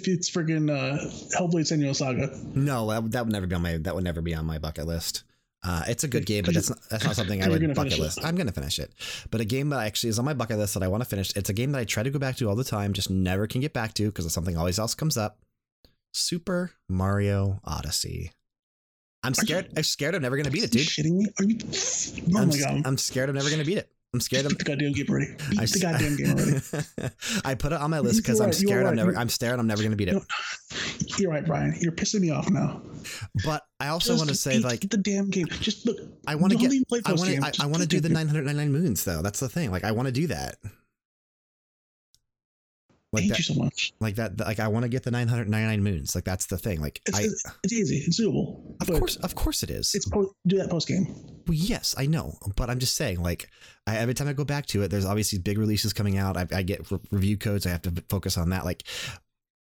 if it's friggin' uh, Hellblade: Senua's Saga. No, that, that would never be on my that would never be on my bucket list. Uh, it's a good game, but that's not, that's not something I would bucket list. I'm going to finish it. But a game that actually is on my bucket list that I want to finish. It's a game that I try to go back to all the time, just never can get back to because something always else comes up. Super Mario Odyssey. I'm scared. You, I'm scared I'm never gonna beat it, dude. Shitting me? Are you? Oh I'm, my god! I'm scared I'm never gonna beat it. I'm scared. Beat the goddamn game already. Beat I, the goddamn game already. I put it on my list because I'm right, scared. Right. I'm never. I'm scared. I'm never gonna beat it. No, you're right, Bryan. You're pissing me off now. But I also want to say, like, the damn game. Just look. I want to get. I want to. I, I want to do the 999 moons though. That's the thing. Like, I want to do that. Like hate that, you so much. Like that, like I want to get the 999 moons. Like that's the thing. Like it's, I, it's, easy. It's doable. Of course, of course it is. It's po- do that post game. Well, yes, I know, but I'm just saying. Like I, every time I go back to it, there's obviously big releases coming out. I, I get re- review codes. I have to focus on that. Like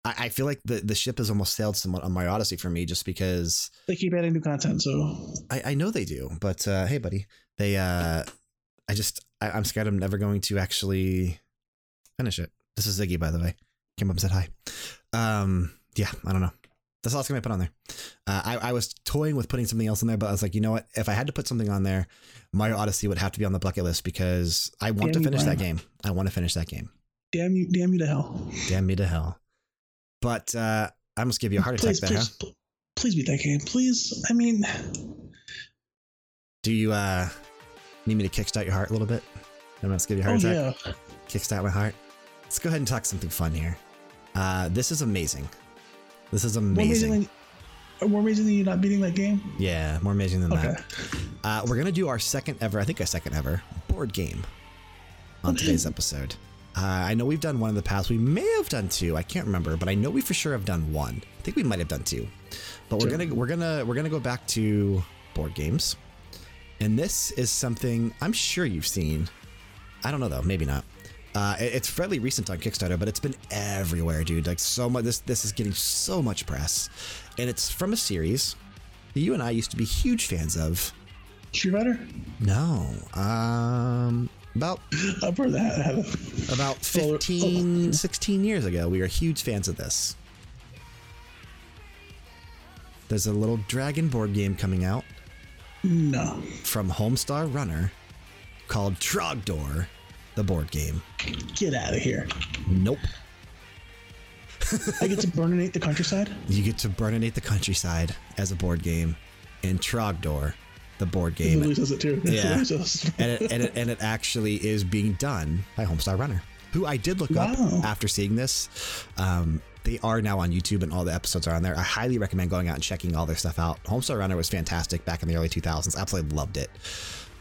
I, I, feel like the the ship has almost sailed somewhat on my Odyssey for me, just because they keep adding new content. So I, I know they do, but uh, hey, buddy, they uh, I just I, I'm scared I'm never going to actually finish it. This is Ziggy, by the way came up and said hi. Um, yeah, I don't know. That's all that's gonna be put on there. Uh, I, I was toying with putting something else in there, but I was like, you know what? If I had to put something on there, Mario Odyssey would have to be on the bucket list because I want Damn to finish that game. I want to finish that game. Damn you! Damn you to hell! Damn me to hell. But uh, I must give you a heart attack Please, there, please, huh? pl- please beat that game, please. I mean, Do you uh, need me to kickstart your heart a little bit? I'm going to give you a heart oh attack. yeah, Kickstart my heart. Let's go ahead and talk something fun here. Uh, this is amazing. This is more amazing, amazing. than, more amazing than you not beating that game. Yeah, more amazing than Okay. that. Uh, we're gonna do our second ever, I think our second ever board game on today's episode. Uh, I know we've done one in the past. We may have done two. I can't remember, but I know we for sure have done one. I think we might have done two. But we're Sure. gonna we're gonna we're gonna go back to board games, and this is something I'm sure you've seen. I don't know though, maybe not. Uh, it's fairly recent on Kickstarter, but it's been everywhere, dude. Like so much. This this is getting so much press, and it's from a series that you and I used to be huge fans of. Street Fighter. No, um, about I've heard that. about Oh, 15, 16 years ago, we were huge fans of this. There's a little dragon board game coming out No, from Homestar Runner called Trogdor, the board game. get out of here. Nope. I get to burninate the countryside. You get to burninate the countryside as a board game in Trogdor, the board It game. literally says it too. Yeah. says- and it, and, it, and it actually is being done by Homestar Runner, who I did look Wow. up after seeing this. Um, they are now on YouTube and all the episodes are on there. I highly recommend going out and checking all their stuff out. Homestar Runner was fantastic back in the early 2000s. Absolutely loved it.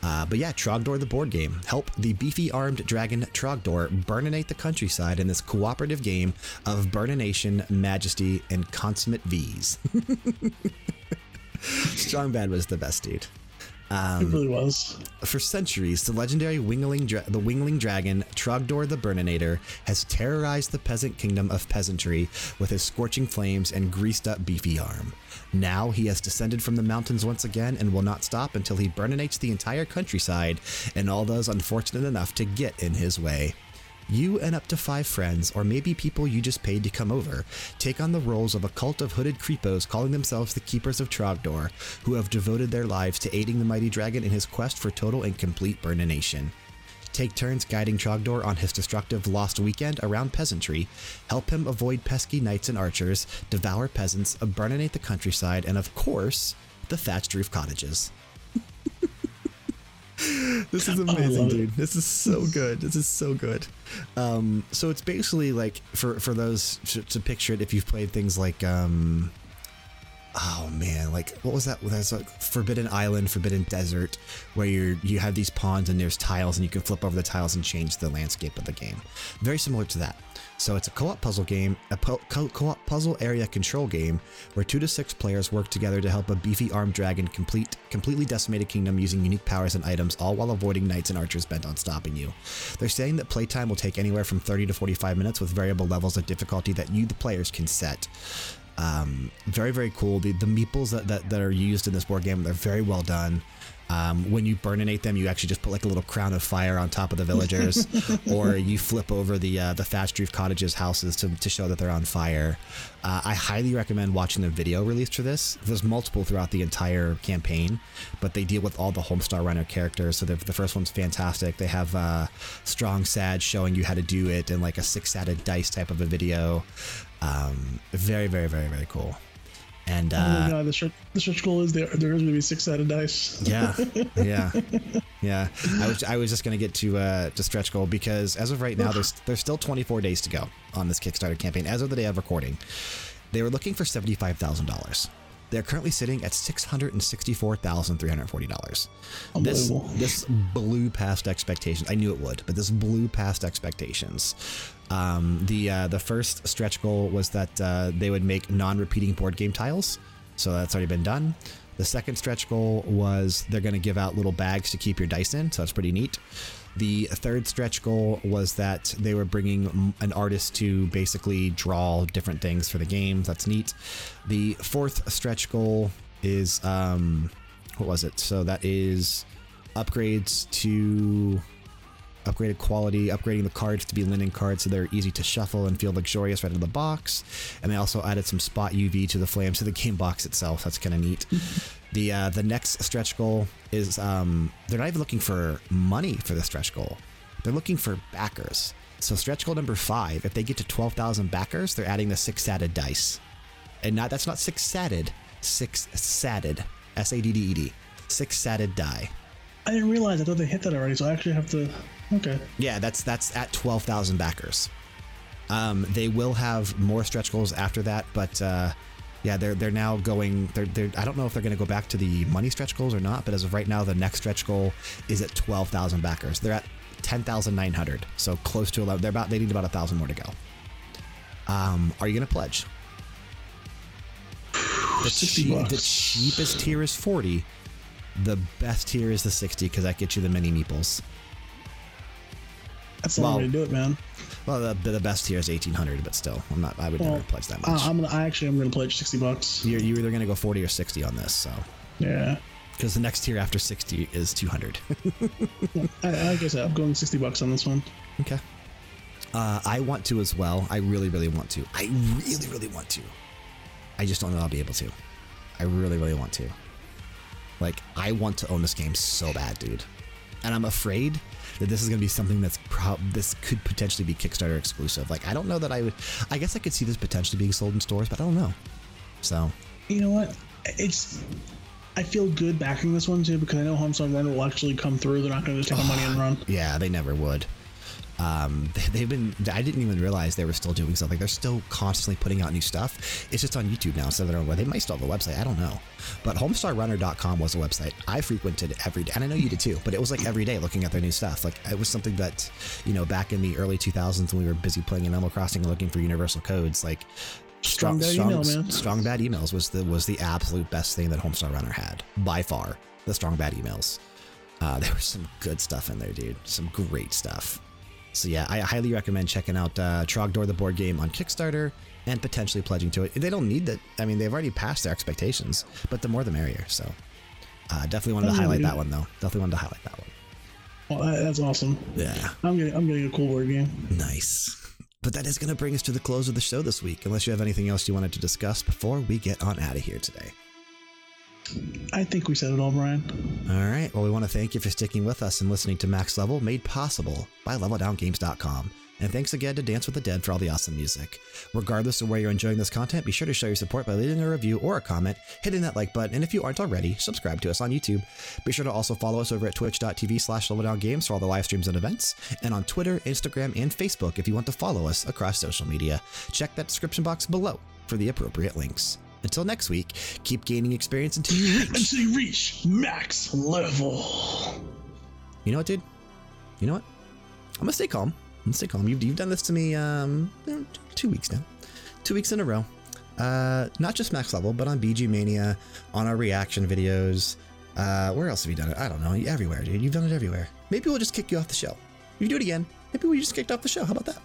Uh, but yeah, Trogdor the board game. Help the beefy armed dragon Trogdor burninate the countryside in this cooperative game of burnination, majesty, and consummate V's. Strong Bad was the best dude. Um, it really was. For centuries, the legendary wingling dra- the wingling dragon Trogdor the Burninator has terrorized the peasant kingdom of peasantry with his scorching flames and greased up beefy arm. Now he has descended from the mountains once again and will not stop until he burninates the entire countryside and all those unfortunate enough to get in his way. You and up to five friends, or maybe people you just paid to come over, take on the roles of a cult of hooded creepos calling themselves the Keepers of Trogdor, who have devoted their lives to aiding the mighty dragon in his quest for total and complete burnination. Take turns guiding Trogdor on his destructive lost weekend around peasantry, help him avoid pesky knights and archers, devour peasants, burninate the countryside, and of course, the thatched roof cottages. This is amazing, love it. dude. This is so good. This is so good. Um, so it's basically like for for those to, picture it, if you've played things like um, oh man, like what was that? That's like Forbidden Island, Forbidden Desert, where you're you have these ponds and there's tiles and you can flip over the tiles and change the landscape of the game. Very similar to that. So it's a co-op puzzle game, a co- co-op puzzle area control game where two to six players work together to help a beefy armed dragon complete completely decimated kingdom using unique powers and items, all while avoiding knights and archers bent on stopping you. They're saying that playtime will take anywhere from 30 to 45 minutes with variable levels of difficulty that you, the players, can set. Um, very, very cool. The, the meeples that, that, that are used in this board game, they're very well done. Um, when you burninate them, you actually just put like a little crown of fire on top of the villagers, or you flip over the uh, the thatched roof cottages houses to, to show that they're on fire. Uh, I highly recommend watching the video released for this. There's multiple throughout the entire campaign, but they deal with all the Homestar Runner characters. So the, the first one's fantastic. They have uh, strong sad showing you how to do it and like a six sided dice type of a video. Um, very, very, very, very cool. And oh my uh, god, the stretch, the stretch goal is there. There is going to be six sided dice. yeah, yeah, yeah. I was I was just gonna get to uh, to stretch goal because as of right now, there's there's still 24 days to go on this Kickstarter campaign. As of the day of recording, they were looking for seventy five thousand dollars. They're currently sitting at six hundred and sixty four thousand three hundred forty dollars. This this blew past expectations. I knew it would, but this blew past expectations. Um, the uh, the first stretch goal was that uh, they would make non-repeating board game tiles, so that's already been done. The second stretch goal was they're going to give out little bags to keep your dice in, so that's pretty neat. The third stretch goal was that they were bringing an artist to basically draw different things for the game. That's neat. The fourth stretch goal is um, what was it? So that is upgrades to upgraded quality, upgrading the cards to be linen cards so they're easy to shuffle and feel luxurious right out of the box. And they also added some spot UV to the flames to the game box itself. That's kind of neat. the uh, the next stretch goal is um, they're not even looking for money for the stretch goal. They're looking for backers. So stretch goal number five, if they get to 12,000 backers, they're adding the six sadded dice. And not that's not six sadded, six sadded, S A D D E D, six sadded die. I didn't realize. I thought they hit that already, so I actually have to. Okay. Yeah, that's that's at 12,000 backers. Um, they will have more stretch goals after that, but uh, yeah, they're they're now going. They're, they're I don't know if they're going to go back to the money stretch goals or not, but as of right now, the next stretch goal is at 12,000 backers. They're at 10,900, so close to 11. They're about they need about a thousand more to go. Um, are you going to pledge? The, 60 cheap- the cheapest tier is 40. The best tier is the 60 because that gets you the mini meeples. That's the Well, only way to do it, man. Well, the, the best tier is 1800, but still, I'm not. I would Well, never pledge that Uh, much. I'm gonna. I actually am gonna pledge sixty bucks. you're, you're either going to go 40 or 60 on this, so Yeah. because the next tier after 60 is 200. I, like I said, I'm going sixty bucks on this one. okay. Uh, I want to as well. I really, really want to. I really, really want to. I just don't know I'll be able to. I really, really want to. Like, I want to own this game so bad, dude. And I'm afraid that this is going to be something that's prob this could potentially be Kickstarter exclusive. Like, I don't know that I would. I guess I could see this potentially being sold in stores, but I don't know. So, You know what? It's. I feel good backing this one too because I know Homestar Run will actually come through. They're not going to just take the money and run. Yeah, they never would. Um, they, they've been. I didn't even realize they were still doing stuff. Like they're still constantly putting out new stuff. It's just on YouTube now instead of their own. They might still have a website. I don't know. But HomestarRunner.com was a website I frequented every day, and I know you did too. But it was like every day looking at their new stuff. Like it was something that, you know, back in the early 2000s when we were busy playing Animal Crossing and looking for universal codes, like. Strong bad email, man. Strong bad emails was the was the absolute best thing that Homestar Runner had by far. The strong bad emails. Uh, there was some good stuff in there, dude. Some great stuff. So yeah, I highly recommend checking out uh, Trogdor the board game on Kickstarter and potentially pledging to it. They don't need that. I mean, they've already passed their expectations, but the more the merrier. So uh, definitely wanted to Oh, highlight that one though. Definitely wanted to highlight that one. Well, that's awesome. Yeah, I'm getting. I'm getting a cool board game. nice. But that is going to bring us to the close of the show this week. Unless you have anything else you wanted to discuss before we get on out of here today. I think we said it all, Bryan. All right. Well, we want to thank you for sticking with us and listening to Max Level, made possible by LevelDownGames.com. And thanks again to Dance with the Dead for all the awesome music. Regardless of where you're enjoying this content, be sure to show your support by leaving a review or a comment, hitting that like button, and if you aren't already, subscribe to us on YouTube. Be sure to also follow us over at twitch.tv slash leveldowngames for all the live streams and events, and on Twitter, Instagram, and Facebook if you want to follow us across social media. Check that description box below for the appropriate links. Until next week, keep gaining experience until you reach. Until you reach max level. You know what, dude? You know what? I'm gonna stay calm. I'm gonna stay calm. You've, you've done this to me um, you know, t- two weeks now, two weeks in a row. Uh, not just max level, but on BG Mania, on our reaction videos. Uh, where else have you done it? I don't know. Everywhere, dude. You've done it everywhere. Maybe we'll just kick you off the show. If you do it again, maybe we just kicked off the show. How about that?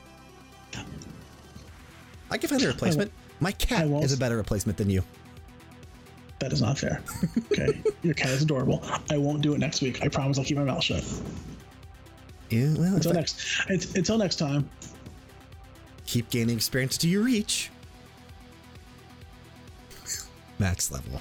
I can find a replacement. My cat is a better replacement than you. That is not fair. Okay, your cat is adorable. I won't do it next week. I promise. I'll keep my mouth shut. Yeah, well, Until I- next. It's, until next time. keep gaining experience until you reach max level.